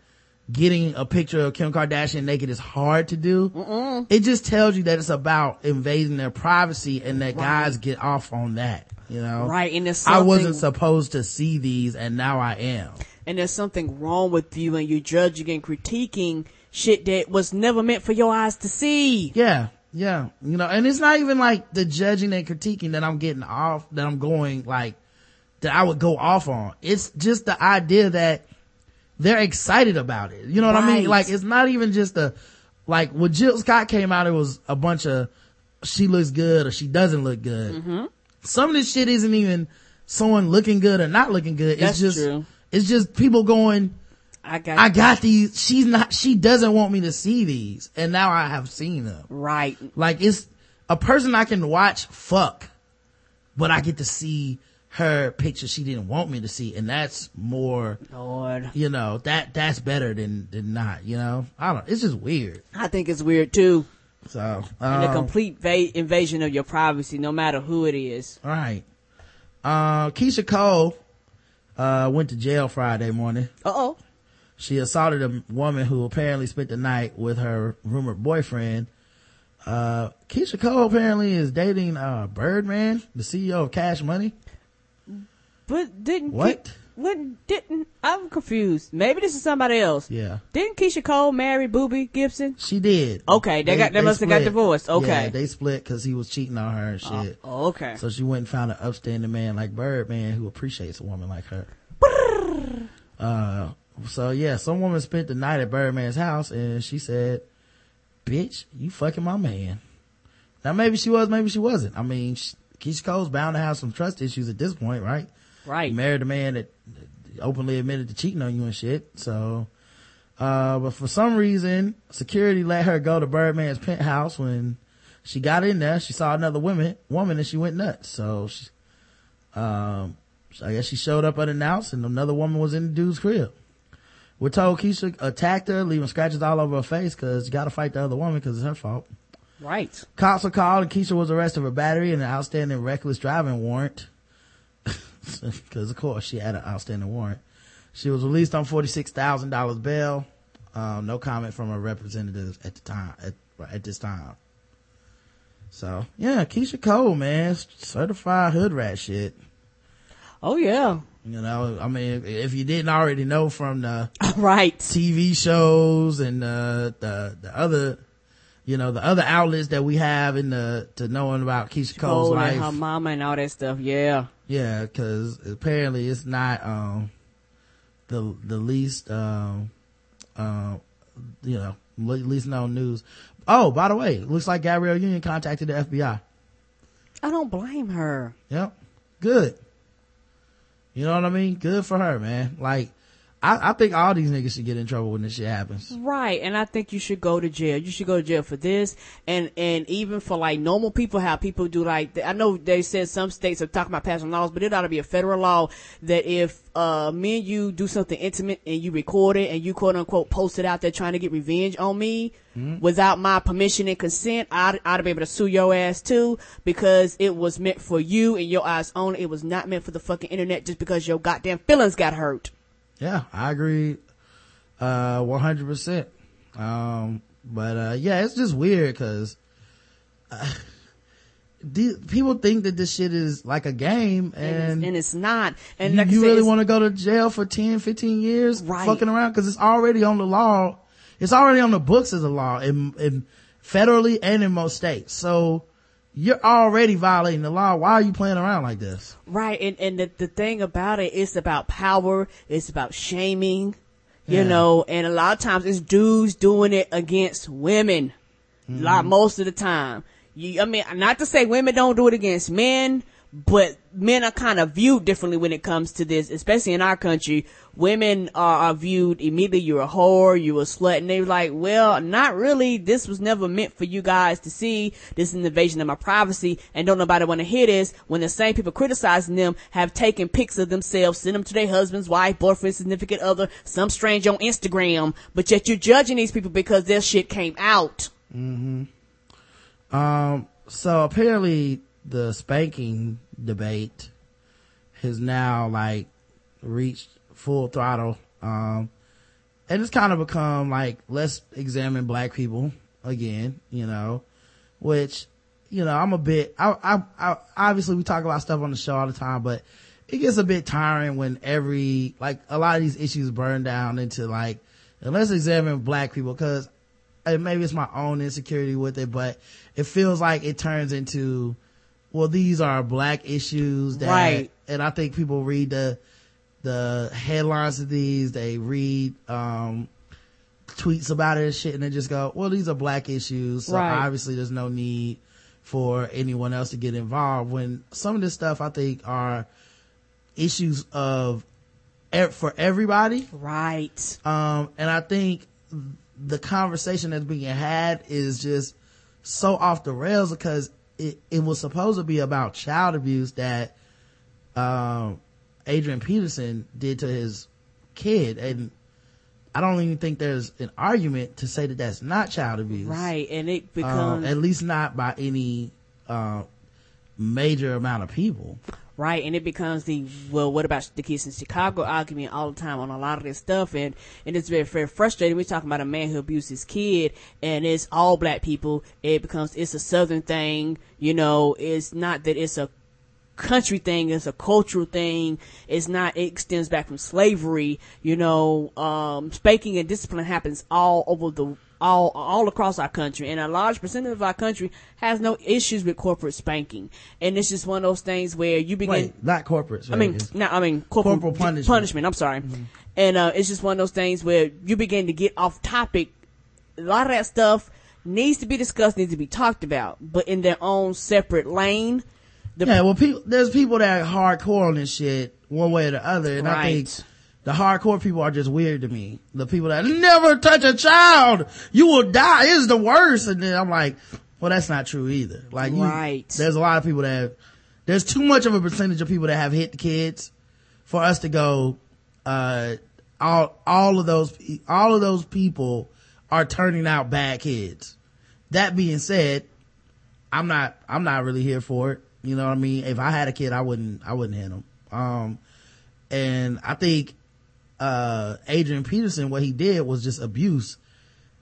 getting a picture of Kim Kardashian naked is hard to do. It just tells you that it's about invading their privacy and that guys get off on that, you know? Right, and there's I wasn't supposed to see these and now I am. And there's something wrong with you and you're judging and critiquing shit that was never meant for your eyes to see. Yeah, yeah. You know, and it's not even like the judging and critiquing that I'm getting off, that I'm going like, that I would go off on. It's just the idea that they're excited about it. You know what I mean? Like, it's not even just a, like, when Jill Scott came out, it was a bunch of she looks good or she doesn't look good. Mm-hmm. Some of this shit isn't even someone looking good or not looking good. That's it's just, true. It's just people going, I got, I got these. She's not, she doesn't want me to see these. And now I have seen them. right. Like it's a person I can watch fuck, but I get to see her picture she didn't want me to see. And that's more, Lord. you know, that, that's better than, than not, you know? I don't, it's just weird. I think it's weird too. So, And a um, complete va- invasion of your privacy, no matter who it is. all right. Uh, Keisha Cole, uh, went to jail Friday morning. Uh oh. She assaulted a woman who apparently spent the night with her rumored boyfriend. Uh, Keisha Cole apparently is dating, uh, Birdman, the CEO of Cash Money. But didn't What? Ke- what didn't I'm confused. Maybe this is somebody else. Yeah. Didn't Keisha Cole marry Boobie Gibson? She did. Okay, they got- they must have got divorced. Okay. Yeah, they split cause he was cheating on her and shit. Oh, okay. So she went and found an upstanding man like Birdman who appreciates a woman like her. Uh, so yeah, some woman spent the night at Birdman's house and she said, bitch, you fucking my man. Now maybe she was, maybe she wasn't. I mean, sh- Keisha Cole's bound to have some trust issues at this point, right? right. You married a man that openly admitted to cheating on you and shit. So, uh, but for some reason, security let her go to Birdman's penthouse when she got in there. She saw another woman, woman and she went nuts. So, she, um, I guess she showed up unannounced and another woman was in the dude's crib. We're told Keisha attacked her, leaving scratches all over her face cause you gotta fight the other woman cause it's her fault. Right. Cops were called and Keisha was arrested for battery and an outstanding reckless driving warrant. Cause of course she had an outstanding warrant. She was released on $46,000 bail. Um, no comment from her representatives at the time, at, at this time. So, yeah, Keisha Cole, man, certified hood rat shit. Oh yeah. You know, I mean, if you didn't already know from the right. TV shows and uh, the the other, you know, the other outlets that we have in the to knowing about Keisha Cole's Cole life. and her mama and all that stuff. Yeah. Yeah, because apparently it's not um the the least um uh, you know least known news. Oh, by the way, looks like Gabrielle Union contacted the FBI. I don't blame her. Yep, good. You know what I mean? Good for her, man. Like, I, I think all these niggas should get in trouble when this shit happens. Right, and I think you should go to jail. You should go to jail for this, and and even for like normal people, how people do like I know they said some states are talking about passing laws, but it ought to be a federal law that if uh me and you do something intimate and you record it and you quote unquote post it out there trying to get revenge on me without my permission and consent, I'd, I'd be able to sue your ass too because it was meant for you and your eyes only. It was not meant for the fucking internet just because your goddamn feelings got hurt. Yeah, I agree, uh, 100%. Um, but, uh, yeah, it's just weird cause, uh, people think that this shit is like a game And, it's, and, and it's not. And you, like you said, really want to go to jail for 10, 15 years Right. fucking around cause it's already on the law. It's already on the books as a law in, in federally and in most states. So you're already violating the law. Why are you playing around like this? Right, and and the, the thing about it, it's about power. It's about shaming, you Yeah. know. And a lot of times, it's dudes doing it against women. A lot Mm-hmm. most of the time. You, I mean, not to say women don't do it against men, but men are kind of viewed differently when it comes to this, especially in our country. Women are, are viewed immediately. You're a whore. You're a slut, and they're like, "Well, not really. This was never meant for you guys to see. This is an invasion of my privacy, and don't nobody want to hear this." When the same people criticizing them have taken pics of themselves, sent them to their husbands, wife, boyfriend, significant other, some strange on Instagram, but yet you're judging these people because their shit came out. Mm-hmm. Um, so apparently the spanking debate has now like reached full throttle. Um, and it's kind of become like, let's examine black people again, you know, which, you know, I'm a bit, I, I, I, obviously we talk about stuff on the show all the time, but it gets a bit tiring when every, like a lot of these issues burn down into like, and let's examine black people because maybe it's my own insecurity with it, but it feels like it turns into, well, these are black issues that, Right. and I think people read the, the headlines of these, they read, um, tweets about it and shit, and they just go, well, these are black issues, so Right. obviously there's no need for anyone else to get involved when some of this stuff I think are issues of for everybody. Right. Um, and I think the conversation that's being had is just so off the rails because it, it was supposed to be about child abuse that, um, Adrian Peterson did to his kid. And I don't even think there's an argument to say that that's not child abuse. Right. And it becomes, at least not by any, uh, major amount of people right? And it becomes the well, what about the kids in Chicago argument all the time on a lot of this stuff, and and it's very very frustrating. We're talking about a man who abused his kid, and it's all black people. It becomes it's a southern thing, you know. It's not that it's a country thing it's a cultural thing it's not it extends back from slavery you know um spanking and discipline happens all over the all all across our country, and a large percentage of our country has no issues with corporate spanking. And it's just one of those things where you begin Wait, not corporate. I mean, not I mean corporal, corporal punishment. punishment. I'm sorry, mm-hmm. and uh, it's just one of those things where you begin to get off topic. A lot of that stuff needs to be discussed, needs to be talked about, but in their own separate lane. Yeah, well, people, there's people that are hardcore on this shit one way or the other, and right. I think the hardcore people are just weird to me. The people that never touch a child, you will die is the worst. And then I'm like, well, that's not true either. Like, you, right. there's a lot of people that, there's too much of a percentage of people that have hit the kids for us to go, uh, all, all of those, all of those people are turning out bad kids. That being said, I'm not, I'm not really here for it. You know what I mean? If I had a kid, I wouldn't, I wouldn't hit him. Um, and I think uh, Adrian Peterson, what he did was just abuse.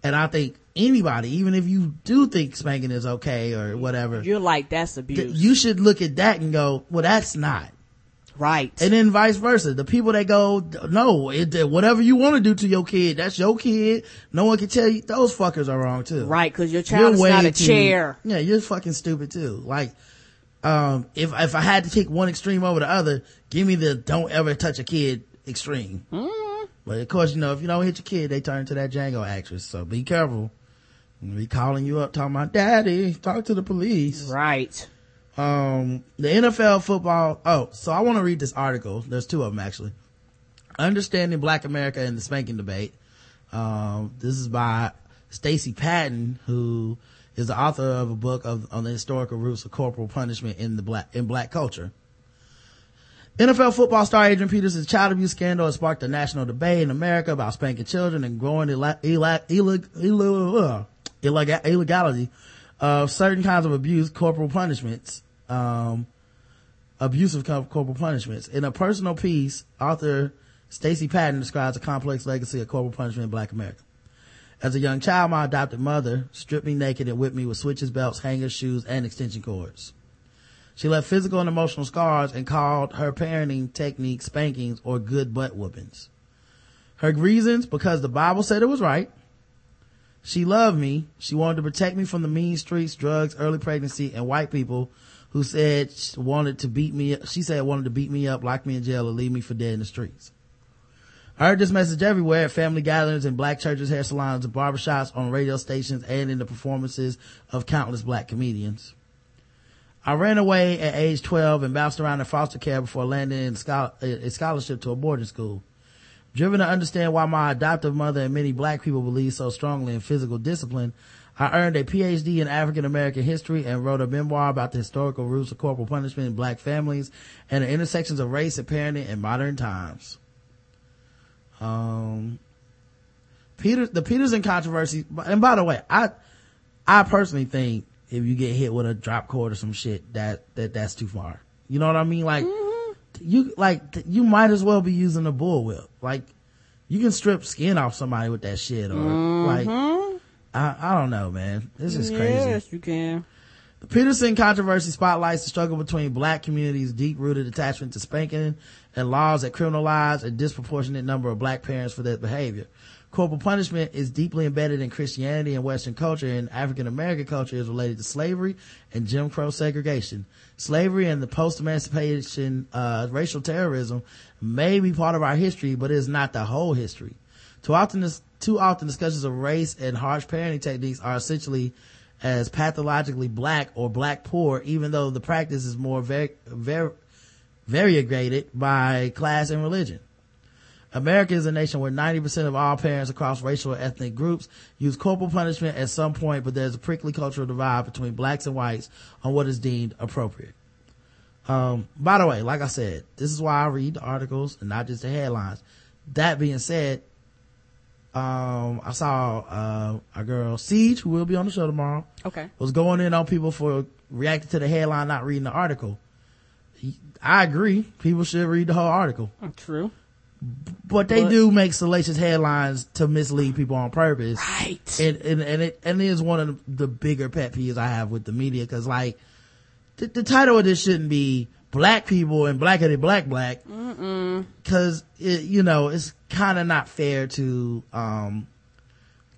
And I think anybody, even if you do think spanking is okay or whatever, you're like, that's abuse. You should look at that and go, well, that's not. Right. And then vice versa. The people that go, no, it, whatever you want to do to your kid, that's your kid. No one can tell you, those fuckers are wrong too. Right, cause your child is not a too, chair. Yeah, you're fucking stupid too. Like, um, if, if I had to take one extreme over the other, give me the don't ever touch a kid extreme. Mm. But of course, you know, if you don't hit your kid, they turn to that Django actress. So be careful. Be calling you up talking about daddy, talk to the police. Right. Um, the NFL football. Oh, so I want to read this article. There's two of them actually. Understanding Black America and the Spanking Debate. Um, this is by Stacey Patton, who is the author of a book of, on the historical roots of corporal punishment in the black, in black culture. NFL football star Adrian Peterson's child abuse scandal has sparked a national debate in America about spanking children and growing illegality of certain kinds of abuse, corporal punishments, um, abusive corporal punishments. In a personal piece, author Stacey Patton describes a complex legacy of corporal punishment in black America. As a young child, my adopted mother stripped me naked and whipped me with switches, belts, hangers, shoes, and extension cords. She left physical and emotional scars and called her parenting techniques spankings or good butt whoopings. Her reasons, because the Bible said it was right. She loved me. She wanted to protect me from the mean streets, drugs, early pregnancy, and white people who said wanted to beat me. She said wanted to beat me up, lock me in jail, or leave me for dead in the streets. I heard this message everywhere at family gatherings in black churches, hair salons, and barbershops, on radio stations, and in the performances of countless black comedians. I ran away at age 12 and bounced around in foster care before landing in a scholarship to a boarding school. Driven to understand why my adoptive mother and many black people believe so strongly in physical discipline, I earned a PhD in African American history and wrote a memoir about the historical roots of corporal punishment in black families and the intersections of race and parenting in modern times. Um, Peter, the Peterson controversy, and by the way, I, I personally think if you get hit with a drop cord or some shit that that that's too far. You know what i mean? Like mm-hmm. you like you might as well be using a bullwhip. Like you can strip skin off somebody with that shit or mm-hmm. like I, I don't know man. This is crazy. yes you can. The peterson controversy spotlights the struggle between black communities deep-rooted attachment to spanking and laws that criminalize a disproportionate number of black parents for their behavior corporal punishment is deeply embedded in Christianity and Western culture and African American culture is related to slavery and Jim Crow segregation. Slavery and the post-emancipation, uh, racial terrorism may be part of our history, but it is not the whole history. Too often, too often discussions of race and harsh parenting techniques are essentially as pathologically black or black poor, even though the practice is more very, very, variegated by class and religion. America is a nation where 90% of all parents across racial or ethnic groups use corporal punishment at some point, but there's a prickly cultural divide between blacks and whites on what is deemed appropriate. Um, by the way, like I said, this is why I read the articles and not just the headlines. That being said, um, I saw, uh, a girl, Siege, who will be on the show tomorrow. Okay. Was going in on people for reacting to the headline, not reading the article. I agree. People should read the whole article. True but they but, do make salacious headlines to mislead people on purpose. Right. And, and, and it, and it is one of the bigger pet peeves I have with the media. Cause like, the, the title of this shouldn't be black people and blacker than black black. Mm-mm. Cause it, you know, it's kind of not fair to, um,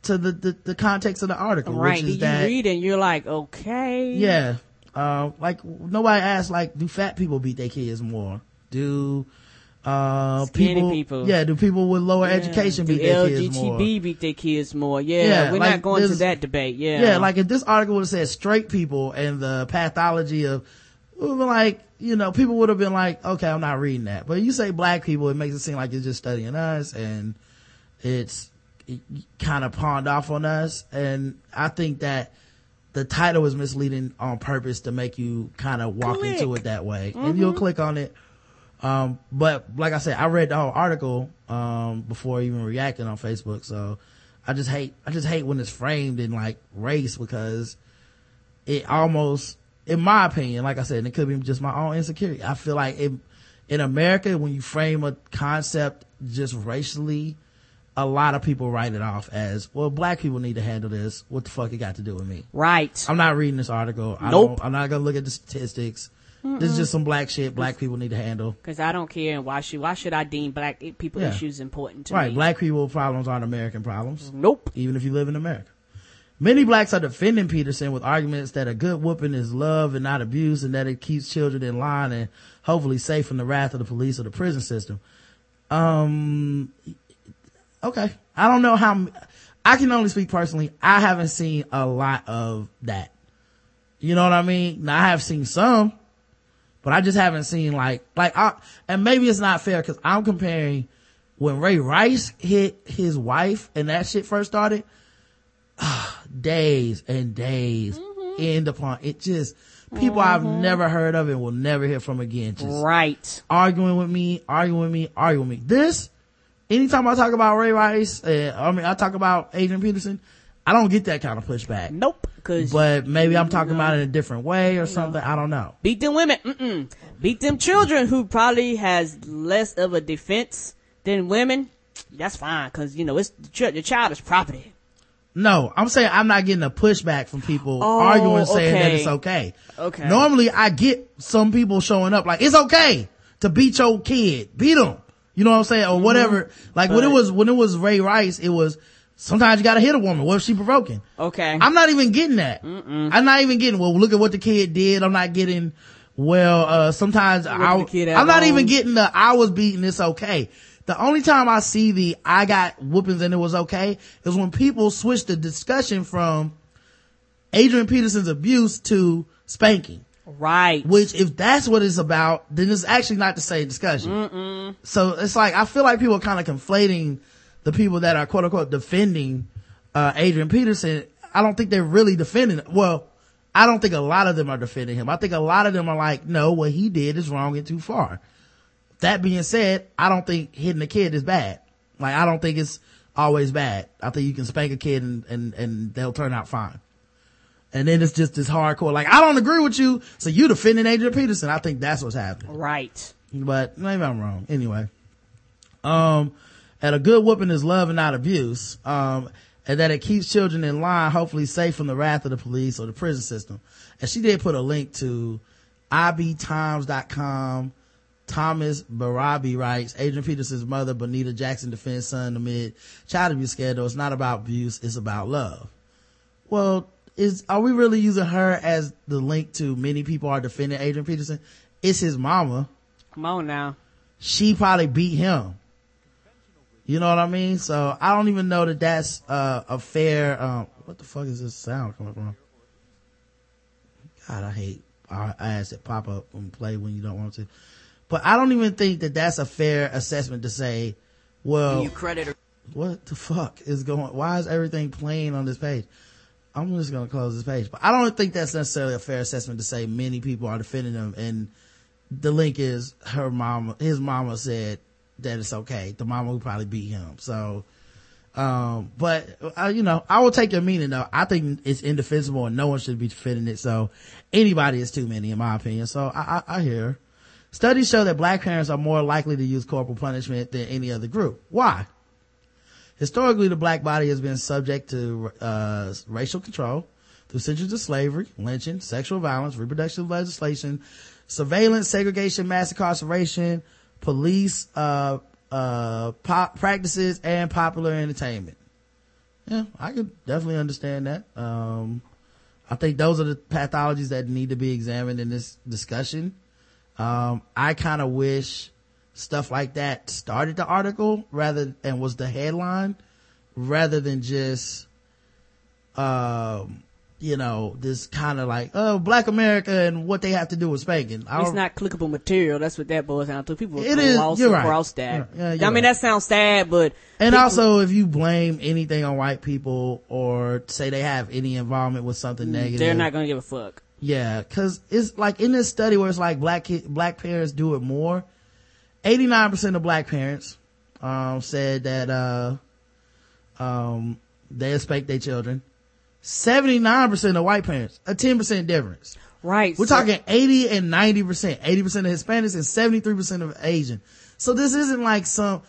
to the, the, the, context of the article. Right. Which is you that, read and you're like, okay. Yeah. Uh, like nobody asked like, do fat people beat their kids more? Do, uh, people, people, yeah, do people with lower yeah. education beat their kids more? beat their kids more. Yeah, yeah we're like not going to that debate. Yeah, yeah, like if this article would have said straight people and the pathology of, would been like, you know, people would have been like, okay, I'm not reading that. But you say black people, it makes it seem like you're just studying us and it's it kind of pawned off on us. And I think that the title is misleading on purpose to make you kind of walk click. into it that way. Mm-hmm. And you'll click on it um, but like I said, I read the whole article, um, before even reacting on Facebook. So I just hate, I just hate when it's framed in like race because it almost, in my opinion, like I said, and it could be just my own insecurity. I feel like it, in America, when you frame a concept just racially, a lot of people write it off as, well, black people need to handle this. What the fuck it got to do with me? Right. I'm not reading this article. I nope. I'm not gonna look at the statistics. Mm-mm. This is just some black shit black people need to handle. Cause I don't care. and Why should, why should I deem black people yeah. issues important to right. me? Black people problems aren't American problems. Nope. Even if you live in America. Many blacks are defending Peterson with arguments that a good whooping is love and not abuse and that it keeps children in line and hopefully safe from the wrath of the police or the prison system. Um, okay. I don't know how, I can only speak personally. I haven't seen a lot of that. You know what I mean? Now I have seen some but I just haven't seen like, like, I, and maybe it's not fair because I'm comparing when Ray Rice hit his wife and that shit first started, days and days mm-hmm. end upon it just, people mm-hmm. I've never heard of and will never hear from again. Just right. Arguing with me, arguing with me, arguing with me. This, anytime I talk about Ray Rice, uh, I mean, I talk about Adrian Peterson, I don't get that kind of pushback. Nope. Cause but maybe I'm talking about it in a different way or something. Know. I don't know. Beat them women. Mm-mm. Beat them children who probably has less of a defense than women. That's fine. Cause you know, it's the child is property. No, I'm saying I'm not getting a pushback from people oh, arguing saying okay. that it's okay. Okay. Normally I get some people showing up like, it's okay to beat your kid. Beat them. You know what I'm saying? Or mm-hmm. whatever. Like but, when it was, when it was Ray Rice, it was, Sometimes you gotta hit a woman. What if she provoking? Okay. I'm not even getting that. Mm-mm. I'm not even getting, well, look at what the kid did. I'm not getting, well, uh, sometimes I, I'm not even getting the, I was beaten. It's okay. The only time I see the, I got whoopings and it was okay is when people switch the discussion from Adrian Peterson's abuse to spanking. Right. Which, if that's what it's about, then it's actually not the same discussion. Mm-mm. So it's like, I feel like people are kind of conflating the people that are quote unquote defending, uh, Adrian Peterson, I don't think they're really defending, well, I don't think a lot of them are defending him. I think a lot of them are like, no, what he did is wrong and too far. That being said, I don't think hitting a kid is bad. Like, I don't think it's always bad. I think you can spank a kid and, and, and they'll turn out fine. And then it's just this hardcore, like, I don't agree with you, so you defending Adrian Peterson. I think that's what's happening. Right. But maybe I'm wrong. Anyway. Um, and a good whooping is love and not abuse. Um, and that it keeps children in line, hopefully safe from the wrath of the police or the prison system. And she did put a link to ibtimes.com. Thomas Barrabi writes, Adrian Peterson's mother, Bonita Jackson, defends son amid child abuse scandal. It's not about abuse, it's about love. Well, is, are we really using her as the link to many people are defending Adrian Peterson? It's his mama. Come on now. She probably beat him. You know what I mean? So I don't even know that that's uh, a fair. Um, what the fuck is this sound coming from? God, I hate ads that pop up and play when you don't want to. But I don't even think that that's a fair assessment to say, well, you credit what the fuck is going, why is everything playing on this page? I'm just going to close this page. But I don't think that's necessarily a fair assessment to say many people are defending him. And the link is her mama, his mama said that it's okay. The mama who probably beat him. So, um, but, uh, you know, I will take your meaning though. I think it's indefensible and no one should be defending it. So anybody is too many in my opinion. So I, I, I hear. Studies show that black parents are more likely to use corporal punishment than any other group. Why? Historically, the black body has been subject to uh, racial control through centuries of slavery, lynching, sexual violence, reproductive legislation, surveillance, segregation, mass incarceration, police uh, uh, practices, and popular entertainment. Yeah, I could definitely understand that. Um, I think those are the pathologies that need to be examined in this discussion. Um, I kind of wish stuff like that started the article rather and was the headline rather than just um you know this kind of like oh black america and what they have to do with spanking. It's not clickable material. That's what that boils down to. People it is. you're right. that yeah, i mean right. that sounds sad but and people, also if you blame anything on white people or say they have any involvement with something negative. they're not gonna give a fuck. Yeah because it's like in this study where it's like black kid, black parents do it more 89% of black parents, um, said that, uh, um, they expect their children. 79% of white parents, a 10% difference. Right. We're so- talking 80 and 90%, 80% of Hispanics and 73% of Asian. So this isn't like some,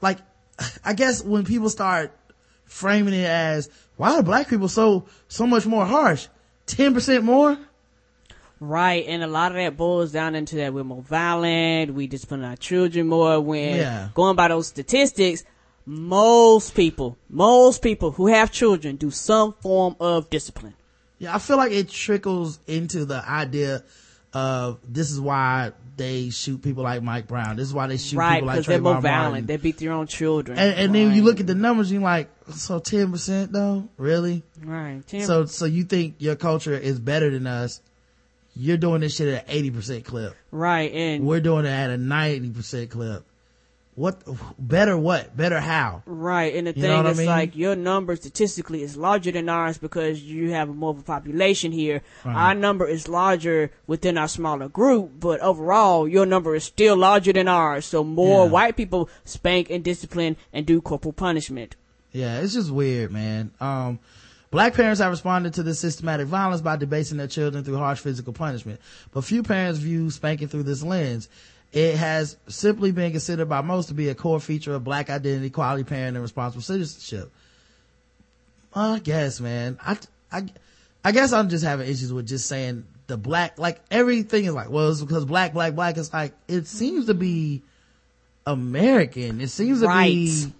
like, I guess when people start framing it as, why are black people so, so much more harsh? 10% more? Right, and a lot of that boils down into that we're more violent, we discipline our children more when yeah. going by those statistics, most people, most people who have children do some form of discipline. Yeah, I feel like it trickles into the idea of this is why they shoot people like Mike Brown. This is why they shoot right, people like Trayvon Because they're more violent. Martin. They beat their own children. And, and right. then you look at the numbers, you're like, so ten percent though, really? Right. 10. so so you think your culture is better than us, you're doing this shit at an 80% clip. Right. And we're doing it at a 90% clip. What, better what? Better how? Right. And the you thing is I mean? like your number statistically is larger than ours because you have more of a population here. Right. Our number is larger within our smaller group, but overall your number is still larger than ours. So more yeah. white people spank and discipline and do corporal punishment. Yeah, it's just weird, man. Um, Black parents have responded to this systematic violence by debasing their children through harsh physical punishment. But few parents view spanking through this lens. It has simply been considered by most to be a core feature of black identity, quality parent, and responsible citizenship. I guess, man. I, I, I guess I'm just having issues with just saying the black, like everything is like, well, it's because black, black, black. It's like, it seems to be American. It seems to right. be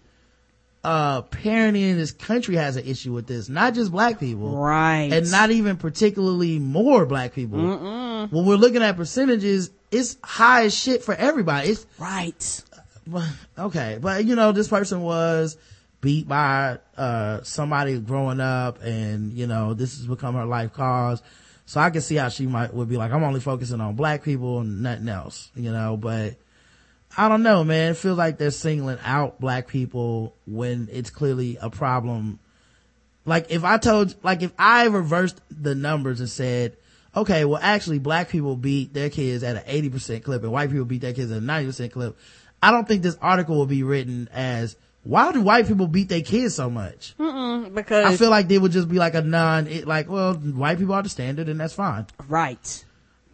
uh parenting in this country has an issue with this. Not just black people. Right. And not even particularly more black people. Mm-mm. when we're looking at percentages it's high as shit for everybody. It's right. Okay. But you know this person was beat by uh somebody growing up and you know this has become her life cause. So i can see how she might would be like i'm only focusing on black people and nothing else you know but I don't know, man. It feels like they're singling out black people when it's clearly a problem. Like if I told, like if I reversed the numbers and said, okay, well actually black people beat their kids at an 80% clip and white people beat their kids at a 90% clip. I don't think this article will be written as, why do white people beat their kids so much? Mm-mm, because I feel like they would just be like a non, it, like, well, white people are the standard and that's fine. Right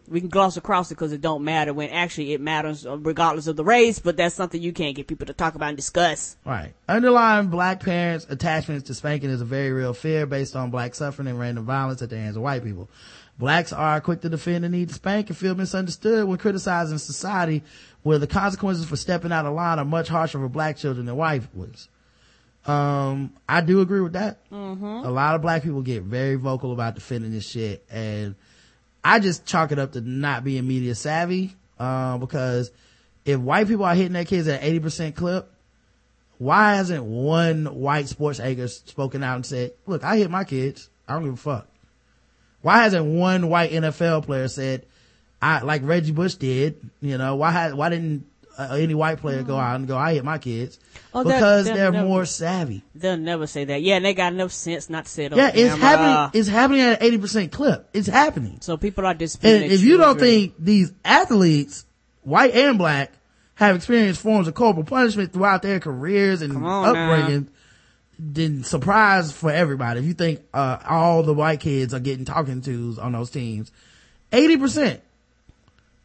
we can gloss across it because it don't matter when actually it matters regardless of the race, but that's something you can't get people to talk about and discuss. Right. Underlying black parents' attachments to spanking is a very real fear based on black suffering and random violence at the hands of white people. Blacks are quick to defend the need to spank and feel misunderstood when criticizing society where the consequences for stepping out of line are much harsher for black children than white ones. Um, I do agree with that. Mm-hmm. A lot of black people get very vocal about defending this shit and I just chalk it up to not being media savvy, uh, because if white people are hitting their kids at 80% clip, why hasn't one white sports anchor spoken out and said, look, I hit my kids. I don't give a fuck. Why hasn't one white NFL player said, I, like Reggie Bush did, you know, why why didn't uh, any white player go out and go, I hit my kids? Oh, because they're, they're more savvy. They'll never say that. Yeah, and they got enough sense not to say it. Yeah, it's camera. happening. It's happening at an 80% clip. It's happening. So people are disputing. And if you don't think these athletes, white and black, have experienced forms of corporal punishment throughout their careers and upbringing, then surprise for everybody. If you think, uh, all the white kids are getting talking tos on those teams, 80%.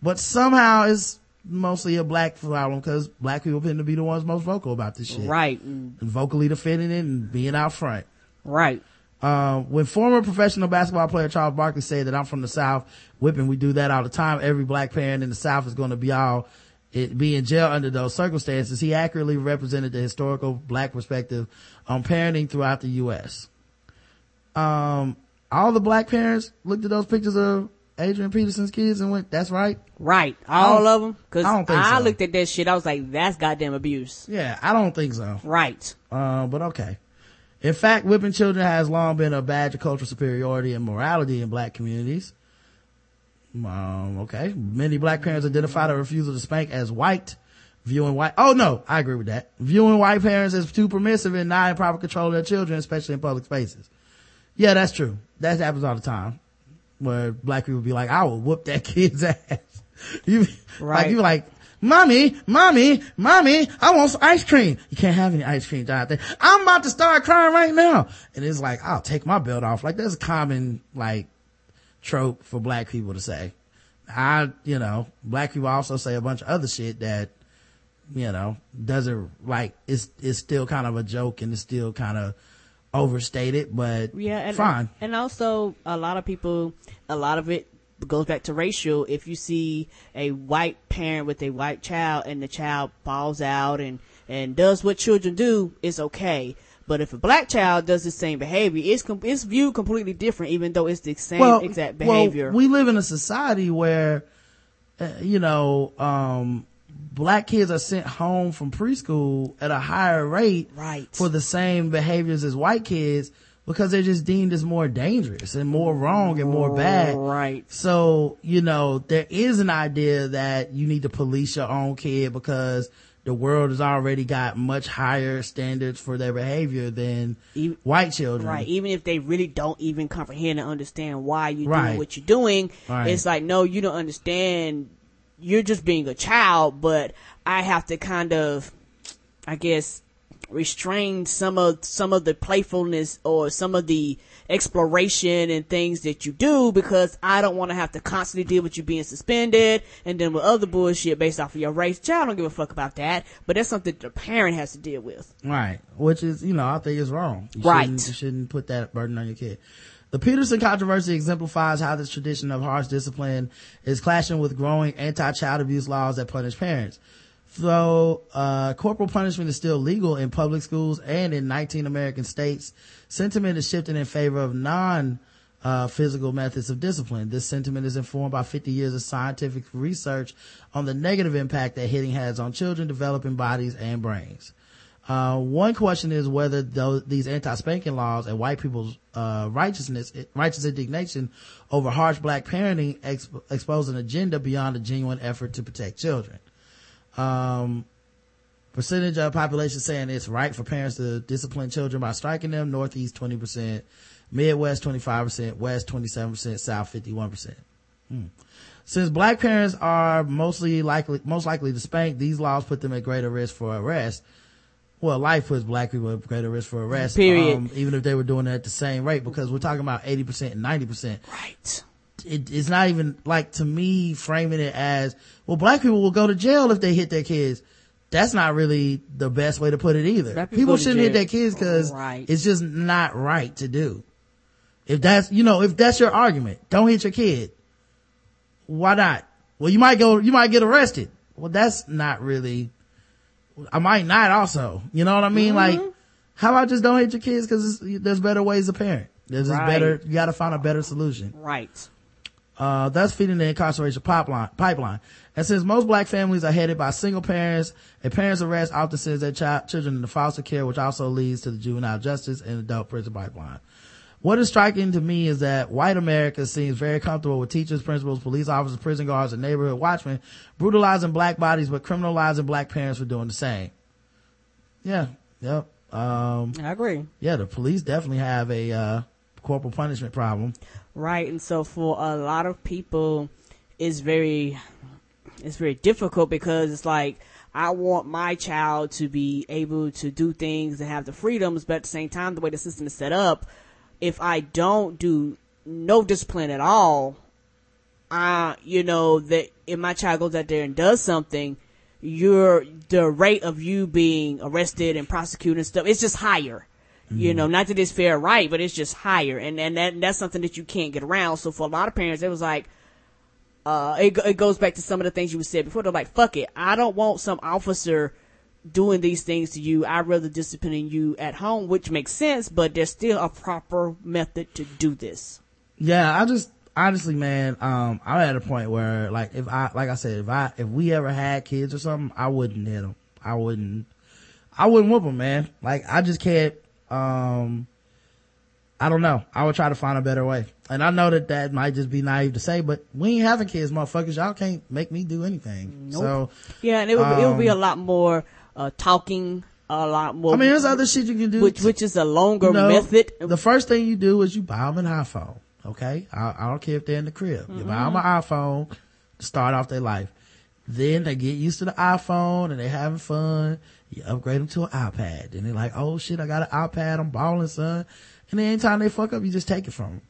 But somehow it's mostly a black problem because black people tend to be the ones most vocal about this shit. Right. And vocally defending it and being out front. Right. Uh, when former professional basketball player Charles Barkley said that I'm from the South, whipping, we do that all the time. Every black parent in the South is going to be all, it, be in jail under those circumstances. He accurately represented the historical black perspective on parenting throughout the U.S. Um, all the black parents looked at those pictures of Adrian Peterson's kids and went, that's right. Right. All of them. Cause I, I so. looked at that shit. I was like, that's goddamn abuse. Yeah. I don't think so. Right. Uh, but okay. In fact, whipping children has long been a badge of cultural superiority and morality in black communities. Um, okay. Many black parents identify the refusal to spank as white, viewing white, oh no, I agree with that. Viewing white parents as too permissive and not in proper control of their children, especially in public spaces. Yeah, that's true. That happens all the time where black people be like, I will whoop that kid's ass. you, right. like, you like, mommy, mommy, mommy, I want some ice cream. You can't have any ice cream there. I'm about to start crying right now. And it's like, I'll take my belt off. Like that's a common, like, trope for black people to say. I, you know, black people also say a bunch of other shit that, you know, doesn't like, it's, it's still kind of a joke and it's still kind of, overstated, but yeah, and, fine. And also, a lot of people, a lot of it goes back to racial. If you see a white parent with a white child and the child falls out and, and does what children do, it's okay. But if a black child does the same behavior, it's com- it's viewed completely different, even though it's the same well, exact behavior. Well, we live in a society where, uh, you know, um, black kids are sent home from preschool at a higher rate right. for the same behaviors as white kids because they're just deemed as more dangerous and more wrong and more bad. Right. So, you know, there is an idea that you need to police your own kid because the world has already got much higher standards for their behavior than even, white children. Right. Even if they really don't even comprehend and understand why you're right. doing what you're doing, right. it's like, no, you don't understand you're just being a child, but I have to kind of, I guess, restrain some of some of the playfulness or some of the exploration and things that you do because I don't want to have to constantly deal with you being suspended and then with other bullshit based off of your race. Child don't give a fuck about that, but that's something the parent has to deal with. Right. Which is, you know, I think is wrong. You right. Shouldn't, you shouldn't put that burden on your kid. The Peterson controversy exemplifies how this tradition of harsh discipline is clashing with growing anti-child abuse laws that punish parents. Though uh, corporal punishment is still legal in public schools and in 19 American states, sentiment is shifting in favor of non uh, physical methods of discipline. This sentiment is informed by 50 years of scientific research on the negative impact that hitting has on children developing bodies and brains. Uh, one question is whether those, these anti-spanking laws and white people's uh, righteousness, righteous indignation over harsh black parenting exp- expose an agenda beyond a genuine effort to protect children. Um, percentage of population saying it's right for parents to discipline children by striking them. Northeast 20%, Midwest 25%, West 27%, South 51%. Hmm. Since black parents are mostly likely, most likely to spank, these laws put them at greater risk for arrest well, life puts black people at greater risk for arrest. Period. Um, even if they were doing it at the same rate, because we're talking about 80% and 90%. Right. It, it's not even like to me framing it as, well, black people will go to jail if they hit their kids. That's not really the best way to put it either. Black people shouldn't hit their kids because right. it's just not right to do. If that's, you know, if that's your argument, don't hit your kid. Why not? Well, you might go, you might get arrested. Well, that's not really, I might not also. You know what I mean? Mm-hmm. Like, how about just don't hate your kids because there's better ways to parent. There's right. better, you gotta find a better solution. Right. Uh, thus feeding the incarceration pipeline, pipeline. And since most black families are headed by single parents, a parent's arrest often sends their child, children into foster care, which also leads to the juvenile justice and adult prison pipeline. What is striking to me is that white America seems very comfortable with teachers, principals, police officers, prison guards, and neighborhood watchmen brutalizing black bodies, but criminalizing black parents for doing the same. Yeah. Yep. Um, I agree. Yeah, the police definitely have a, uh, corporal punishment problem. Right. And so for a lot of people, it's very, it's very difficult because it's like, I want my child to be able to do things and have the freedoms, but at the same time, the way the system is set up, if I don't do no discipline at all, uh, you know, that if my child goes out there and does something, your, the rate of you being arrested and prosecuted and stuff, it's just higher. Mm-hmm. You know, not that it's fair right, but it's just higher. And, and that, that's something that you can't get around. So for a lot of parents, it was like, uh, it, it goes back to some of the things you said before. They're like, fuck it. I don't want some officer doing these things to you. I'd rather discipline you at home, which makes sense, but there's still a proper method to do this. Yeah, I just, honestly, man, um, I'm at a point where, like, if I, like I said, if I, if we ever had kids or something, I wouldn't hit them. I wouldn't, I wouldn't whoop them, man. Like, I just can't, um, I don't know. I would try to find a better way. And I know that that might just be naive to say, but we ain't having kids, motherfuckers. Y'all can't make me do anything. Nope. So yeah, and it would, um, it would be a um, lot more uh, talking, a lot more. I mean, there's other shit you can do, which which is a longer you know, method. The first thing you do is you buy them an iPhone. Okay, I, I don't care if they're in the crib. Mm-hmm. You buy them an iPhone to start off their life. Then they get used to the iPhone and they're having fun. You upgrade them to an iPad. and they're like, oh shit, I got an iPad. I'm balling, son. And then anytime they fuck up, you just take it from them.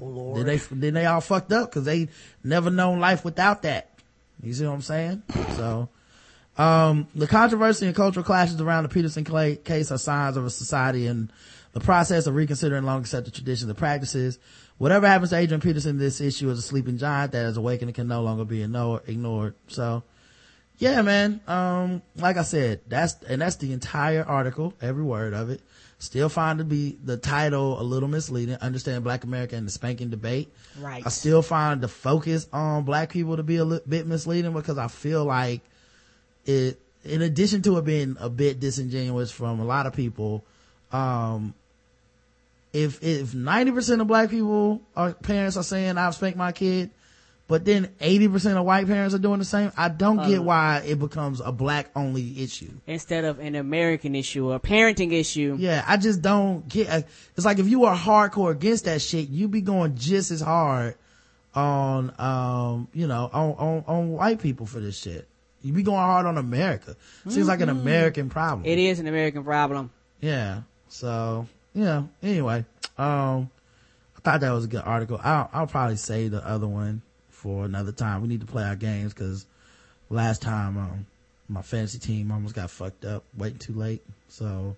Oh Lord. Then they, then they all fucked up because they never known life without that. You see what I'm saying? So, um, the controversy and cultural clashes around the Peterson Clay case are signs of a society in the process of reconsidering long accepted traditions and practices. Whatever happens to Adrian Peterson, this issue is a sleeping giant that is awakened and can no longer be ignored. So, yeah, man. Um, like I said, that's, and that's the entire article, every word of it. Still find to be the title a little misleading. Understand Black America and the spanking debate. Right. I still find the focus on black people to be a bit misleading because I feel like it, in addition to it being a bit disingenuous from a lot of people, um, if, if 90% of black people or parents are saying I've spanked my kid, but then 80% of white parents are doing the same. I don't uh, get why it becomes a black only issue. Instead of an American issue or a parenting issue. Yeah, I just don't get, it's like if you are hardcore against that shit, you be going just as hard on, um, you know, on, on, on white people for this shit. You be going hard on America. Seems mm-hmm. like an mm-hmm. American problem. It is an American problem. Yeah. So, yeah, anyway, um, I thought that was a good article. I'll, I'll probably say the other one for another time. We need to play our games because last time, um, my fantasy team almost got fucked up waiting too late. So,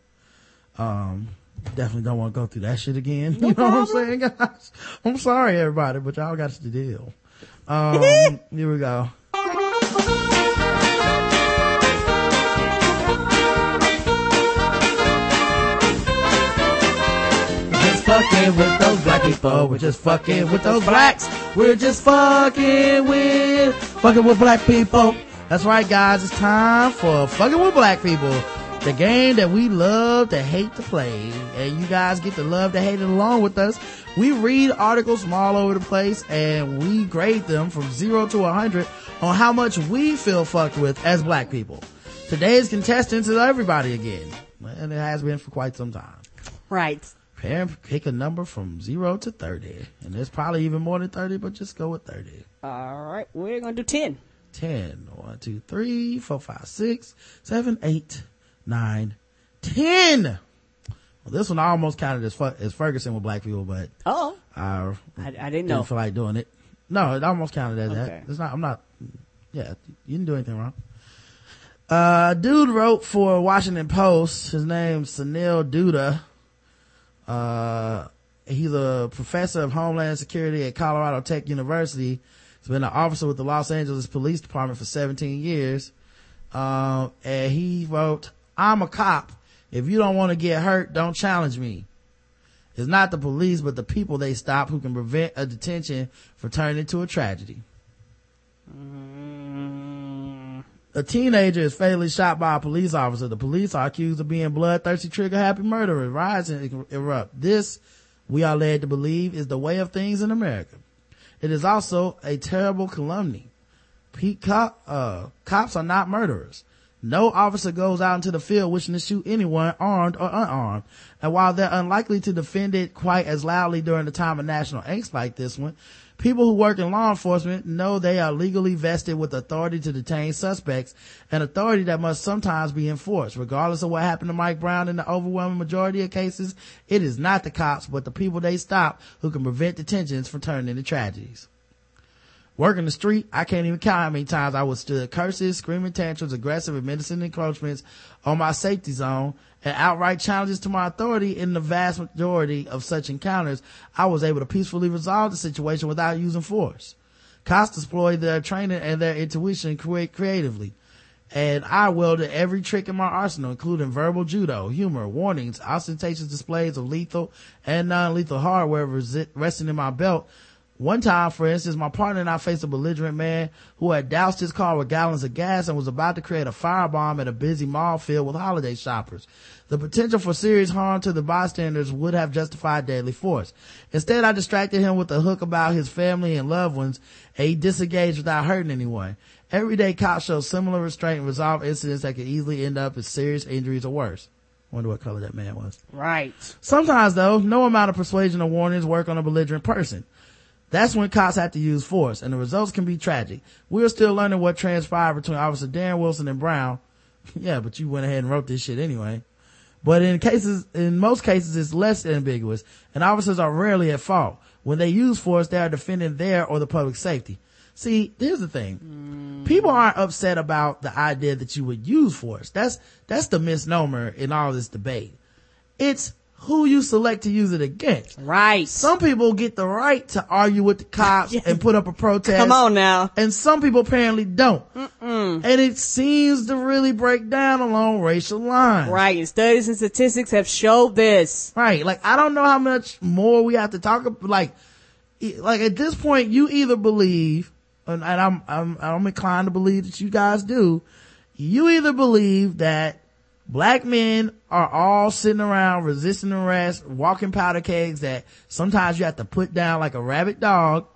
um, definitely don't want to go through that shit again. No you know problem. what I'm saying, guys? I'm sorry, everybody, but y'all got to deal. Um, here we go. Fucking with those black people. Oh, we're just fucking with those blacks. We're just fucking with, fucking with black people. That's right, guys. It's time for fucking with black people. The game that we love to hate to play. And you guys get to love to hate it along with us. We read articles from all over the place and we grade them from zero to a hundred on how much we feel fucked with as black people. Today's contestants is everybody again. And it has been for quite some time. Right. Parent pick a number from zero to 30. And there's probably even more than 30, but just go with 30. All right. We're going to do 10. 10. 1, 2, 3, 4, 5, 6, 7, 8, 9, 10. Well, this one almost counted as, as Ferguson with black people, but. Oh. I, I, I didn't. Didn't feel like doing it. No, it almost counted as okay. that. It's not, I'm not, yeah, you didn't do anything wrong. Uh, dude wrote for Washington Post. His name's Sunil Dutta. Uh, he's a professor of Homeland Security at Colorado Tech University. He's been an officer with the Los Angeles Police Department for 17 years. Um, and he wrote, I'm a cop. If you don't want to get hurt, don't challenge me. It's not the police, but the people they stop who can prevent a detention from turning into a tragedy. Mm-hmm. A teenager is fatally shot by a police officer. The police are accused of being bloodthirsty, trigger happy murderers. Riots erupt. This we are led to believe is the way of things in America. It is also a terrible calumny. Cop, uh, cops are not murderers. No officer goes out into the field wishing to shoot anyone armed or unarmed. And while they're unlikely to defend it quite as loudly during a time of national angst like this one, people who work in law enforcement know they are legally vested with authority to detain suspects, an authority that must sometimes be enforced. Regardless of what happened to Mike Brown in the overwhelming majority of cases, it is not the cops, but the people they stop who can prevent detentions from turning into tragedies. Working the street, I can't even count how many times I withstood curses, screaming tantrums, aggressive and menacing encroachments on my safety zone, and outright challenges to my authority in the vast majority of such encounters, I was able to peacefully resolve the situation without using force. Cops deployed their training and their intuition creatively. And I wielded every trick in my arsenal, including verbal judo, humor, warnings, ostentatious displays of lethal and non-lethal hardware resting in my belt one time, for instance, my partner and I faced a belligerent man who had doused his car with gallons of gas and was about to create a firebomb at a busy mall filled with holiday shoppers. The potential for serious harm to the bystanders would have justified deadly force. Instead, I distracted him with a hook about his family and loved ones, and he disengaged without hurting anyone. Everyday cops show similar restraint and resolve incidents that could easily end up in serious injuries or worse. Wonder what color that man was. Right. Sometimes though, no amount of persuasion or warnings work on a belligerent person. That's when cops have to use force and the results can be tragic. We're still learning what transpired between Officer Darren Wilson and Brown. yeah, but you went ahead and wrote this shit anyway. But in cases, in most cases, it's less ambiguous and officers are rarely at fault. When they use force, they are defending their or the public safety. See, here's the thing. People aren't upset about the idea that you would use force. That's, that's the misnomer in all this debate. It's who you select to use it against. Right. Some people get the right to argue with the cops yes. and put up a protest. Come on now. And some people apparently don't. Mm-mm. And it seems to really break down along racial lines. Right. And studies and statistics have showed this. Right. Like, I don't know how much more we have to talk about. Like, like at this point, you either believe, and I'm, I'm, I'm inclined to believe that you guys do, you either believe that Black men are all sitting around resisting arrest, walking powder kegs that sometimes you have to put down like a rabid dog,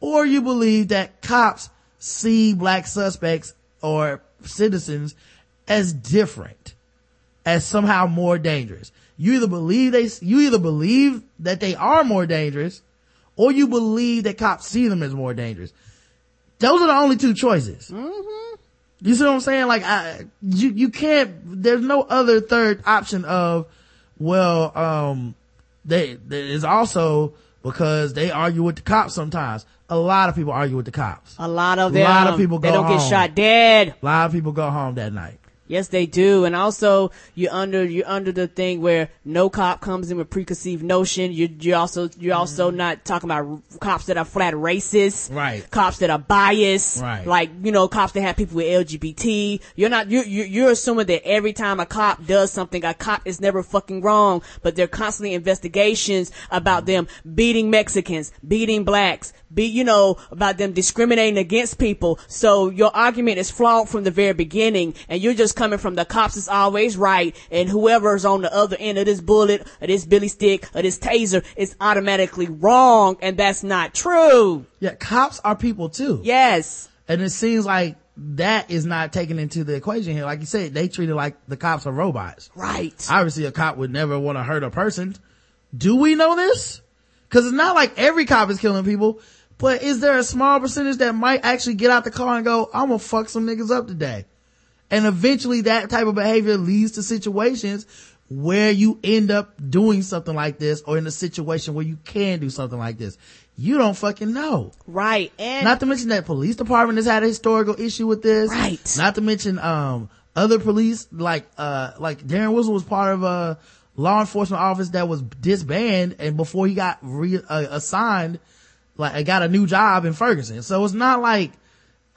or you believe that cops see black suspects or citizens as different, as somehow more dangerous. You either believe they, you either believe that they are more dangerous, or you believe that cops see them as more dangerous. Those are the only two choices. Mm-hmm. You see what I'm saying? Like, I, you, you can't, there's no other third option of, well, um, they, there's also because they argue with the cops sometimes. A lot of people argue with the cops. A lot of them. A lot of people go They don't home. get shot dead. A lot of people go home that night. Yes, they do. And also, you're under, you're under the thing where no cop comes in with preconceived notion. You, you're also, you're also mm. not talking about cops that are flat racist. Right. Cops that are biased. Right. Like, you know, cops that have people with LGBT. You're not, you're, you're assuming that every time a cop does something, a cop is never fucking wrong, but there are constantly investigations about them beating Mexicans, beating blacks, be, you know, about them discriminating against people. So your argument is flawed from the very beginning and you're just coming from the cops is always right and whoever's on the other end of this bullet or this billy stick or this taser is automatically wrong and that's not true. Yeah, cops are people too. Yes. And it seems like that is not taken into the equation here. Like you said, they treat it like the cops are robots. Right. Obviously a cop would never want to hurt a person. Do we know this? Cause it's not like every cop is killing people. But is there a small percentage that might actually get out the car and go, I'm gonna fuck some niggas up today? And eventually that type of behavior leads to situations where you end up doing something like this or in a situation where you can do something like this. You don't fucking know. Right. And not to mention that police department has had a historical issue with this. Right. Not to mention, um, other police, like, uh, like Darren Wilson was part of a law enforcement office that was disbanded and before he got re- uh, assigned, like I got a new job in Ferguson. So it's not like,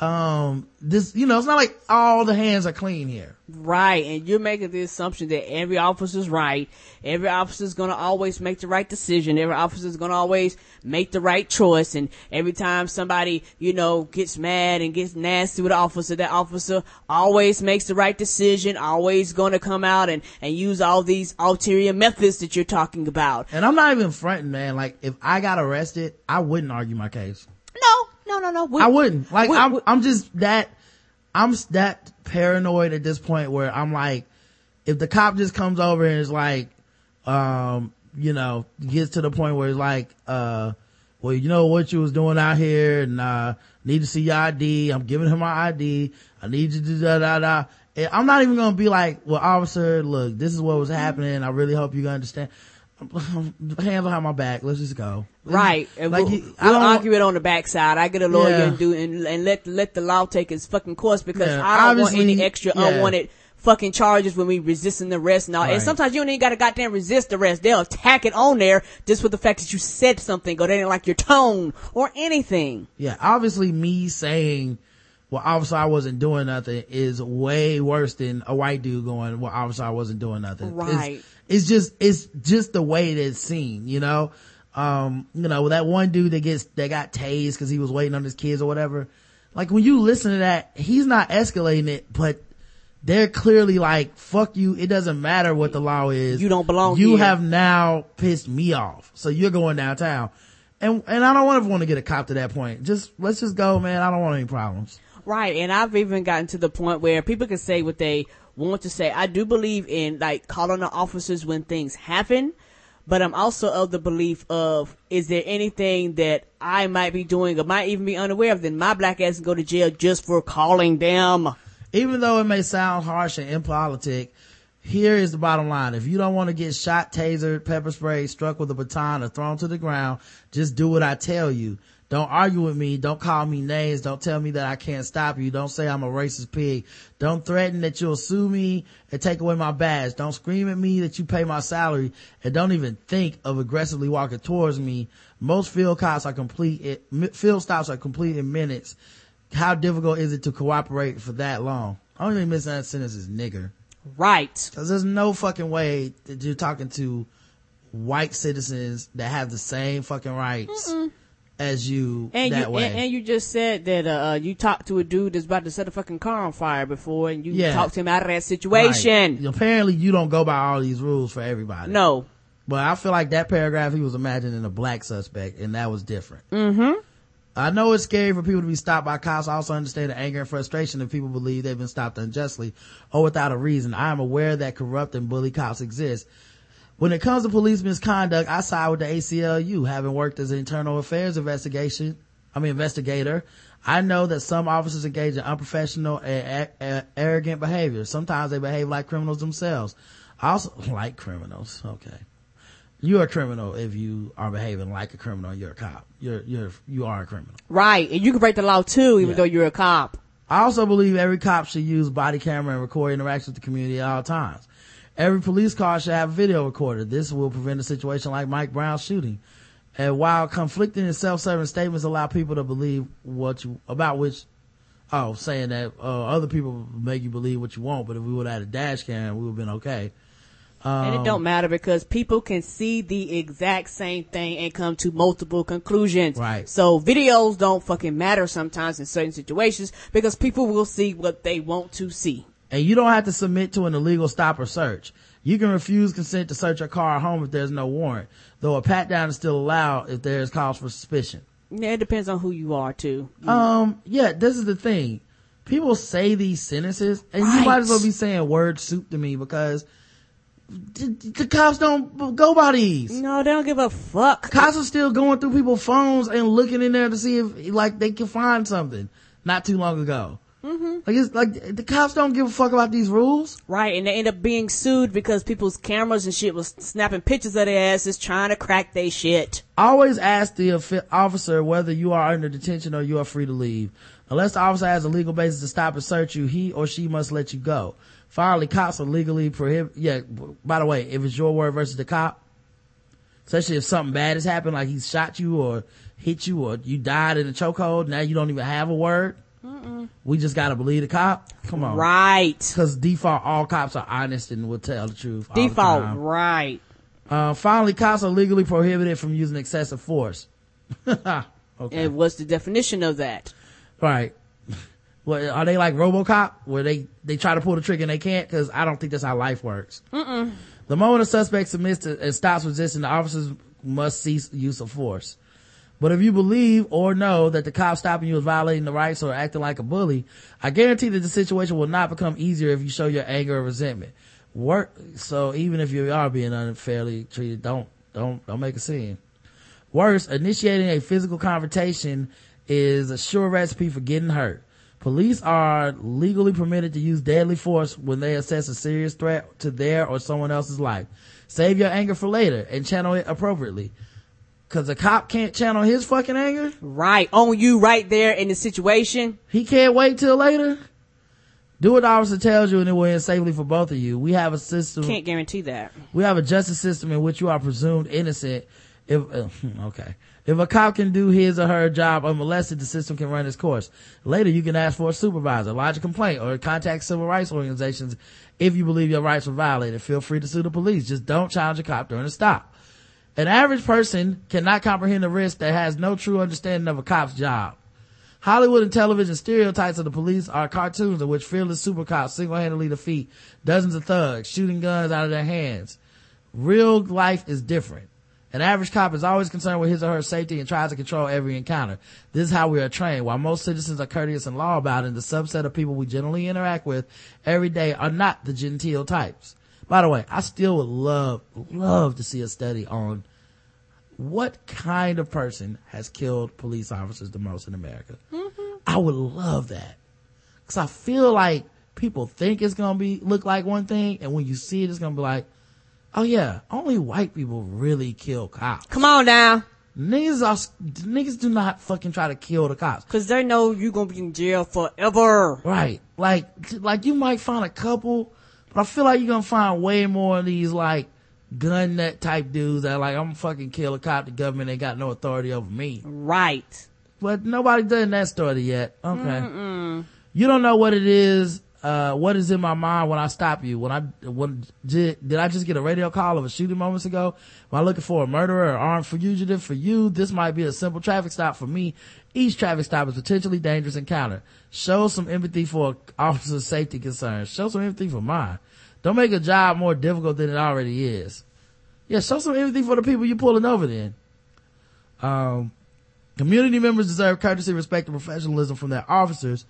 um this you know it's not like all the hands are clean here. Right and you're making the assumption that every officer's right. Every officer's gonna always make the right decision. Every officer's gonna always make the right choice. And every time somebody you know gets mad and gets nasty with an officer that officer always makes the right decision always gonna come out and and use all these ulterior methods that you're talking about. And i'm not even fronting man. Like if i got arrested i wouldn't argue my case. No no, no, no. I wouldn't. Like, I'm, I'm just that, I'm that paranoid at this point where I'm like, if the cop just comes over and is like, um, you know, gets to the point where it's like, uh, well, you know what you was doing out here and, uh, need to see your ID. I'm giving him my ID. I need you to da da da. And I'm not even going to be like, well, officer, look, this is what was happening. I really hope you understand. hands behind my back. Let's just go. Right. And like, we'll, we'll argue it on the backside. I get a lawyer yeah. and do and, and, let let the law take its fucking course because yeah, I don't want any extra yeah. unwanted fucking charges when we resisting the arrest and all. Right. And sometimes you don't even got to goddamn resist the arrest. They'll attack it on there just with the fact that you said something or they didn't like your tone or anything. Yeah. Obviously me saying, well, obviously I wasn't doing nothing is way worse than a white dude going, well, obviously I wasn't doing nothing. Right. It's, it's just, it's just the way it is seen, you know? Um, you know, that one dude that gets, that got tased cause he was waiting on his kids or whatever. Like when you listen to that, he's not escalating it, but they're clearly like, fuck you. It doesn't matter what the law is. You don't belong You here. have now pissed me off. So you're going downtown. And, and I don't want want to get a cop to that point. Just, let's just go, man. I don't want any problems. Right. And I've even gotten to the point where people can say what they want to say. I do believe in like calling the officers when things happen, but I'm also of the belief of is there anything that I might be doing or might even be unaware of, then my black ass can go to jail just for calling them. Even though it may sound harsh and impolitic, here is the bottom line. If you don't want to get shot, tasered, pepper sprayed, struck with a baton, or thrown to the ground, just do what I tell you. Don't argue with me. Don't call me names. Don't tell me that I can't stop you. Don't say I'm a racist pig. Don't threaten that you'll sue me and take away my badge. Don't scream at me that you pay my salary and don't even think of aggressively walking towards me. Most field cops are complete, field stops are complete in minutes. How difficult is it to cooperate for that long? I only thing missing that sentence is nigger. Right. Cause there's no fucking way that you're talking to white citizens that have the same fucking rights. Mm-mm as you and that you, way. And, and, you just said that uh, you talked to a dude that's about to set a fucking car on fire before, and you yeah. talked him out of that situation. Right. Apparently, you don't go by all these rules for everybody. No, but I feel like that paragraph he was imagining a black suspect, and that was different. Mm-hmm. I know it's scary for people to be stopped by cops. I also understand the anger and frustration if people believe they've been stopped unjustly or without a reason. I am aware that corrupt and bully cops exist when it comes to police misconduct, I side with the ACLU, having worked as an internal affairs investigation, I mean investigator. I know that some officers engage in unprofessional and a- a- arrogant behavior. Sometimes they behave like criminals themselves. I also like criminals. Okay. You're a criminal if you are behaving like a criminal. You're a cop. You're, you're, you are a criminal. Right. And you can break the law too, even yeah. though you're a cop. I also believe every cop should use body camera and record interactions with the community at all times. Every police car should have a video recorder. This will prevent a situation like Mike Brown's shooting. And while conflicting and self-serving statements allow people to believe what you, about which, oh, saying that, uh, other people make you believe what you want, but if we would have had a dash cam, we would have been okay. Um, and it don't matter because people can see the exact same thing and come to multiple conclusions. Right. So videos don't fucking matter sometimes in certain situations because people will see what they want to see and you don't have to submit to an illegal stop or search. You can refuse consent to search a car or home if there's no warrant, though a pat down is still allowed if there's cause for suspicion. Yeah, it depends on who you are too. Um, yeah, this is the thing. People say these sentences and right. you might as well be saying word soup to me because the, the, cops don't go by these. No, they don't give a fuck. Cops are still going through people's phones and looking in there to see if like they can find something not too long ago. Mm-hmm. Like it's like the cops don't give a fuck about these rules, right? And they end up being sued because people's cameras and shit was snapping pictures of their asses trying to crack their shit. Always ask the officer whether you are under detention or you are free to leave. Unless the officer has a legal basis to stop and search you, he or she must let you go. Finally, cops are legally prohibited. Yeah. By the way, if it's your word versus the cop, especially if something bad has happened, like he shot you or hit you or you died in a chokehold, now you don't even have a word Mm-mm. We just gotta believe the cop. Come on, right? Because default, all cops are honest and will tell the truth. Default, the right? Uh, finally, cops are legally prohibited from using excessive force. okay. And what's the definition of that? Right. Well, are they like RoboCop, where they they try to pull the trigger and they can't? Because I don't think that's how life works. Mm-mm. The moment a suspect submits to, and stops resisting, the officers must cease use of force. But if you believe or know that the cop stopping you is violating the rights or acting like a bully, I guarantee that the situation will not become easier if you show your anger or resentment. Work, so even if you are being unfairly treated, don't, don't, don't make a scene. Worse, initiating a physical confrontation is a sure recipe for getting hurt. Police are legally permitted to use deadly force when they assess a serious threat to their or someone else's life. Save your anger for later and channel it appropriately. Cause a cop can't channel his fucking anger. Right. On you right there in the situation. He can't wait till later. Do what the officer tells you and it will end safely for both of you. We have a system. Can't guarantee that. We have a justice system in which you are presumed innocent if, uh, okay. If a cop can do his or her job unmolested, the system can run its course. Later, you can ask for a supervisor, lodge a complaint, or contact civil rights organizations if you believe your rights were violated. Feel free to sue the police. Just don't challenge a cop during a stop. An average person cannot comprehend the risk that has no true understanding of a cop's job. Hollywood and television stereotypes of the police are cartoons in which fearless super cops single-handedly defeat dozens of thugs, shooting guns out of their hands. Real life is different. An average cop is always concerned with his or her safety and tries to control every encounter. This is how we are trained. While most citizens are courteous and law abiding, the subset of people we generally interact with every day are not the genteel types. By the way, I still would love, love to see a study on what kind of person has killed police officers the most in America. Mm-hmm. I would love that. Cause I feel like people think it's gonna be, look like one thing, and when you see it, it's gonna be like, Oh yeah, only white people really kill cops. Come on now. Niggas are, niggas do not fucking try to kill the cops. Cause they know you're gonna be in jail forever. Right. Like, like you might find a couple, but I feel like you're gonna find way more of these like gun nut type dudes that like, I'm gonna fucking kill a cop, the government ain't got no authority over me. Right. But nobody done that story yet. Okay. Mm-mm. You don't know what it is uh, what is in my mind when I stop you? When I, when, did, did I just get a radio call of a shooting moments ago? Am I looking for a murderer or armed fugitive for you? This might be a simple traffic stop for me. Each traffic stop is potentially dangerous encounter. Show some empathy for officer's safety concerns. Show some empathy for mine. Don't make a job more difficult than it already is. Yeah, show some empathy for the people you're pulling over then. Um, community members deserve courtesy, respect, and professionalism from their officers.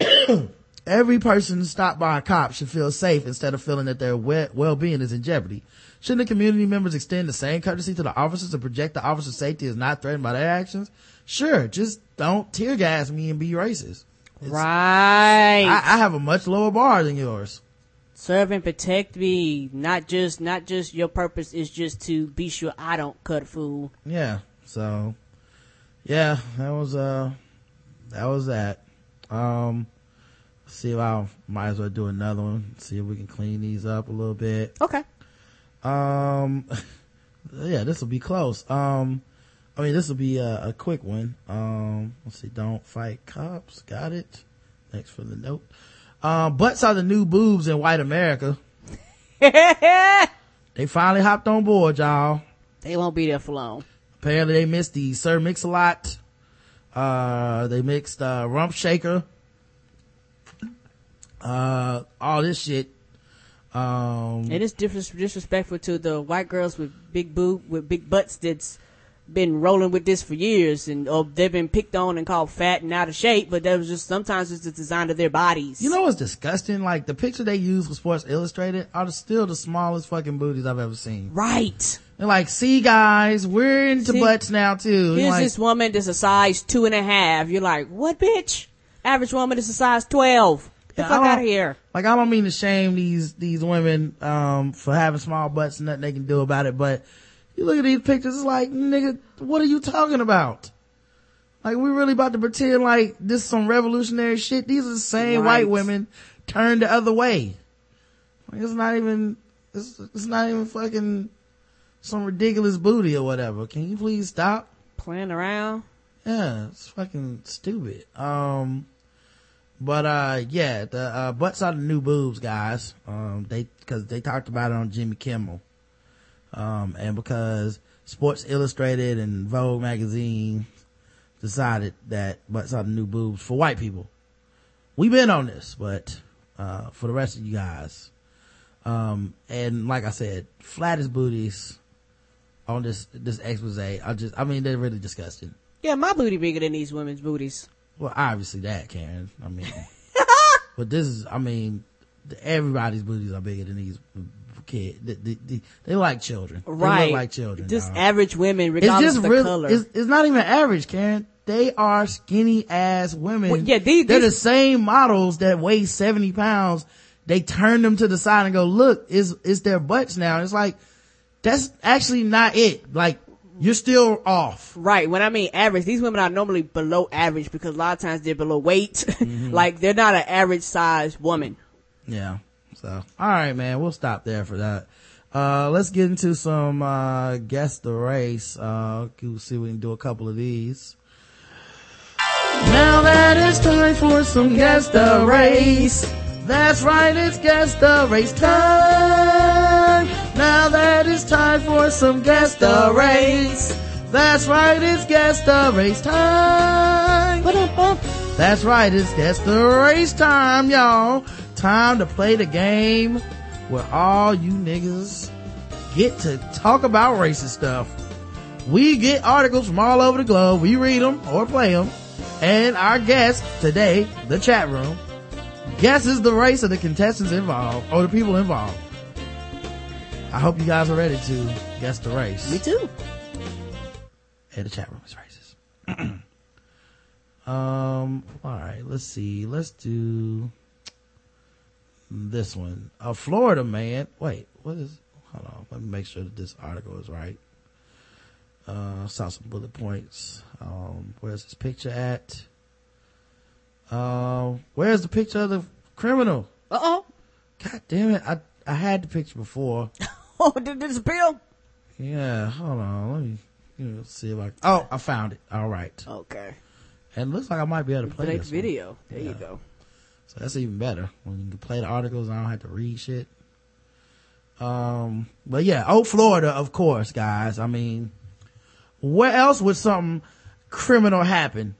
Every person stopped by a cop should feel safe instead of feeling that their well-being is in jeopardy. Shouldn't the community members extend the same courtesy to the officers and project the officer's safety is not threatened by their actions? Sure, just don't tear gas me and be racist. It's, right. I, I have a much lower bar than yours. Serve and protect me. Not just, not just your purpose is just to be sure I don't cut fool. Yeah. So, yeah, that was, uh, that was that. Um, see if I might as well do another one. See if we can clean these up a little bit. Okay. Um, yeah, this will be close. Um, I mean, this will be a, a, quick one. Um, let's see. Don't fight cops. Got it. Thanks for the note. Um, butts are the new boobs in white America. they finally hopped on board, y'all. They won't be there for long. Apparently they missed the Sir Mix-a-Lot. Uh, they mixed, uh, Rump Shaker uh, all this shit. Um, it is disrespectful to the white girls with big boob, with big butts that's been rolling with this for years and or they've been picked on and called fat and out of shape, but that was just sometimes it's the design of their bodies. You know what's disgusting? Like the picture they use for Sports Illustrated are still the smallest fucking booties I've ever seen. Right. They're like, see guys, we're into see, butts now too. Here's like, this woman that's a size two and a half. You're like, what bitch? Average woman is a size 12. The fuck out of here. Like I don't mean to shame these these women um for having small butts and nothing they can do about it, but you look at these pictures, it's like, nigga, what are you talking about? Like we really about to pretend like this is some revolutionary shit. These are the same right. white women turned the other way. Like it's not even it's, it's not even fucking some ridiculous booty or whatever. Can you please stop playing around? Yeah, it's fucking stupid. Um But, uh, yeah, the, uh, butts are the new boobs, guys. Um, they, cause they talked about it on Jimmy Kimmel. Um, and because Sports Illustrated and Vogue magazine decided that butts are the new boobs for white people. We've been on this, but, uh, for the rest of you guys, um, and like I said, flattest booties on this, this expose. I just, I mean, they're really disgusting. Yeah, my booty bigger than these women's booties. Well, obviously that, Karen. I mean, but this is, I mean, everybody's booties are bigger than these kids. They, they, they, they like children. Right. They look like children. Just dog. average women, regardless of the really, color. It's, it's not even average, Karen. They are skinny ass women. Well, yeah, these- they're the same models that weigh 70 pounds. They turn them to the side and go, look, is, is their butts now. It's like, that's actually not it. Like, you're still off. Right. When I mean average, these women are normally below average because a lot of times they're below weight. like they're not an average size woman. Yeah. So, all right, man. We'll stop there for that. Uh, let's get into some, uh, guess the race. Uh, we'll see if we can do a couple of these. Now that it's time for some guess the race. That's right, it's guess the race time. Now that it's time for some guest the race. That's right, it's guess the race time. That's right, it's guess the race time, y'all. Time to play the game where all you niggas get to talk about racist stuff. We get articles from all over the globe. We read them or play them. And our guest today, the chat room, guesses the race of the contestants involved or the people involved. I hope you guys are ready to guess the race. Me too. And the chat room is racist. um, all right, let's see. Let's do this one. A Florida man. Wait, what is? Hold on. Let me make sure that this article is right. Uh, saw some bullet points. Um, where's this picture at? Um, where's the picture of the criminal? Uh oh. God damn it! I I had the picture before. Oh, did it disappear? Yeah, hold on. Let me you know, see if I. Oh, I found it. All right, Okay. and it looks like I might be able to play Play this the one. video. There you go. So that's even better when you can play the articles. I don't have to read shit. Um, but yeah, oh, Florida, of course, guys. I mean, where else would something criminal happen?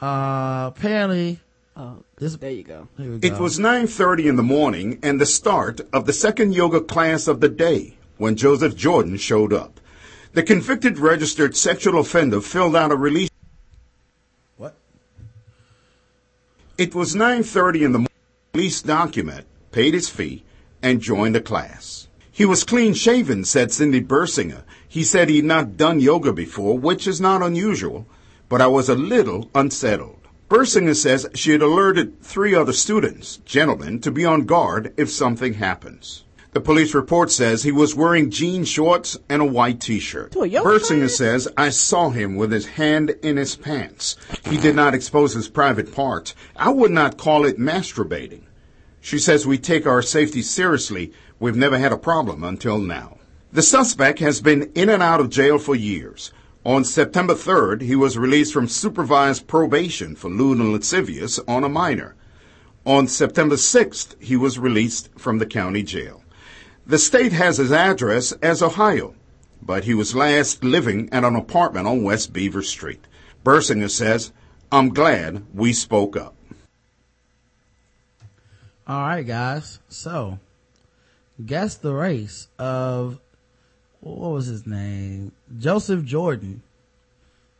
Uh, apparently, Oh, this, there you go. here go. It was 9:30 in the morning and the start of the second yoga class of the day when Joseph Jordan showed up. The convicted registered sexual offender filled out a release. what? It was 9:30 in the morning. Release document, paid his fee, and joined the class. He was clean shaven, said Cindy Bursinger. He said he'd not done yoga before, which is not unusual, but I was a little unsettled. Bursinger says she had alerted three other students, gentlemen, to be on guard if something happens. The police report says he was wearing jean shorts and a white t-shirt. To a yoga Bursinger class? says, I saw him with his hand in his pants. He did not expose his private parts. I would not call it masturbating. She says we take our safety seriously. We've never had a problem until now. The suspect has been in and out of jail for years. On September 3rd, he was released from supervised probation for lewd and lascivious on a minor. On September 6th, he was released from the county jail. The state has his address as Ohio, but he was last living at an apartment on West Beaver Street. Bursinger says, I'm glad we spoke up. All right, guys. So, guess the race of what was his name? Joseph Jordan,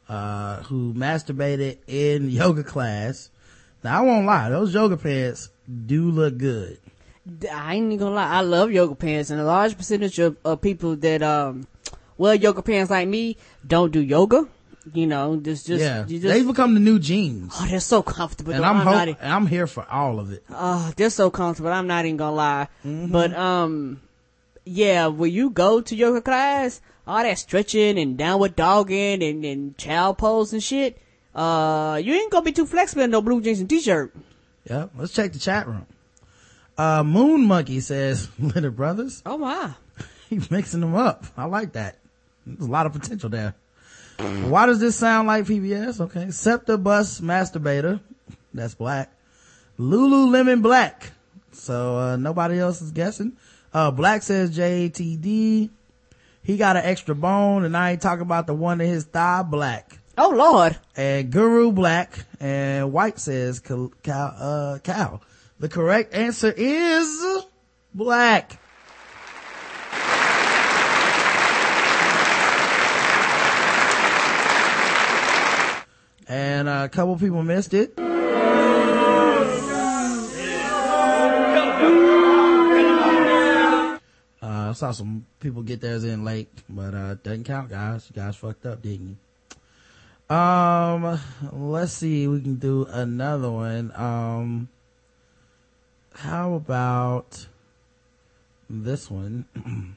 uh, who masturbated in yoga class. Now, I won't lie; those yoga pants do look good. I ain't even gonna lie. I love yoga pants, and a large percentage of, of people that um wear yoga pants like me don't do yoga. You know, just just yeah, you they've become the new jeans, oh, they're so comfortable. and though. I'm I'm not, I'm here for all of it. oh, they're so comfortable. I'm not even gonna lie. Mm-hmm. But um, yeah, when you go to yoga class, all that stretching and downward dogging and and child pose and shit, uh, you ain't gonna be too flexible in no blue jeans and t-shirt. Yep. Let's check the chat room. Uh, Moon Monkey says, Little Brothers. Oh my. He's mixing them up. I like that. There's a lot of potential there. Why does this sound like PBS? Okay. Scepter bus masturbator. That's black. Lululemon Black. So, uh, nobody else is guessing. Uh, Black says JTD. He got an extra bone and I ain't talking about the one in his thigh black. Oh Lord. And Guru Black and White says cow, uh, cow. The correct answer is black. And a couple people missed it. I saw some people get theirs in late, but, uh, doesn't count, guys. You guys fucked up, didn't you? Um, let's see. We can do another one. Um, how about this one?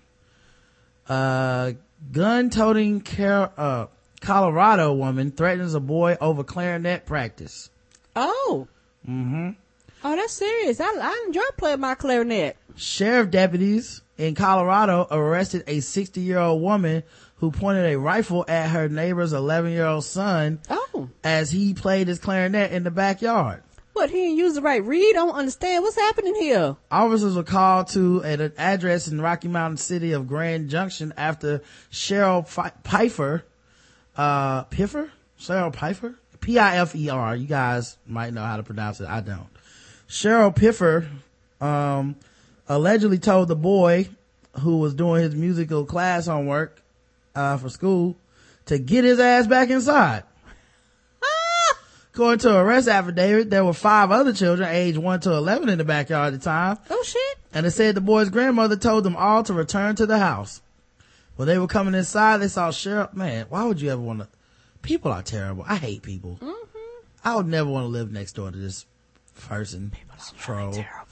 uh, gun-toting Car- uh, Colorado woman threatens a boy over clarinet practice. Oh. Mm-hmm. Oh, that's serious. I, I enjoy playing my clarinet. Sheriff deputies in Colorado arrested a 60 year old woman who pointed a rifle at her neighbor's 11 year old son oh. as he played his clarinet in the backyard. What, he didn't use the right reed? I don't understand. What's happening here? Officers were called to an address in Rocky Mountain City of Grand Junction after Cheryl Pfeiffer, uh, Piffer? Cheryl Pfeiffer? P-I-F-E-R. You guys might know how to pronounce it. I don't. Cheryl Piffer, um, allegedly told the boy who was doing his musical class homework uh, for school to get his ass back inside. According to arrest affidavit, there were five other children aged 1 to 11 in the backyard at the time. Oh shit. And it said the boy's grandmother told them all to return to the house. When they were coming inside, they saw Cheryl. Man, why would you ever want to? People are terrible. I hate people. Mm-hmm. I would never want to live next door to this person. People are troll. Really terrible.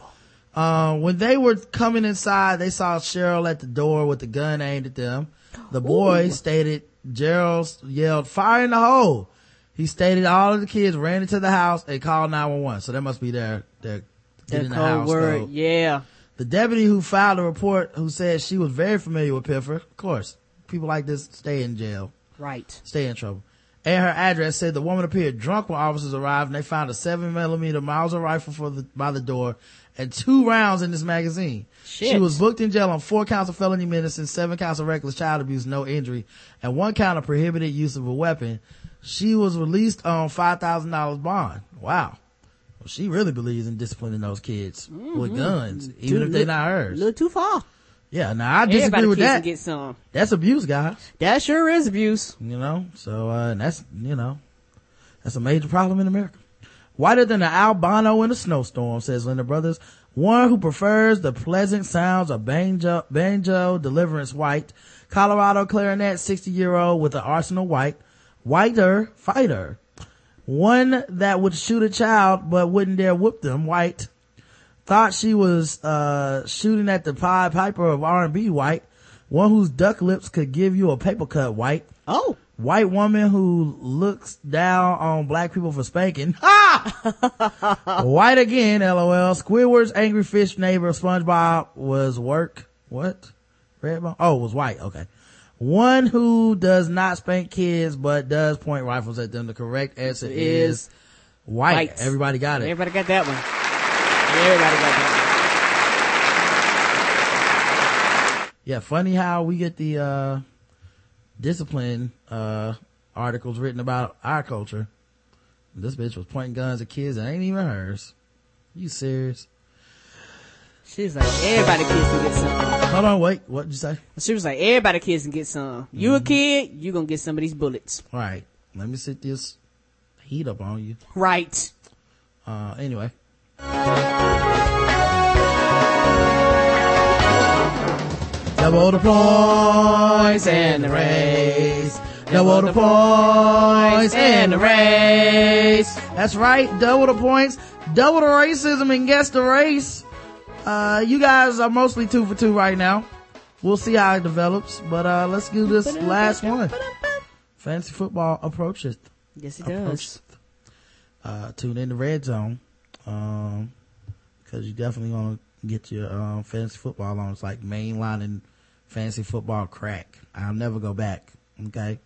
Uh, when they were coming inside, they saw Cheryl at the door with the gun aimed at them. The boy Ooh. stated, Gerald yelled, fire in the hole. He stated all of the kids ran into the house and called 911. So that must be their, their, get in the house. Word. Yeah. The deputy who filed a report who said she was very familiar with Piffer. Of course, people like this stay in jail. Right. Stay in trouble. And her address said the woman appeared drunk when officers arrived and they found a seven millimeter Mauser rifle for the, by the door and two rounds in this magazine. Shit. She was booked in jail on four counts of felony menacing, seven counts of reckless child abuse, no injury, and one count of prohibited use of a weapon. She was released on $5,000 bond. Wow. Well, she really believes in disciplining those kids mm-hmm. with guns, even if they're not hers. A little too far. Yeah, now I disagree Everybody with that. Get some. That's abuse, guys. That sure is abuse. You know, so, uh, that's, you know, that's a major problem in America. Whiter than an albino in a snowstorm, says Linda Brothers. One who prefers the pleasant sounds of banjo, banjo deliverance white. Colorado clarinet 60 year old with an arsenal white. Whiter fighter. One that would shoot a child but wouldn't dare whoop them white. Thought she was, uh, shooting at the Pied Piper of R&B white. One whose duck lips could give you a paper cut white. Oh white woman who looks down on black people for spanking. Ah! white again, lol. Squidward's angry fish neighbor SpongeBob was work. What? Red bone? Oh, was white. Okay. One who does not spank kids but does point rifles at them. The correct answer is, is white. white. Everybody got it. Everybody got that one. Everybody got that one. Yeah, funny how we get the, uh, discipline uh, articles written about our culture. This bitch was pointing guns at kids that ain't even hers. You serious? She's like, everybody kids can get some. Hold on, wait. What did you say? She was like, everybody kids can get some. You mm-hmm. a kid, you gonna get some of these bullets. Right. Let me sit this heat up on you. Right. Uh, anyway. Double the points and the race. Double the points and the race. That's right. Double the points. Double the racism and guess the race. Uh, you guys are mostly two for two right now. We'll see how it develops, but, uh, let's do this last one. Fantasy football approaches. Yes, it does. Uh, tune in the red zone. Um, cause you definitely gonna get your, um, fantasy football on. It's like mainlining fantasy football crack. I'll never go back. Okay.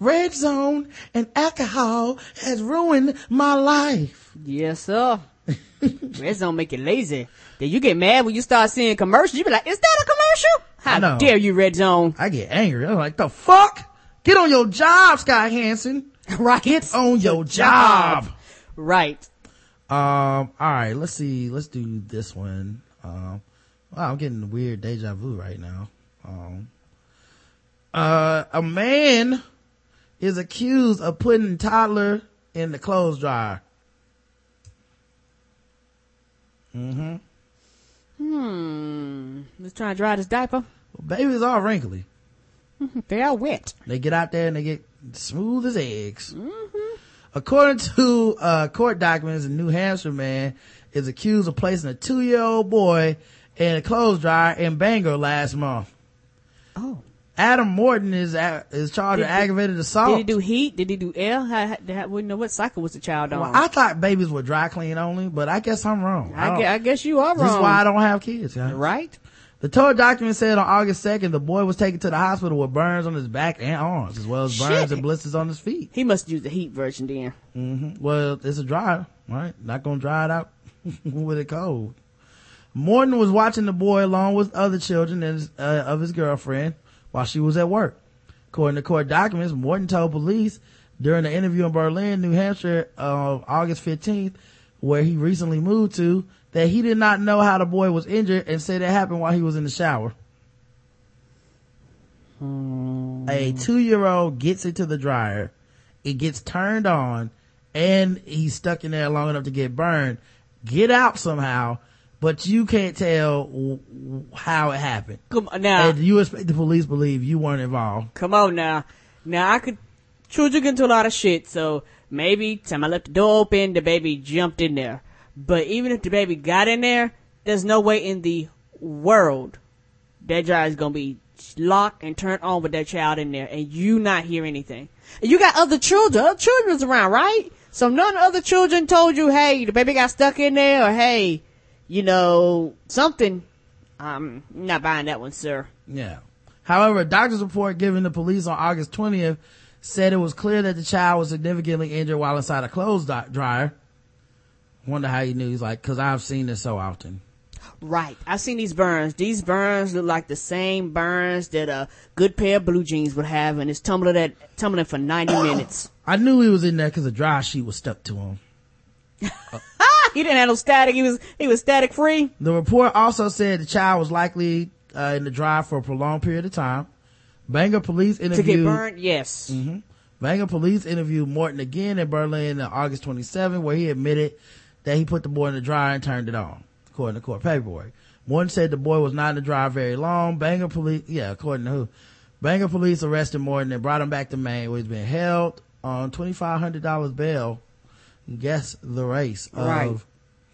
Red zone and alcohol has ruined my life. Yes, sir. Red Zone make you lazy. Then you get mad when you start seeing commercials. You be like, is that a commercial? How dare you, Red Zone? I get angry. I'm like, the fuck? Get on your job, Scott Hanson. right. Get on your job. Right. Um, all right, let's see. Let's do this one. Um, wow, I'm getting weird deja vu right now. Um, uh, a man is accused of putting toddler in the clothes dryer. Mm-hmm. Hmm. Just trying to dry this diaper. Well, babies are wrinkly. they are wet. They get out there and they get smooth as eggs. Mm-hmm. According to uh, court documents, a New Hampshire man is accused of placing a two-year-old boy in a clothes dryer in Bangor last month. Oh. Adam Morton is is charged with aggravated assault. Did he do heat? Did he do air? How, how, how, know what cycle was the child on? Well, I thought babies were dry clean only, but I guess I'm wrong. I, I, guess, I guess, you are wrong. This is why I don't have kids. Guys. Right. The tour document said on August 2nd, the boy was taken to the hospital with burns on his back and arms, as well as burns and blisters on his feet. He must use the heat version then. Mm-hmm. Well, it's a dryer, right? Not gonna dry it out with it cold. Morton was watching the boy along with other children and, uh, of his girlfriend while she was at work. According to court documents, Morton told police during an interview in Berlin, New Hampshire, uh, August 15th, where he recently moved to, that he did not know how the boy was injured and said it happened while he was in the shower. Hmm. A two-year-old gets into the dryer, it gets turned on, and he's stuck in there long enough to get burned. Get out somehow, but you can't tell how it happened. Come on now. And you expect the police believe you weren't involved. Come on now. Now I could, children get into a lot of shit, so maybe time I left the door open, the baby jumped in there. But even if the baby got in there, there's no way in the world that dryer is gonna be locked and turned on with that child in there and you not hear anything. And you got other children, other children's around, right? So none of the other children told you, hey, the baby got stuck in there or hey, you know, something. I'm not buying that one, sir. Yeah. However, a doctor's report given to police on August 20th said it was clear that the child was significantly injured while inside a clothes dryer. Wonder how he knew. He's like, cause I've seen this so often. Right. I've seen these burns. These burns look like the same burns that a good pair of blue jeans would have and it's tumbling that, tumbling for 90 minutes. I knew he was in there cause a dry sheet was stuck to him. he didn't have no static. He was, he was static free. The report also said the child was likely, uh, in the dry for a prolonged period of time. Bangor police interviewed. To get burned? Yes. Mm-hmm. Bangor police interviewed Morton again in Berlin on August 27, where he admitted that he put the boy in the dryer and turned it on, according to court paperwork. Morton said the boy was not in the dryer very long. Bangor police, yeah, according to who? Bangor police arrested Morton and brought him back to Maine, where he's been held on $2,500 bail. Guess the race of right.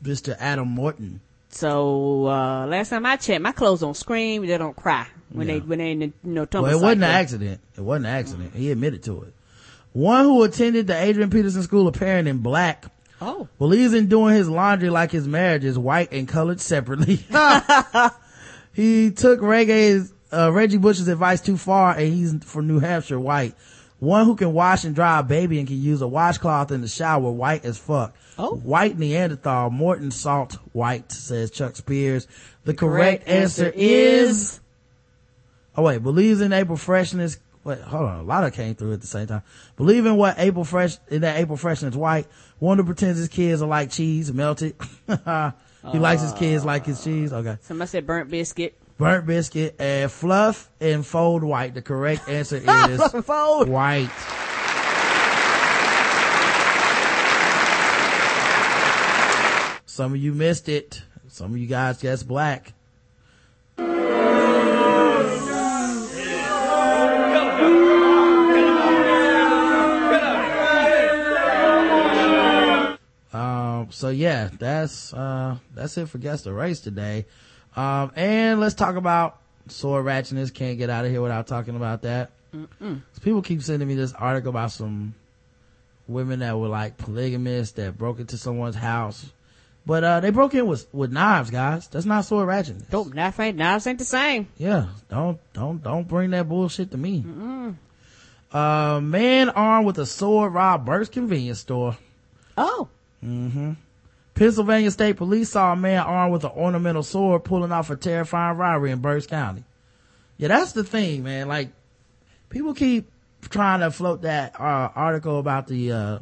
Mr. Adam Morton. So, uh, last time I checked, my clothes don't scream, they don't cry when yeah. they, when they in the, you know, Well, it wasn't an accident. It wasn't an accident. He admitted to it. One who attended the Adrian Peterson School of Parenting in Black Oh. Well, Believes in doing his laundry like his marriage is white and colored separately. he took Reggie's, uh, Reggie Bush's advice too far and he's from New Hampshire white. One who can wash and dry a baby and can use a washcloth in the shower white as fuck. Oh. White Neanderthal, Morton Salt White, says Chuck Spears. The correct, correct answer, answer is, oh wait, believes in April freshness. Wait, hold on. A lot of came through at the same time. Believe in what April fresh, in that April freshness white. Wonder pretends his kids are like cheese, melted. he uh, likes his kids like his cheese. Okay. Somebody said burnt biscuit. Burnt biscuit and fluff and fold white. The correct answer is fold. white. Some of you missed it. Some of you guys guessed black. So yeah, that's, uh, that's it for Guess the Race today. Um, and let's talk about sword ratchetness. Can't get out of here without talking about that. People keep sending me this article about some women that were like polygamists that broke into someone's house. But, uh, they broke in with, with knives, guys. That's not sword ratchetness. Don't, knife ain't, knives ain't the same. Yeah. Don't, don't, don't bring that bullshit to me. Uh, man armed with a sword robbed Berks convenience store. Oh. Mm-hmm. Pennsylvania State Police saw a man armed with an ornamental sword pulling off a terrifying robbery in Berks County. Yeah, that's the thing, man. Like, people keep trying to float that uh, article about the uh,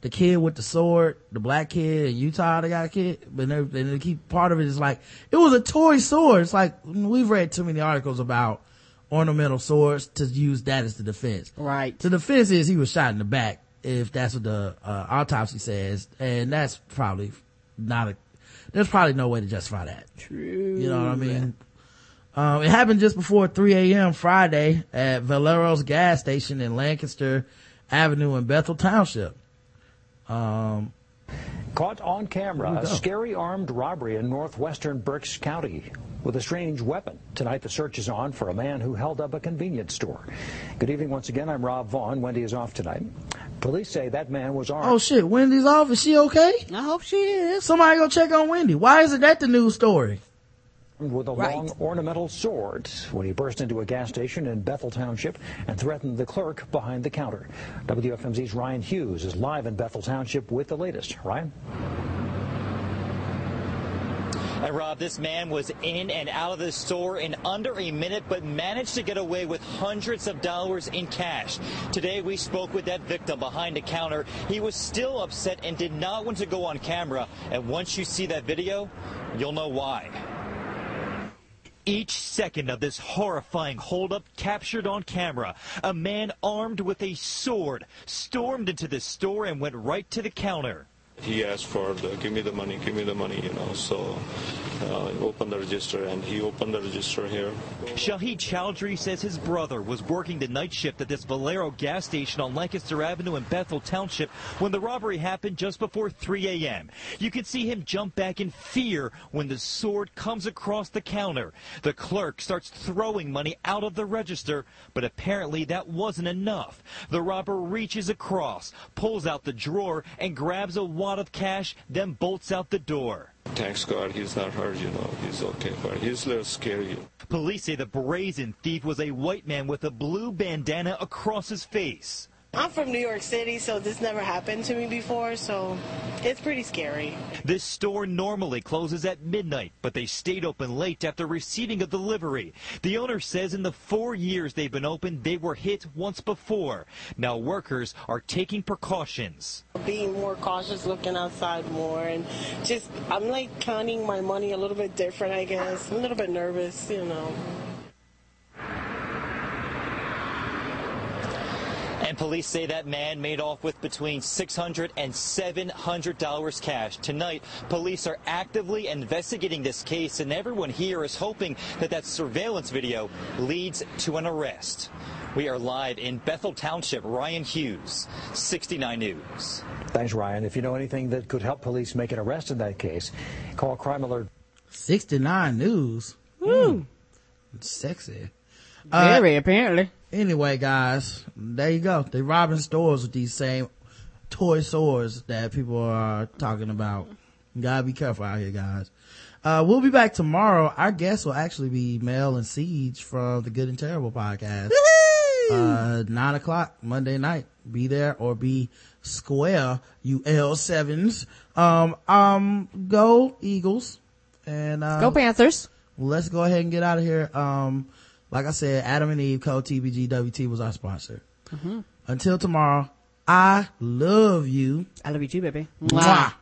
the kid with the sword, the black kid in Utah, they got a kid, but they, they keep part of it is like it was a toy sword. It's like we've read too many articles about ornamental swords to use that as the defense. Right. The defense is he was shot in the back, if that's what the uh, autopsy says, and that's probably not a. There's probably no way to justify that. True. You know what I mean? Um, it happened just before 3 a.m. Friday at Valero's gas station in Lancaster Avenue in Bethel Township. Um, Caught on camera, a scary armed robbery in northwestern Berks County with a strange weapon. Tonight, the search is on for a man who held up a convenience store. Good evening once again. I'm Rob Vaughn. Wendy is off tonight. Police say that man was armed. oh shit, Wendy's off. Is she okay? I hope she is. Somebody go check on Wendy. Why isn't that the news story? with a Right. long ornamental sword when he burst into a gas station in Bethel Township and threatened the clerk behind the counter. WFMZ's Ryan Hughes is live in Bethel Township with the latest. Ryan? And Rob, this man was in and out of the store in under a minute, but managed to get away with hundreds of dollars in cash. Today, we spoke with that victim behind the counter. He was still upset and did not want to go on camera. And once you see that video, you'll know why. Each second of this horrifying holdup captured on camera. A man armed with a sword stormed into the store and went right to the counter. He asked for the give me the money, give me the money, you know. So uh, open the register, and he opened the register here. Shahid Chowdhury says his brother was working the night shift at this Valero gas station on Lancaster Avenue in Bethel Township when the robbery happened just before 3 a.m. You can see him jump back in fear when the sword comes across the counter. The clerk starts throwing money out of the register, but apparently that wasn't enough. The robber reaches across, pulls out the drawer, and grabs a wad of cash, then bolts out the door. Thanks God, he's not hurt, you know. He's okay, but he's a little scary. Police say the brazen thief was a white man with a blue bandana across his face. I'm from New York City, so this never happened to me before, so it's pretty scary. This store normally closes at midnight, but they stayed open late after receiving a delivery. The owner says in the four years they've been open, they were hit once before. Now workers are taking precautions. Being more cautious, looking outside more, and just, I'm like counting my money a little bit different, I guess. I'm a little bit nervous, you know. And police say that man made off with between $600 and $700 cash. Tonight, police are actively investigating this case, and everyone here is hoping that that surveillance video leads to an arrest. We are live in Bethel Township. Ryan Hughes, 69 News. Thanks, Ryan. If you know anything that could help police make an arrest in that case, call Crime Alert 69 News. Woo. Sexy. Uh, Very, apparently. Anyway, guys, there you go. They're robbing stores with these same toy swords that people are talking about. You gotta be careful out here, guys. Uh, we'll be back tomorrow. Our guest will actually be Mel and Siege from the Good and Terrible podcast. Uh, nine o'clock Monday night. Be there or be square, you L7s. Um, um, go Eagles. And, uh, Go Panthers. let's go ahead and get out of here. Um, like I said, Adam and Eve, code TBG WT was our sponsor. Mm-hmm. Until tomorrow, I love you. I love you too, baby. Mwah.